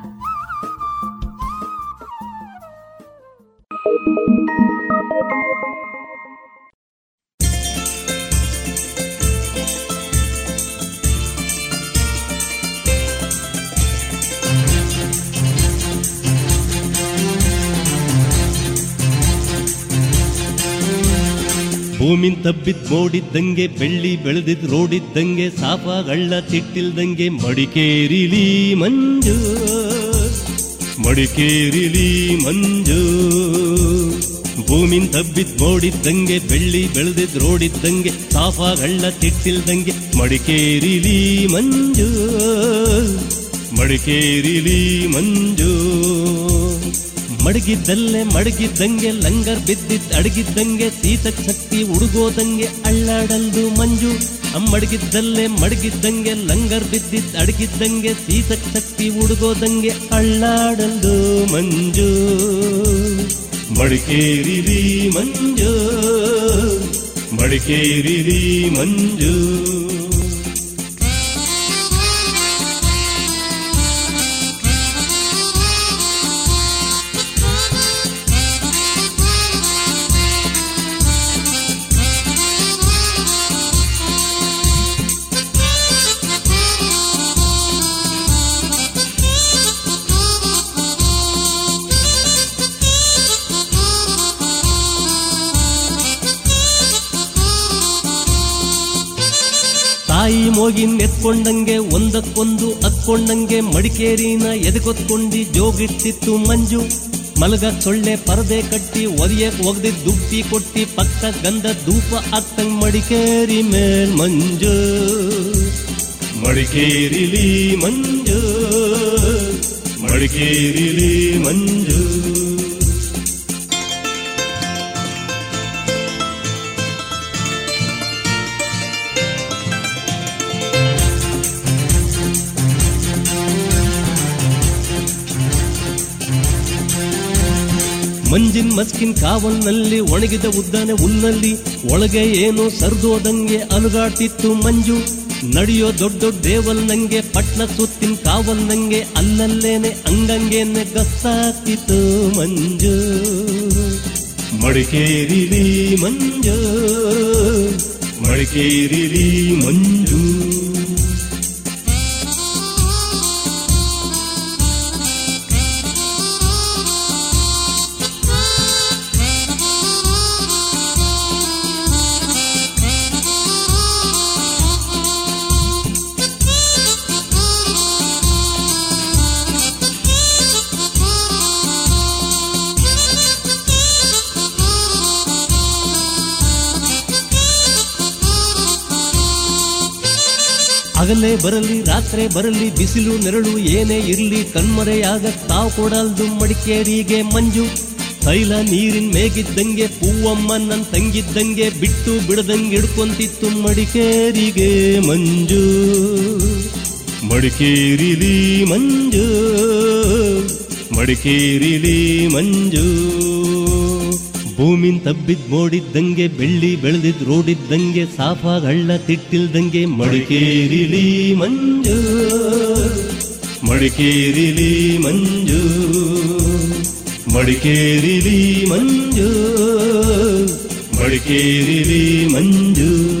ಭೂಮಿನ್ ತಬ್ಬಿದ್ ಮೋಡಿದ್ದಂಗೆ, ಬೆಳ್ಳಿ ಬೆಳೆದಿದ್ ರೋಡಿದ್ದಂಗೆ ಗಳ್ಳ ತಿಟ್ಟಿಲ್ದಂಗೆ ಮಡಿಕೇರಿಲಿ ಮಂಜು. ಮಡಿಕೇರಿಲಿ ಮಂಜು. ಭೂಮಿನ್ ತಬ್ಬಿದ್ ಮೋಡಿದ್ದಂಗೆ, ಬೆಳ್ಳಿ ಬೆಳೆದಿದ್ ರೋಡಿದ್ದಂಗೆ ಸಾಪಗಳ ತಿಟ್ಟಿಲ್ದಂಗೆ ಮಡಿಕೇರಿಲಿ ಮಂಜು. ಮಡಿಕೇರಿಲಿ ಮಂಜು. ಮಡಗಿದ್ದಲ್ಲೇ ಮಡಗಿದ್ದಂಗೆ ಲಂಗರ್ ಬಿದ್ದಿದ್ದ ಅಡಗಿದ್ದಂಗೆ ಸೀತಕ್ ಶಕ್ತಿ ಉಡುಗೋದಂಗೆ ಅಳ್ಳಾಡಲ್ದು ಮಂಜು. ಅಮ್ಮಡಗಿದ್ದಲ್ಲೇ ಮಡಗಿದ್ದಂಗೆ ಲಂಗರ್ ಬಿದ್ದಿದ್ದ ಅಡಗಿದ್ದಂಗೆ ಸೀತಕ್ ಶಕ್ತಿ ಉಡುಗೋದಂಗೆ ಅಳ್ಳಾಡಲ್ದು ಮಂಜು. ಮಡಿಕೇರಿ ಮಂಜು. ಮಡಿಕೇರಿ ಮಂಜು. ತಾಯಿ ನೆತ್ಕೊಂಡಂಗೆ, ಒಂದಕ್ಕೊಂದು ಅತ್ಕೊಂಡಂಗೆ ಮಡಿಕೇರಿನ ಎದೆಗೊತ್ಕೊಂಡಿ ಜೋಗಿಟ್ಟಿತ್ತು ಮಂಜು. ಮಲಗ ಸೊಳ್ಳೆ ಪರದೆ ಕಟ್ಟಿ ಒದಿಯಕ್ ಒಗ್ದಿದ್ ದುಪ್ಪಿ ಕೊಟ್ಟಿ ಪಕ್ಕ ಗಂಧ ಧೂಪ ಅತ್ತಂಗ್ ಮಡಿಕೇರಿ ಮೇಲ್ ಮಂಜು. ಮಡಿಕೇರಿಲಿ ಮಂಜು ಮಡಿಕೇರಿಲಿ ಮಂಜು. ಮಂಜಿನ್ ಮಸ್ಕಿನ್ ಕಾವಲ್ನಲ್ಲಿ ಒಣಗಿದ ಉದ್ದನೆ ಹುಲ್ಲಲ್ಲಿ ಒಳಗೆ ಏನೋ ಸರ್ದೋದಂಗೆ ಅಲುಗಾಡ್ತಿತ್ತು ಮಂಜು. ನಡೆಯೋ ದೊಡ್ಡ ದೊಡ್ಡ ದೇವಲ್ ನಂಗೆ, ಪಟ್ನ ಸುತ್ತಿನ ಕಾವಲ್ ನಂಗೆ, ಅಲ್ಲಲ್ಲೇನೆ ಅಂಗಂಗೇನೆ ಗಸ್ಸಾಗ್ತಿತ್ತು ಮಂಜು. ಮಡಿಕೇರಿಲಿ ಮಂಜು ಮಡಿಕೇರಿಲಿ ಮಂಜು. ಹಗಲೇ ಬರಲಿ, ರಾತ್ರಿ ಬರಲಿ, ಬಿಸಿಲು, ನೆರಳು, ಏನೇ ಇರಲಿ, ಕಣ್ಮರೆಯಾಗ ತಾವು ಕೊಡಲ್ದು ಮಡಿಕೇರಿಗೆ ಮಂಜು. ತೈಲ ನೀರಿನ ಮೇಗಿದ್ದಂಗೆ ಪೂವಮ್ಮ ನನ್ ತಂಗಿದ್ದಂಗೆ, ಬಿಟ್ಟು ಬಿಡದಂಗೆ ಹಿಡ್ಕೊಂತಿತ್ತು ಮಡಿಕೇರಿಗೆ ಮಂಜು. ಮಡಿಕೇರಿಲಿ ಮಂಜು ಮಡಿಕೇರಿಲಿ ಮಂಜು. ಭೂಮಿನ್ ತಬ್ಬಿದ್ ಮೋಡಿದ್ದಂಗೆ, ಬೆಳ್ಳಿ ಬೆಳೆದಿದ್ ರೋಡಿದ್ದಂಗೆ ಸಾಫಾಗ್ ಹಳ್ಳ ತಿಟ್ಟಿಲ್ದಂಗೆ, ಮಡಿಕೇರಿಲಿ ಮಂಜು. ಮಡಿಕೇರಿಲಿ ಮಂಜು. ಮಡಿಕೇರಿಲಿ ಮಂಜು. ಮಡಿಕೇರಿಲಿ ಮಂಜು.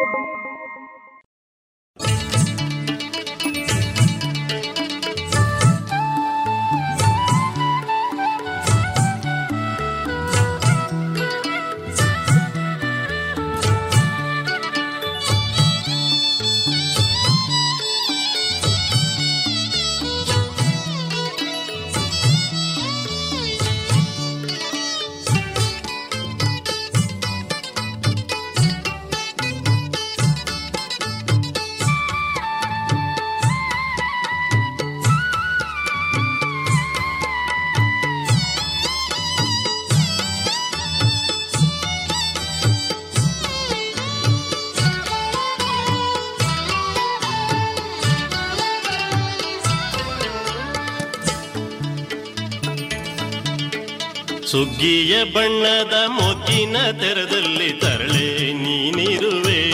ಸುಗ್ಗಿಯ ಬಣ್ಣದ ಮೊಗ್ಗಿನ ತೆರದಲ್ಲಿ ತರಳೆ ನೀನಿರುವೆ.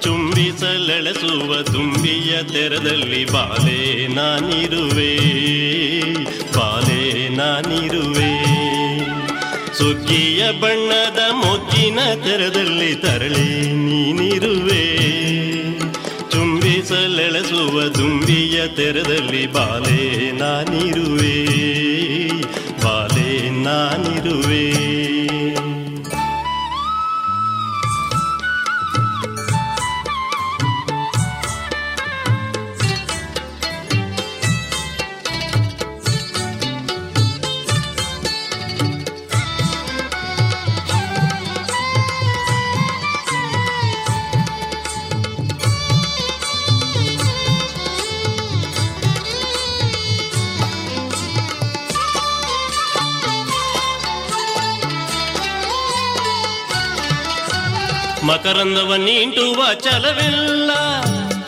ಚುಂಬಿಸಲೆಳೆಸುವ ತುಂಬಿಯ ತೆರದಲ್ಲಿ ಬಾಲೆ ನಾನಿರುವೆ. ಬಾಲೆ ನಾನಿರುವೆ. ಸುಗ್ಗಿಯ ಬಣ್ಣದ ಮೊಗ್ಗಿನ ತೆರದಲ್ಲಿ ತರಳೆ ನೀನಿರುವೆ. ಚುಂಬಿಸಲೆಳೆಸುವ ತುಂಬಿಯ ತೆರದಲ್ಲಿ ಬಾಲೆ ನಾನಿರುವೆ. ನಾನಿರುವೆ ಮಕರಂದವ ನೀಂಟುವ ಚಲವಿಲ್ಲ,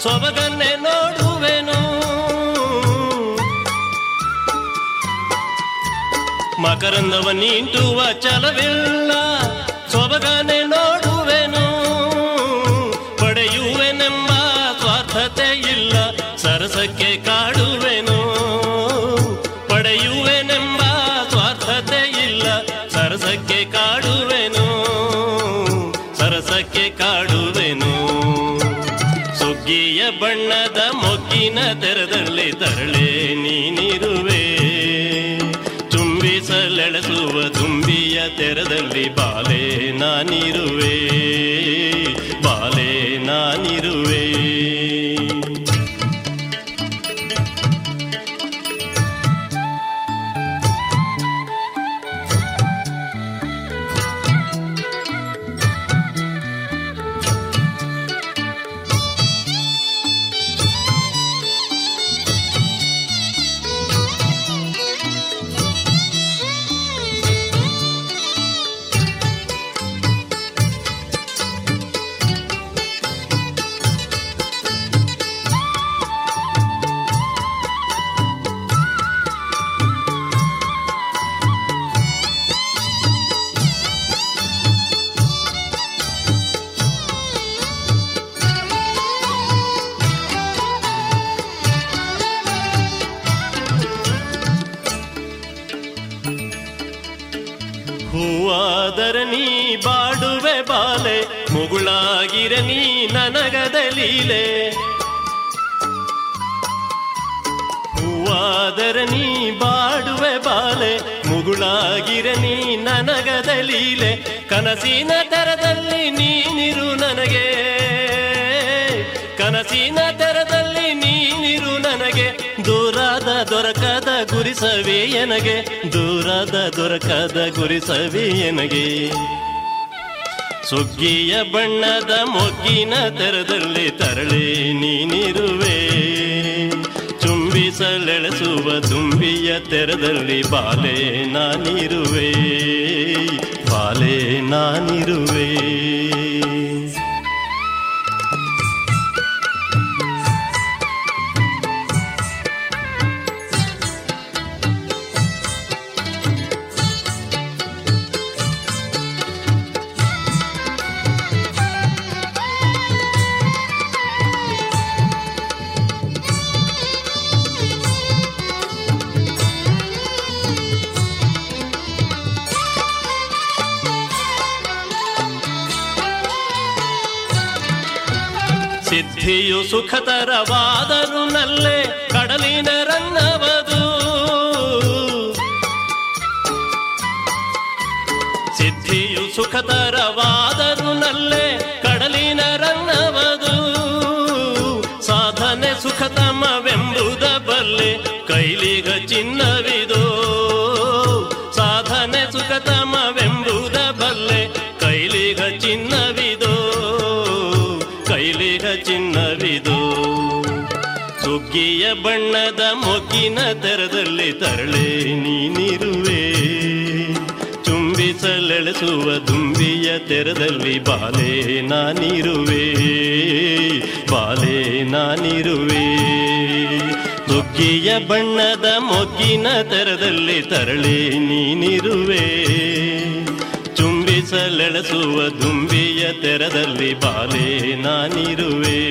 ಸೊಬಗನ್ನೇ ನೋಡುವೆನು. ಮಕರಂದವ ನೀಂಟುವ ಚಲವಿಲ್ಲ ಸೊಬಗನೆ ನೋಡುವೆನು. ಪಡೆಯುವೆನೆಂಬ ಸ್ವಾರ್ಥತೆ ಇಲ್ಲ, ಸರಸಕ್ಕೆ ಕಾಡುವೆನು ಮೊಗ್ಗಿನ ತೆರದಲ್ಲಿ ತರಳೆ ನೀನಿರುವೆ. ತುಂಬಿಸಲೆಳಸುವ ತುಂಬಿಯ ತೆರದಲ್ಲಿ ಬಾಲೆ ನಾನಿರುವೆ. ಕನಸಿನ ನೀ ನೀನಿರು ನನಗೆ. ಕನಸಿನ ನೀ ನೀನಿರು ನನಗೆ. ದೂರದ ದೊರಕದ ಗುರಿಸವೇ ನನಗೆ ದೂರಾದ ದೊರಕದ ಗುರಿಸವೇ ನನಗೆ ಸುಗ್ಗಿಯ ಬಣ್ಣದ ಮೊಗ್ಗಿನ ತೆರದಲ್ಲಿ ತರಳಿ ನೀನಿರುವೆ. ಚುಂಬಿಸಲೆಳೆಸುವ ತುಂಬಿಯ ತೆರದಲ್ಲಿ ಬಾಲೆ ನಾನಿರುವೆ. ನಾನಿರುವೆ. ಸುಖತರವಾದರು ನಲ್ಲೇ ಕಡಲಿನ ರಂಗವದು ಸಿದ್ಧಿಯು ಸುಖತರವಾದರು ಮೊಗ್ಗಿನ ತೆರದಲ್ಲಿ ತರಳೆ ನೀನಿರುವೆ. ಚುಂಬಿಸಲೆಳೆಸುವ ದುಂಬಿಯ ತೆರದಲ್ಲಿ ಬಾಲೆ ನಾನಿರುವೆ. ಬಾಲೆ ನಾನಿರುವೆ. ಸುಗ್ಗಿಯ ಬಣ್ಣದ ಮೊಗ್ಗಿನ ತೆರದಲ್ಲಿ ತರಳೆ ನೀನಿರುವೆ. ಚುಂಬಿಸಲೆಳೆಸುವ ದುಂಬಿಯ ತೆರದಲ್ಲಿ ಬಾಲೆ ನಾನಿರುವೆ.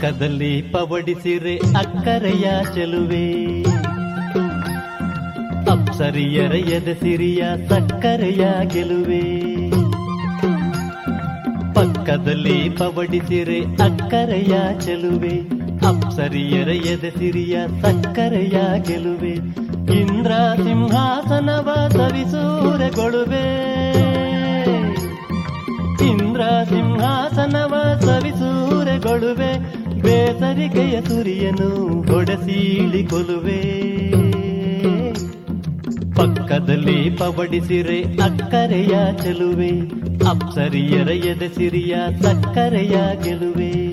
ಪಕ್ಕದಲ್ಲಿ ಪವಡಿಸಿರೆ ಅಕ್ಕರೆಯ ಚೆಲುವೆ. ಅಪ್ಸರಿಯರ ಎದೆ ಸಿರಿಯ ಸಕ್ಕರೆಯ ಗೆಲುವೆ. ಪಕ್ಕದಲ್ಲಿ ಪವಡಿಸಿರೆ ಅಕ್ಕರೆಯ ಚೆಲುವೆ. ಅಪ್ಸರಿಯರ ಎದೆ ಸಿರಿಯ ಸಕ್ಕರೆಯ ಗೆಲುವೆ. ಇಂದ್ರ ಸಿಂಹಾಸನವ ಸವಿಸೂರೆಗೊಳುವೆ. ಇಂದ್ರ ಸಿಂಹಾಸನವ ಸವಿಸೂರೆಗೊಳುವೆ. ಬೇಸರಿಕೆಯ ಸುರಿಯನು ಹೊಡೆಸೀಳಿ ಕೊಲುವೆ. ಪಕ್ಕದಲ್ಲಿ ಪವಡಿಸಿರೆ ಅಕ್ಕರೆಯ ಚೆಲುವೆ. ಅಪ್ಸರಿಯರ ಎದೆ ಸಿರಿಯ ಸಕ್ಕರೆಯ ಗೆಲುವೆ.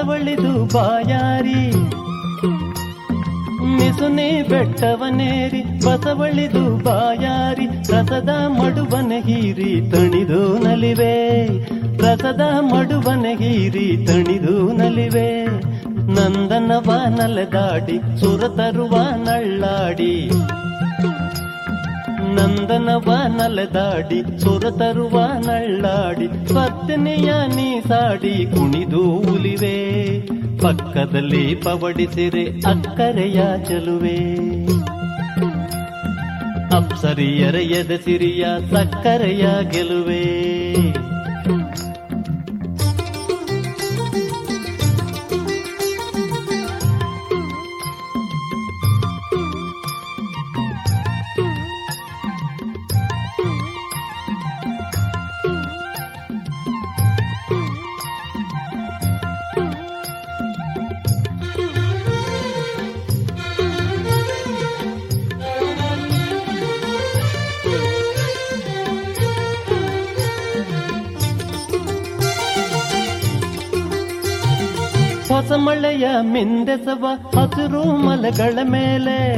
ಬಸವಳಿದು ಬಾಯಾರಿ. ಮಿಸುನೆ ಬೆಟ್ಟವನೇರಿ, ಬಸವಳಿದು ಬಾಯಾರಿ. ರಸದ ಮಡುವನ ಹೀರಿ ತಣಿದು ನಲಿವೆ. ರಸದ ಮಡುವನ ಹೀರಿ ತಣಿದು ನಲಿವೆ. ನಂದನವ ನಲೆದಾಡಿ ಸುರ ತರುವ ನಳ್ಳಾಡಿ. ನಂದನವ ನಲೆದಾಡಿ, ಸುರ ತರುವ ನಳ್ಳಾಡಿ ನೀ ನೀಸಾಡಿ ಕುಣಿದು ಉಲಿವೆ. ಪಕ್ಕದಲ್ಲಿ ಪವಡಿಸಿರೆ ಅಕ್ಕರೆಯ ಚಲುವೆ. ಅಪ್ಸರಿಯರ ಎದೆ ಸಿರಿಯ ಸಕ್ಕರೆಯ ಗೆಲುವೆ. ಮಿಂದೆಸವ ಹಸಿರು ಮಲಗಳ ಮೇಲೆ.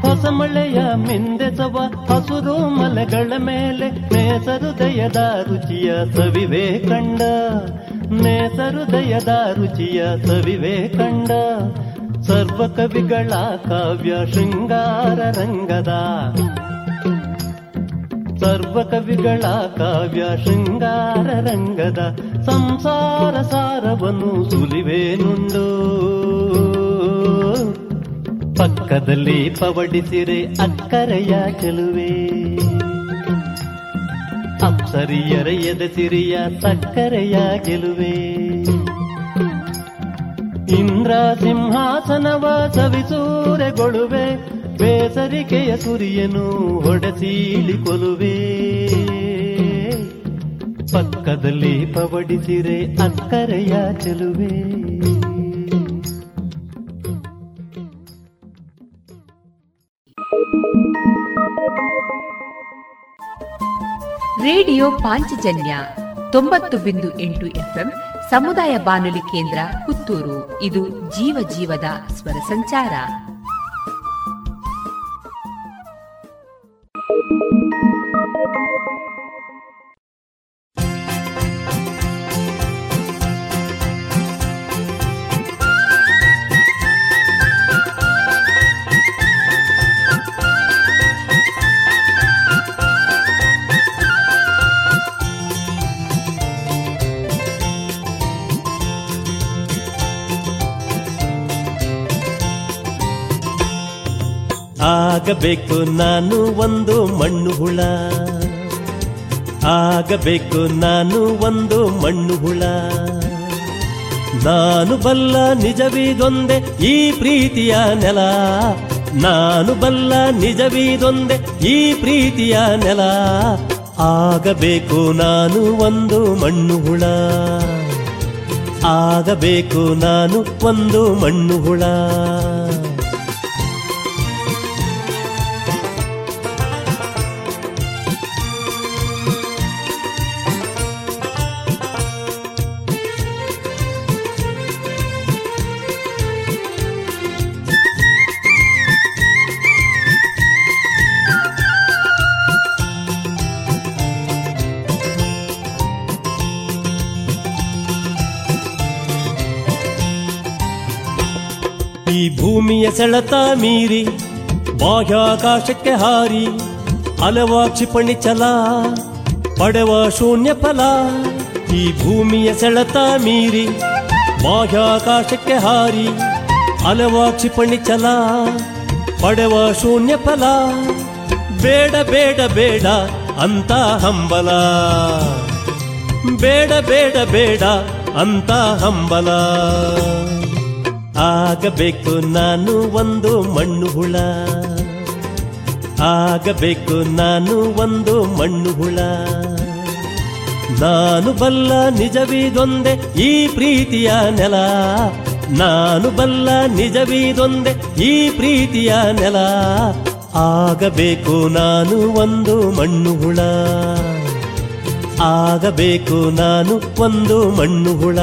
ಹೊಸ ಮಳೆಯ ಮಿಂದೆಸವ ಹಸಿರು ಮಲಗಳ ಮೇಲೆ. ನೇಸರುದಯದ ರುಚಿಯ ಸವಿವೆ ಕಂಡ. ನೇಸರುದಯದ ರುಚಿಯ ಸವಿವೆ ಕಂಡ. ಸರ್ವ ಕವಿಗಳ ಕಾವ್ಯ ಶೃಂಗಾರ ರಂಗದ. ಸರ್ವ ಕವಿಗಳ ಕಾವ್ಯ ಶೃಂಗಾರ ರಂಗದ ಸಂಸಾರ ಸಾರವನ್ನು ಸುಲಿವೇನುಂಡು. ಪಕ್ಕದಲ್ಲಿ ಪವಡಿಸಿರೆ ಅಕ್ಕರೆಯ ಚೆಲುವೆ. ಅಪ್ಸರಿಯರ ಎದೆಸಿರಿಯ ಸಕ್ಕರೆಯ ಗೆಲುವೆ. ಇಂದ್ರ ಸಿಂಹಾಸನವ ಸವಿಸೂರೆಗೊಳುವೆ. ಬೇಸರಿಕೆಯ ಸುರಿಯನು ಹೊಡೆಸೀಳಿ ಕೊಲುವೆ. ಪಕ್ಕದಲ್ಲಿ ಪವಡಿಸಿರೆ ಅಕ್ಕರೆಯ ಚೆಲುವೆ. ರೇಡಿಯೋ ಪಾಂಚಜನ್ಯ ತೊಂಬತ್ತು ಬಿಂದು ಎಂಟು ಎಫ್ಎಂ ಸಮುದಾಯ ಬಾನುಲಿ ಕೇಂದ್ರ ಪುತ್ತೂರು. ಇದು ಜೀವ ಜೀವದ ಸ್ವರ ಸಂಚಾರ. you. ಆಗಬೇಕು ನಾನು ಒಂದು ಮಣ್ಣು ಹುಳ. ಆಗಬೇಕು ನಾನು ಒಂದು ಮಣ್ಣು ಹುಳ. ನಾನು ಬಲ್ಲ ನಿಜವಿದೊಂದೆ ಈ ಪ್ರೀತಿಯ ನೆಲ. ನಾನು ಬಲ್ಲ ನಿಜವಿದೊಂದೆ ಈ ಪ್ರೀತಿಯ ನೆಲ. ಆಗಬೇಕು ನಾನು ಒಂದು ಮಣ್ಣು ಹುಳ. ಆಗಬೇಕು ನಾನು ಒಂದು ಮಣ್ಣು ಹುಳ. ಸೆಳೆತ ಮೀರಿ ಬಾಹ್ಯಾಕಾಶಕ್ಕೆ ಹಾರಿ ಅಲವ ಕ್ಷಿಪಣಿ ಚಲ ಪಡೆವ ಶೂನ್ಯ ಫಲ. ಈ ಭೂಮಿಯ ಸೆಳೆತ ಮೀರಿ ಬಾಹ್ಯಾಕಾಶಕ್ಕೆ ಹಾರಿ ಅಲವ ಕ್ಷಿಪಣಿ ಚಲ ಪಡೆವ ಶೂನ್ಯ ಫಲ. ಬೇಡ ಬೇಡ ಬೇಡ ಅಂತ ಹಂಬಲ. ಬೇಡ ಬೇಡ ಬೇಡ ಅಂತ ಹಂಬಲ. ಆಗಬೇಕು ನಾನು ಒಂದು ಮಣ್ಣು ಹುಳ. ಆಗಬೇಕು ನಾನು ಒಂದು ಮಣ್ಣು ಹುಳ. ನಾನು ಬಲ್ಲ ನಿಜವಿದೊಂದೆ ಈ ಪ್ರೀತಿಯ ನೆಲ. ನಾನು ಬಲ್ಲ ನಿಜವಿದೊಂದೆ ಈ ಪ್ರೀತಿಯ ನೆಲ. ಆಗಬೇಕು ನಾನು ಒಂದು ಮಣ್ಣು ಹುಳ. ಆಗಬೇಕು ನಾನು ಒಂದು ಮಣ್ಣು ಹುಳ.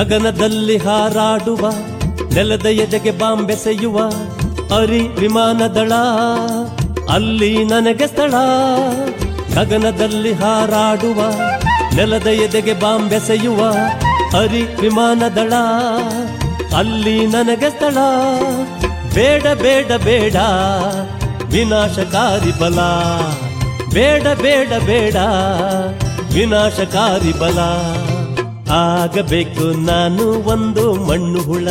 ಗಗನದಲ್ಲಿ ಹಾರಾಡುವ, ನೆಲದ ಎದೆಗೆ ಬಾಂಬೆಸೆಯುವ ಅರಿ ವಿಮಾನದಳ. ಅಲ್ಲಿ ನನಗೆ ಸ್ಥಳ. ಗಗನದಲ್ಲಿ ಹಾರಾಡುವ, ನೆಲದ ಎದೆಗೆ ಬಾಂಬೆಸೆಯುವ ಅರಿ ವಿಮಾನದಳ. ಅಲ್ಲಿ ನನಗೆ ಸ್ಥಳ. ಬೇಡ ಬೇಡ ಬೇಡ, ವಿನಾಶಕಾರಿ ಬಲ. ಬೇಡ ಬೇಡ ಬೇಡ, ವಿನಾಶಕಾರಿ ಬಲ. ಆಗಬೇಕು ನಾನು ಒಂದು ಮಣ್ಣು ಹುಳ.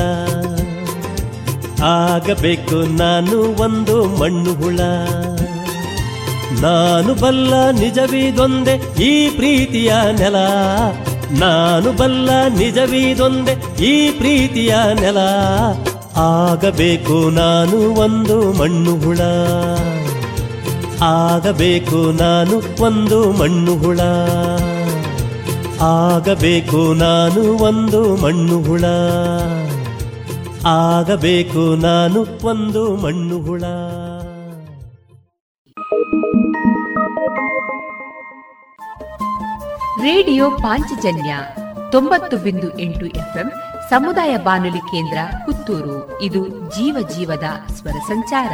ಆಗಬೇಕು ನಾನು ಒಂದು ಮಣ್ಣು ಹುಳ. ನಾನು ಬಲ್ಲ ನಿಜವಿದೊಂದೆ ಈ ಪ್ರೀತಿಯ ನೆಲ. ನಾನು ಬಲ್ಲ ನಿಜವಿದೊಂದೆ ಈ ಪ್ರೀತಿಯ ನೆಲ. ಆಗಬೇಕು ನಾನು ಒಂದು ಮಣ್ಣು ಹುಳ. ಆಗಬೇಕು ನಾನು ಒಂದು ಮಣ್ಣು ಹುಳ. ಆಗಬೇಕು ನಾನು ಒಂದು ಮಣ್ಣು ಹುಳ. ಆಗಬೇಕು ನಾನು ಒಂದು ಮಣ್ಣು ಹುಳ. ರೇಡಿಯೋ ಪಾಂಚಜನ್ಯ ತೊಂಬತ್ತು ಬಿಂದು ಎಂಟು ಎಫ್ಎಂ ಸಮುದಾಯ ಬಾನುಲಿ ಕೇಂದ್ರ ಪುತ್ತೂರು. ಇದು ಜೀವ ಜೀವದ ಸ್ವರ ಸಂಚಾರ.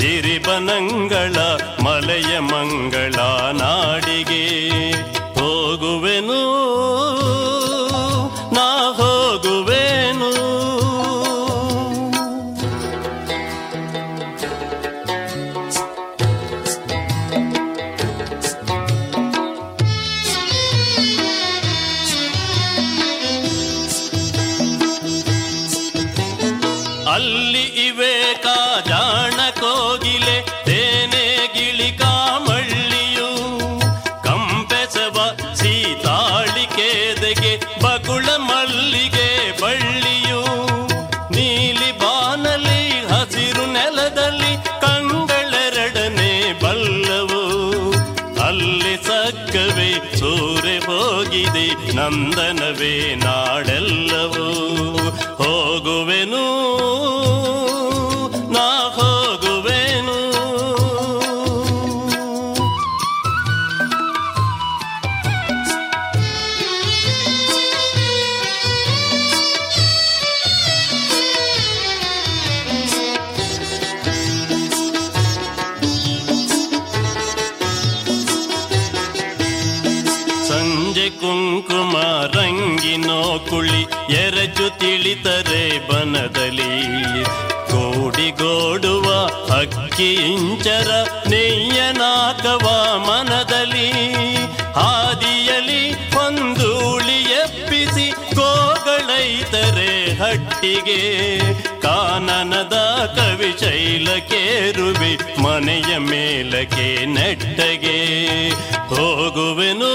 ಸಿರಿಬನಂಗಳ ಮಲೆಯ ಮಂಗಳ ನಾಡಿಗೆ ಕಿಂಚರ ನೆಯ್ಯನಾಕ ವಾಮನದಲ್ಲಿ ಹಾದಿಯಲಿ ಒಂದೂಳಿ ಎಪ್ಪಿಸಿ ಕೋಗಳೈತರೆ ಹಟ್ಟಿಗೆ. ಕಾನನದ ಕವಿ ಶೈಲಕೇರುವೆ ಮನೆಯ ಮೇಲಕ್ಕೆ ನೆಟ್ಟಗೆ. ಹೋಗುವೆನೋ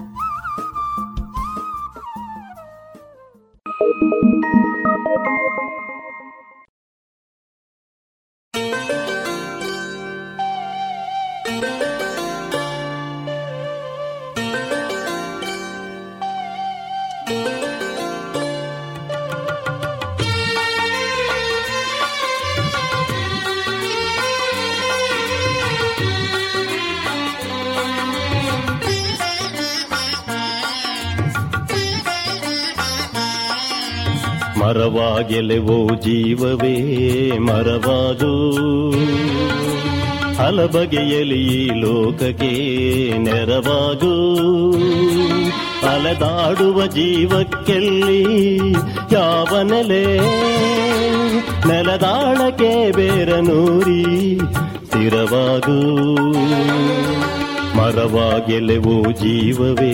ಮರವಾಗೆಲೆವೋ ಜೀವವೇ ಮರವಾದು. ಹಲಬಗೆಯಲಿ ಲೋಕಕ್ಕೆ ನೆರವಾಗು. ಅಲೆದಾಡುವ ಜೀವಕ್ಕೆಲ್ಲಿ ಯಾವ ನೆಲೆ? ನೆಲದಾಳಕ್ಕೆ ಬೇರನೂರಿ ಸ್ಥಿರವಾಗು. ಮರವಾಗೆಲೆವೋ ಜೀವವೇ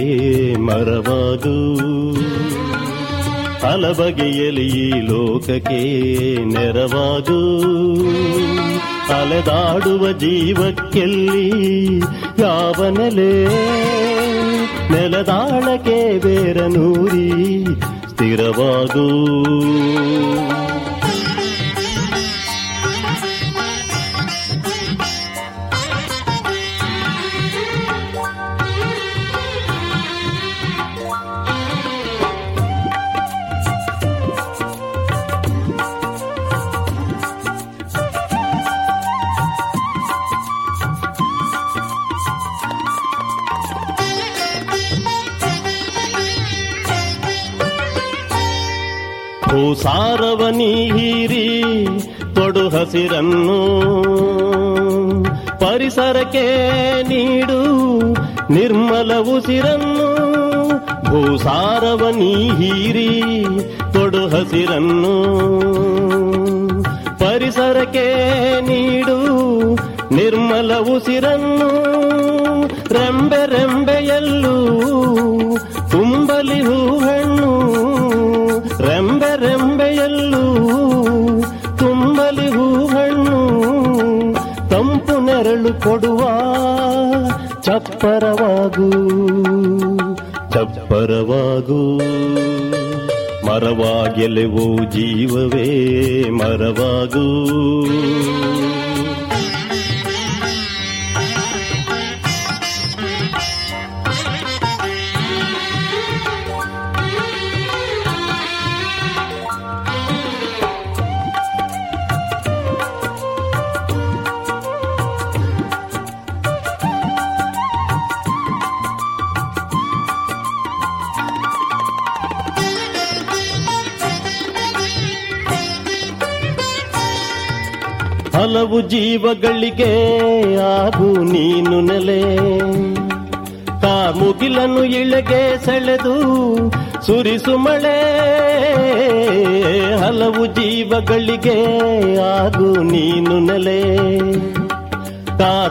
ಮರವಾದು ಹಲಬಗೆಯಲಿ ಈ ಲೋಕಕ್ಕೆ ನೆರವಾಗು. ಅಲೆದಾಡುವ ಜೀವಕ್ಕೆಲ್ಲಿ ಯಾವ ನೆಲೆ ನೆಲದಾಳಕ್ಕೆ ಬೇರನೂರಿ ಸ್ಥಿರವಾಗೂ. ಭೂಸಾರವ ನೀರಿ ತೊಡು ಹಸಿರನ್ನು. ಪರಿಸರಕ್ಕೆ ನೀಡು ನಿರ್ಮಲ ಉಸಿರನ್ನು. ಭೂಸಾರವ ನೀರಿ ತೊಡು ಹಸಿರನ್ನು. ಪರಿಸರಕ್ಕೆ ನೀಡು ನಿರ್ಮಲ ಉಸಿರನ್ನು. ರೆಂಬೆ ರೆಂಬೆಯಲ್ಲೂ ತುಂಬಲಿ ಹೂಹಣ್ಣು ರೆಂಬೆ ರೆಂಬೆಯಲ್ಲೂ ತುಂಬಲಿ ಹೂಹಣ್ಣು ತಂಪು ನೆರಳು ಕೊಡುವ ಚಪ್ಪರವಾಗು ಚಪ್ಪರವಾಗು. ಮರವಾಗೆಲೆವು ಜೀವವೇ ಮರವಾಗೂ. ಹಲವು ಜೀವಗಳಿಗೆ ಆಗು ನೀನು ನೆಲೆ. ಮುಗಿಲನ್ನು ಇಳೆಗೆ ಸೆಳೆದು ಸುರಿಸು ಮಳೆ. ಹಲವು ಜೀವಗಳಿಗೆ ಆಗು ನೀನು ನೆಲೆ.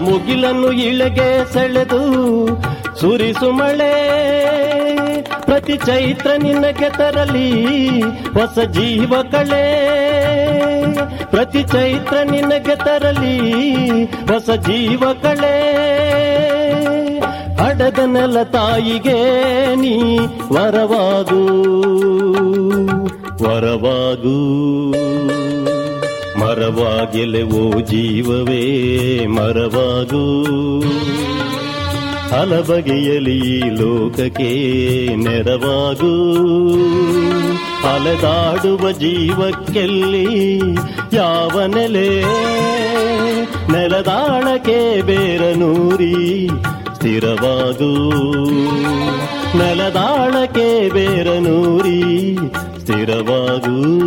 ಮುಗಿಲನ್ನು ಇಳೆಗೆ ಸೆಳೆದು ಸುರಿಸು ಮಳೆ. ಪ್ರತಿ ಚೈತ್ರ ನಿನಗೆ ತರಲಿ ಹೊಸ ಜೀವ ಕಳೆ. ಪ್ರತಿ ಚೈತ್ರ ನಿನಗೆ ತರಲಿ ಹೊಸ ಜೀವ ಕಳೆ ಅಡದ ನೆಲ ತಾಯಿಗೆ ನೀ ವರವಾಗು ವರವಾಗು. ಓ ಜೀವವೇ ಮರವಾಗು. ಹಲಬಗೆಯಲಿ ಲೋಕಕ್ಕೆ ನೆರವಾಗು. ಅಲೆದಾಡುವ ಜೀವಕ್ಕೆಲ್ಲಿ ಯಾವ ನೆಲೆ? ನೆಲದಾಳಕ್ಕೆ ಬೇರನೂರಿ ಸ್ಥಿರವಾಗು. ನೆಲದಾಳಕ್ಕೆ ಬೇರನೂರಿ ಸ್ಥಿರವಾಗೂ.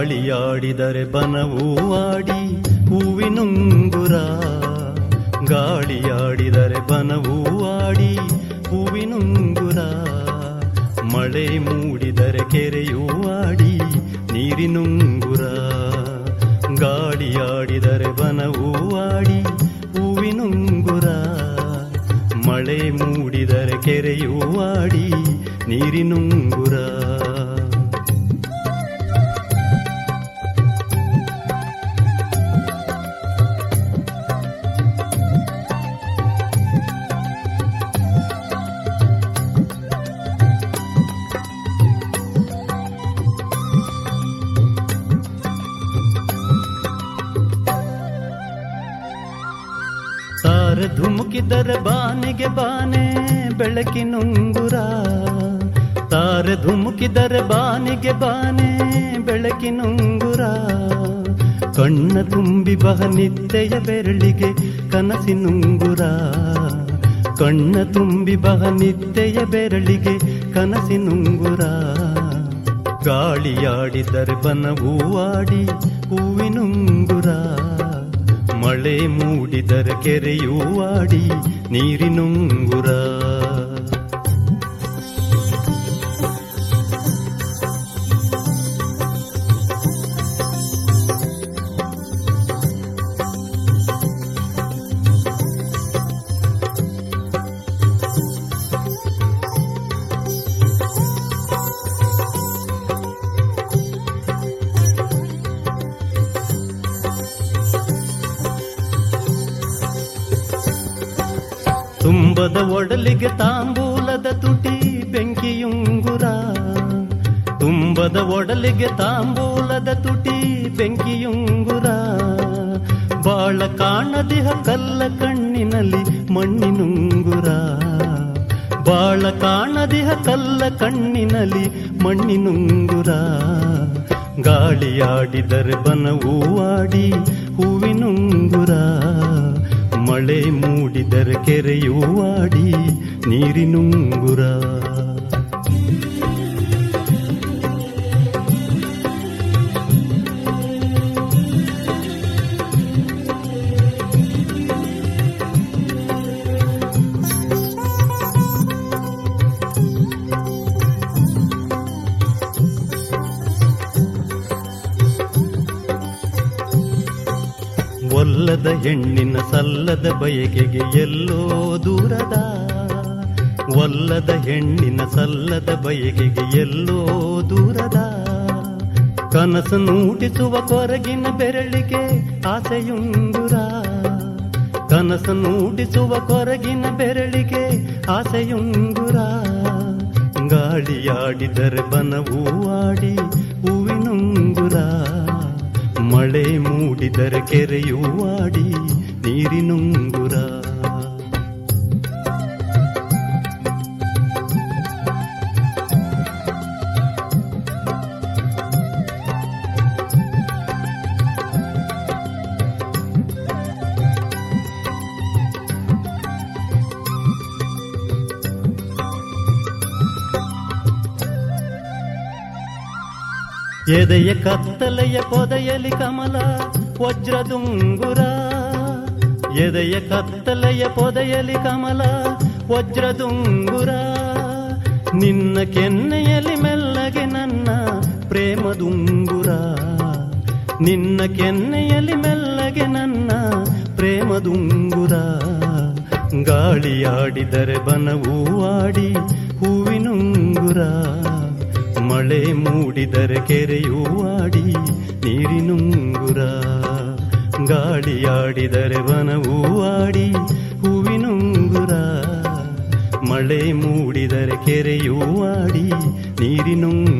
ಗಾಳಿಯಾಡಿದರೆ ಬನವೂ ಆಡಿ, ಹೂವಿನುಂಗುರ. ಗಾಳಿಯಾಡಿದರೆ ಬನವೂ ಆಡಿ, ಹೂವಿನುಂಗುರ. ಮಳೆ ಮೂಡಿದರೆ ಕೆರೆಯೂ ಆಡಿ, ನೀರಿನುಂಗುರ. ಗಾಳಿಯಾಡಿದರೆ ಬನವೂ ಆಡಿ. ತುಂಬಿ ಬೆರಳಿಗೆ ಕನಸಿ ಬೆರಳಿಗೆ ಕನಸಿನುಂಗುರ. ಕಣ್ಣ ತುಂಬಿ ಬಹ ನಿದ್ದೆಯ ಬೆರಳಿಗೆ ಕನಸಿನುಂಗುರ. ಗಾಳಿಯಾಡಿದರೆ ಬನವೂ ಆಡಿ ಹೂವಿನುಂಗುರ. ಮಳೆ ಮೂಡಿದರೆ ಕೆರೆಯೂ ಆಡಿ ನೀರಿನುಂಗುರ. ನೂಟಿಸುವ ಕೊರಗಿನ ಬೆರಳಿಗೆ ಆಸೆಯುಂಗುರ ಕತ್ತಲೆಯ ಪೊದೆಯಲ್ಲಿ ಕಮಲ, ವಜ್ರದುಂಗುರ. ಎದೆಯ ಕತ್ತಲೆಯ ಪೊದೆಯಲ್ಲಿ ಕಮಲ, ವಜ್ರದುಂಗುರ. ನಿನ್ನ ಕೆನ್ನೆಯಲ್ಲಿ ಮೆಲ್ಲಗೆ ನನ್ನ ಪ್ರೇಮದುಂಗುರ. ನಿನ್ನ ಕೆನ್ನೆಯಲ್ಲಿ ಮೆಲ್ಲಗೆ ನನ್ನ ಪ್ರೇಮದುಂಗುರ. ಗಾಳಿಯಾಡಿದರೆ ಬನವೂ ಆಡಿ ಹೂವಿನುಂಗುರ. ಮಳೆ ಮೂಡಿದರೆ ಕೆರೆಯೂ ಆಡಿ ನೀರಿನುಂಗುರ. ಗಾಳಿಯಾಡಿದರೆ ವನವೂ ಆಡಿ ಹೂವಿನುಂಗುರ. ಮಳೆ ಮೂಡಿದರೆ ಕೆರೆಯೂ ಆಡಿ ನೀರಿನುಂಗುರ.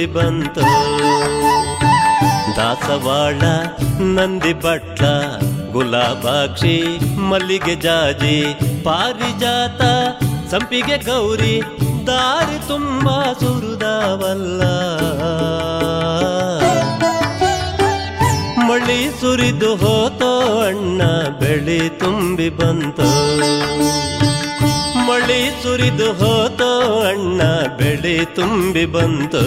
ತುಂಬಿ ಬಂತು. ದಾಸವಾಳ, ನಂದಿ ಬಟ್ಲ ಗುಲಾಬಾಕ್ಷಿ, ಮಲ್ಲಿಗೆ ಜಾಜಿ, ಪಾರಿಜಾತ, ಸಂಪಿಗೆ ಗೌರಿ, ದಾರಿ ತುಂಬಾ ಸುರುದಾವಲ್ಲ. ಮಳಿ ಸುರಿದು ಹೋತೋ ಅಣ್ಣ ಬೆಳಿ ತುಂಬಿ ಬಂತು. ಮಳಿ ಸುರಿದು ಹೋತೋ ಅಣ್ಣ ಬೆಳೆ ತುಂಬಿ ಬಂತು.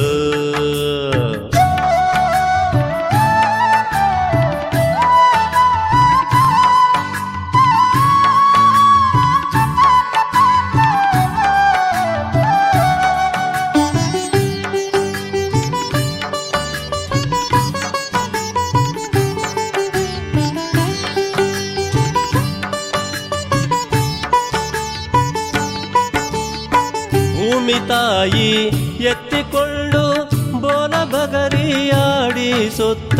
ಸುತ್ತ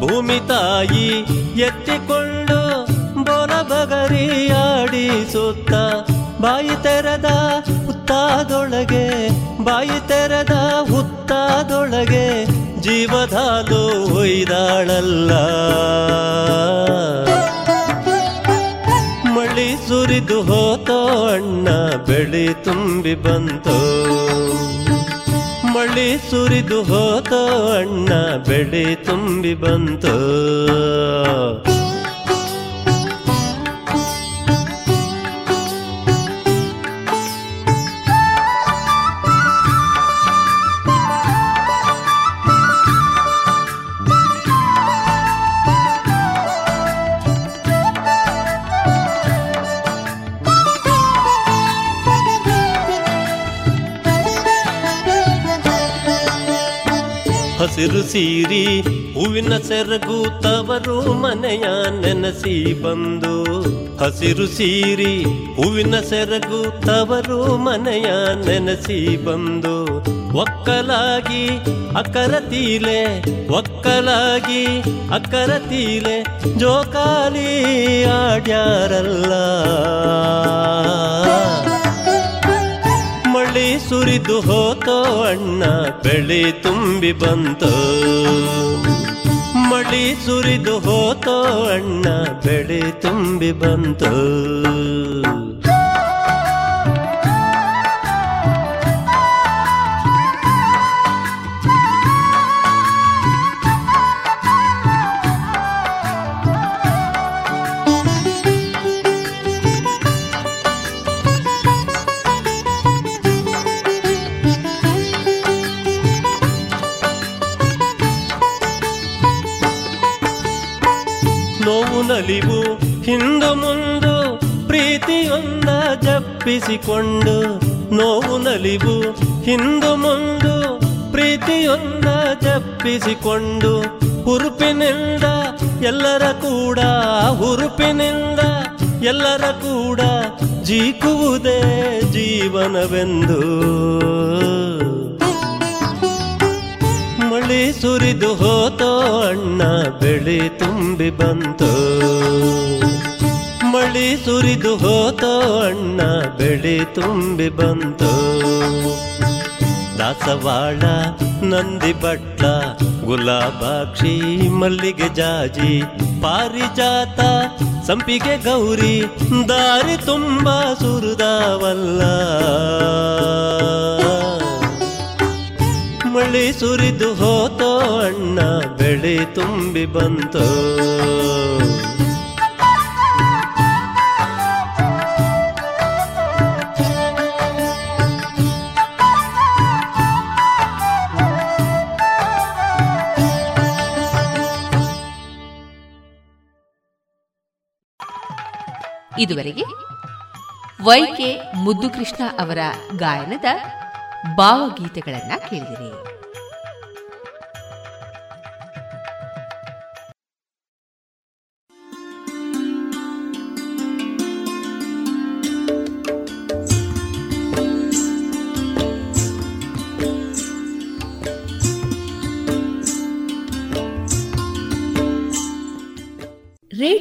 ಭೂಮಿ ತಾಯಿ ಎತ್ತಿಕೊಂಡು ಸುತ್ತ. ಬಾಯಿ ತೆರೆದ ಹುತ್ತಾದೊಳಗೆ, ಬಾಯಿ ತೆರೆದ ಹುತ್ತಾದೊಳಗೆ ಜೀವಧಾಲು ಒಯ್ದಾಳಲ್ಲ. ಮಳಿ ಸುರಿದು ಹೋತೋ, ಅಣ್ಣ ಬೆಳಿ ತುಂಬಿ ಬಂತು. ಮಳಿ ಸುರಿದು ಹೋತೋ ಅಣ್ಣ ಬೆಳೆ ತುಂಬಿ ಬಂತು. ಸೀರಿ ಹೂವಿನ ಸೆರಗು ತವರು ಮನೆಯ ನೆನಸಿ ಬಂದು ಹಸಿರು ಸೀರಿ ಹೂವಿನ ಸೆರಗು ತವರು ಮನೆಯ ನೆನಸಿ ಬಂದು ಒಕ್ಕಲಾಗಿ ಅಕ್ಕರ ತೀಲೆ, ಒಕ್ಕಲಾಗಿ ಅಕ್ಕರ ತೀಲೆ ಜೋಕಾಲಿ ಆಡ್ಯಾರಲ್ಲ. ಸುರಿದು ಹೋತೋ ಅಣ್ಣ ಬೆಳೆ ತುಂಬಿ ಬಂತು. ಮಳಿ ಸುರಿದು ಹೋತೋ ಅಣ್ಣ ಬೆಳೆ ತುಂಬಿ ಬಂತು. ನಲಿವು ಹಿಂದು ಮುಂದು ಪ್ರೀತಿಯೊಂದ ಜಪ್ಪಿಸಿಕೊಂಡು ನೋವು ನಲಿವು. ಹಿಂದು ಮುಂದು ಪ್ರೀತಿಯೊಂದ ಜಪ್ಪಿಸಿಕೊಂಡು ಹುರುಪಿನಿಂದ ಎಲ್ಲರ ಕೂಡ ಹುರುಪಿನಿಂದ ಎಲ್ಲರ ಕೂಡ ಜೀಕುವುದೇ ಜೀವನವೆಂದು. ಮಳಿ ಸುರಿದು ಹೋತೋ ಅಣ್ಣ, ಬೆಳಿ ತುಂಬಿ ಬಂತು. ಮಳಿ ಸುರಿದು ಹೋತೋ ಅಣ್ಣ, ಬೆಳಿ ತುಂಬಿ ಬಂತು. ದಾಸವಾಳ, ನಂದಿ ಬಟ್ಲ ಗುಲಾಬಾಕ್ಷಿ, ಮಲ್ಲಿಗೆ ಜಾಜಿ, ಪಾರಿಜಾತ, ಸಂಪಿಗೆ ಗೌರಿ, ದಾರಿ ತುಂಬ ಸುರಿದಾವಲ್ಲ. ಮಳಿ ಸುರಿದು ಹೋತೋ ಅಣ್ಣ, ಬೆಳೆ ತುಂಬಿ ಬಂತೋ. ಇದುವರೆಗೆ ವೈಕೆ ಮುದ್ದುಕೃಷ್ಣ ಅವರ ಗಾಯನದ ಭಾವಗೀತೆಗಳನ್ನ ಕೇಳಿದಿರಿ.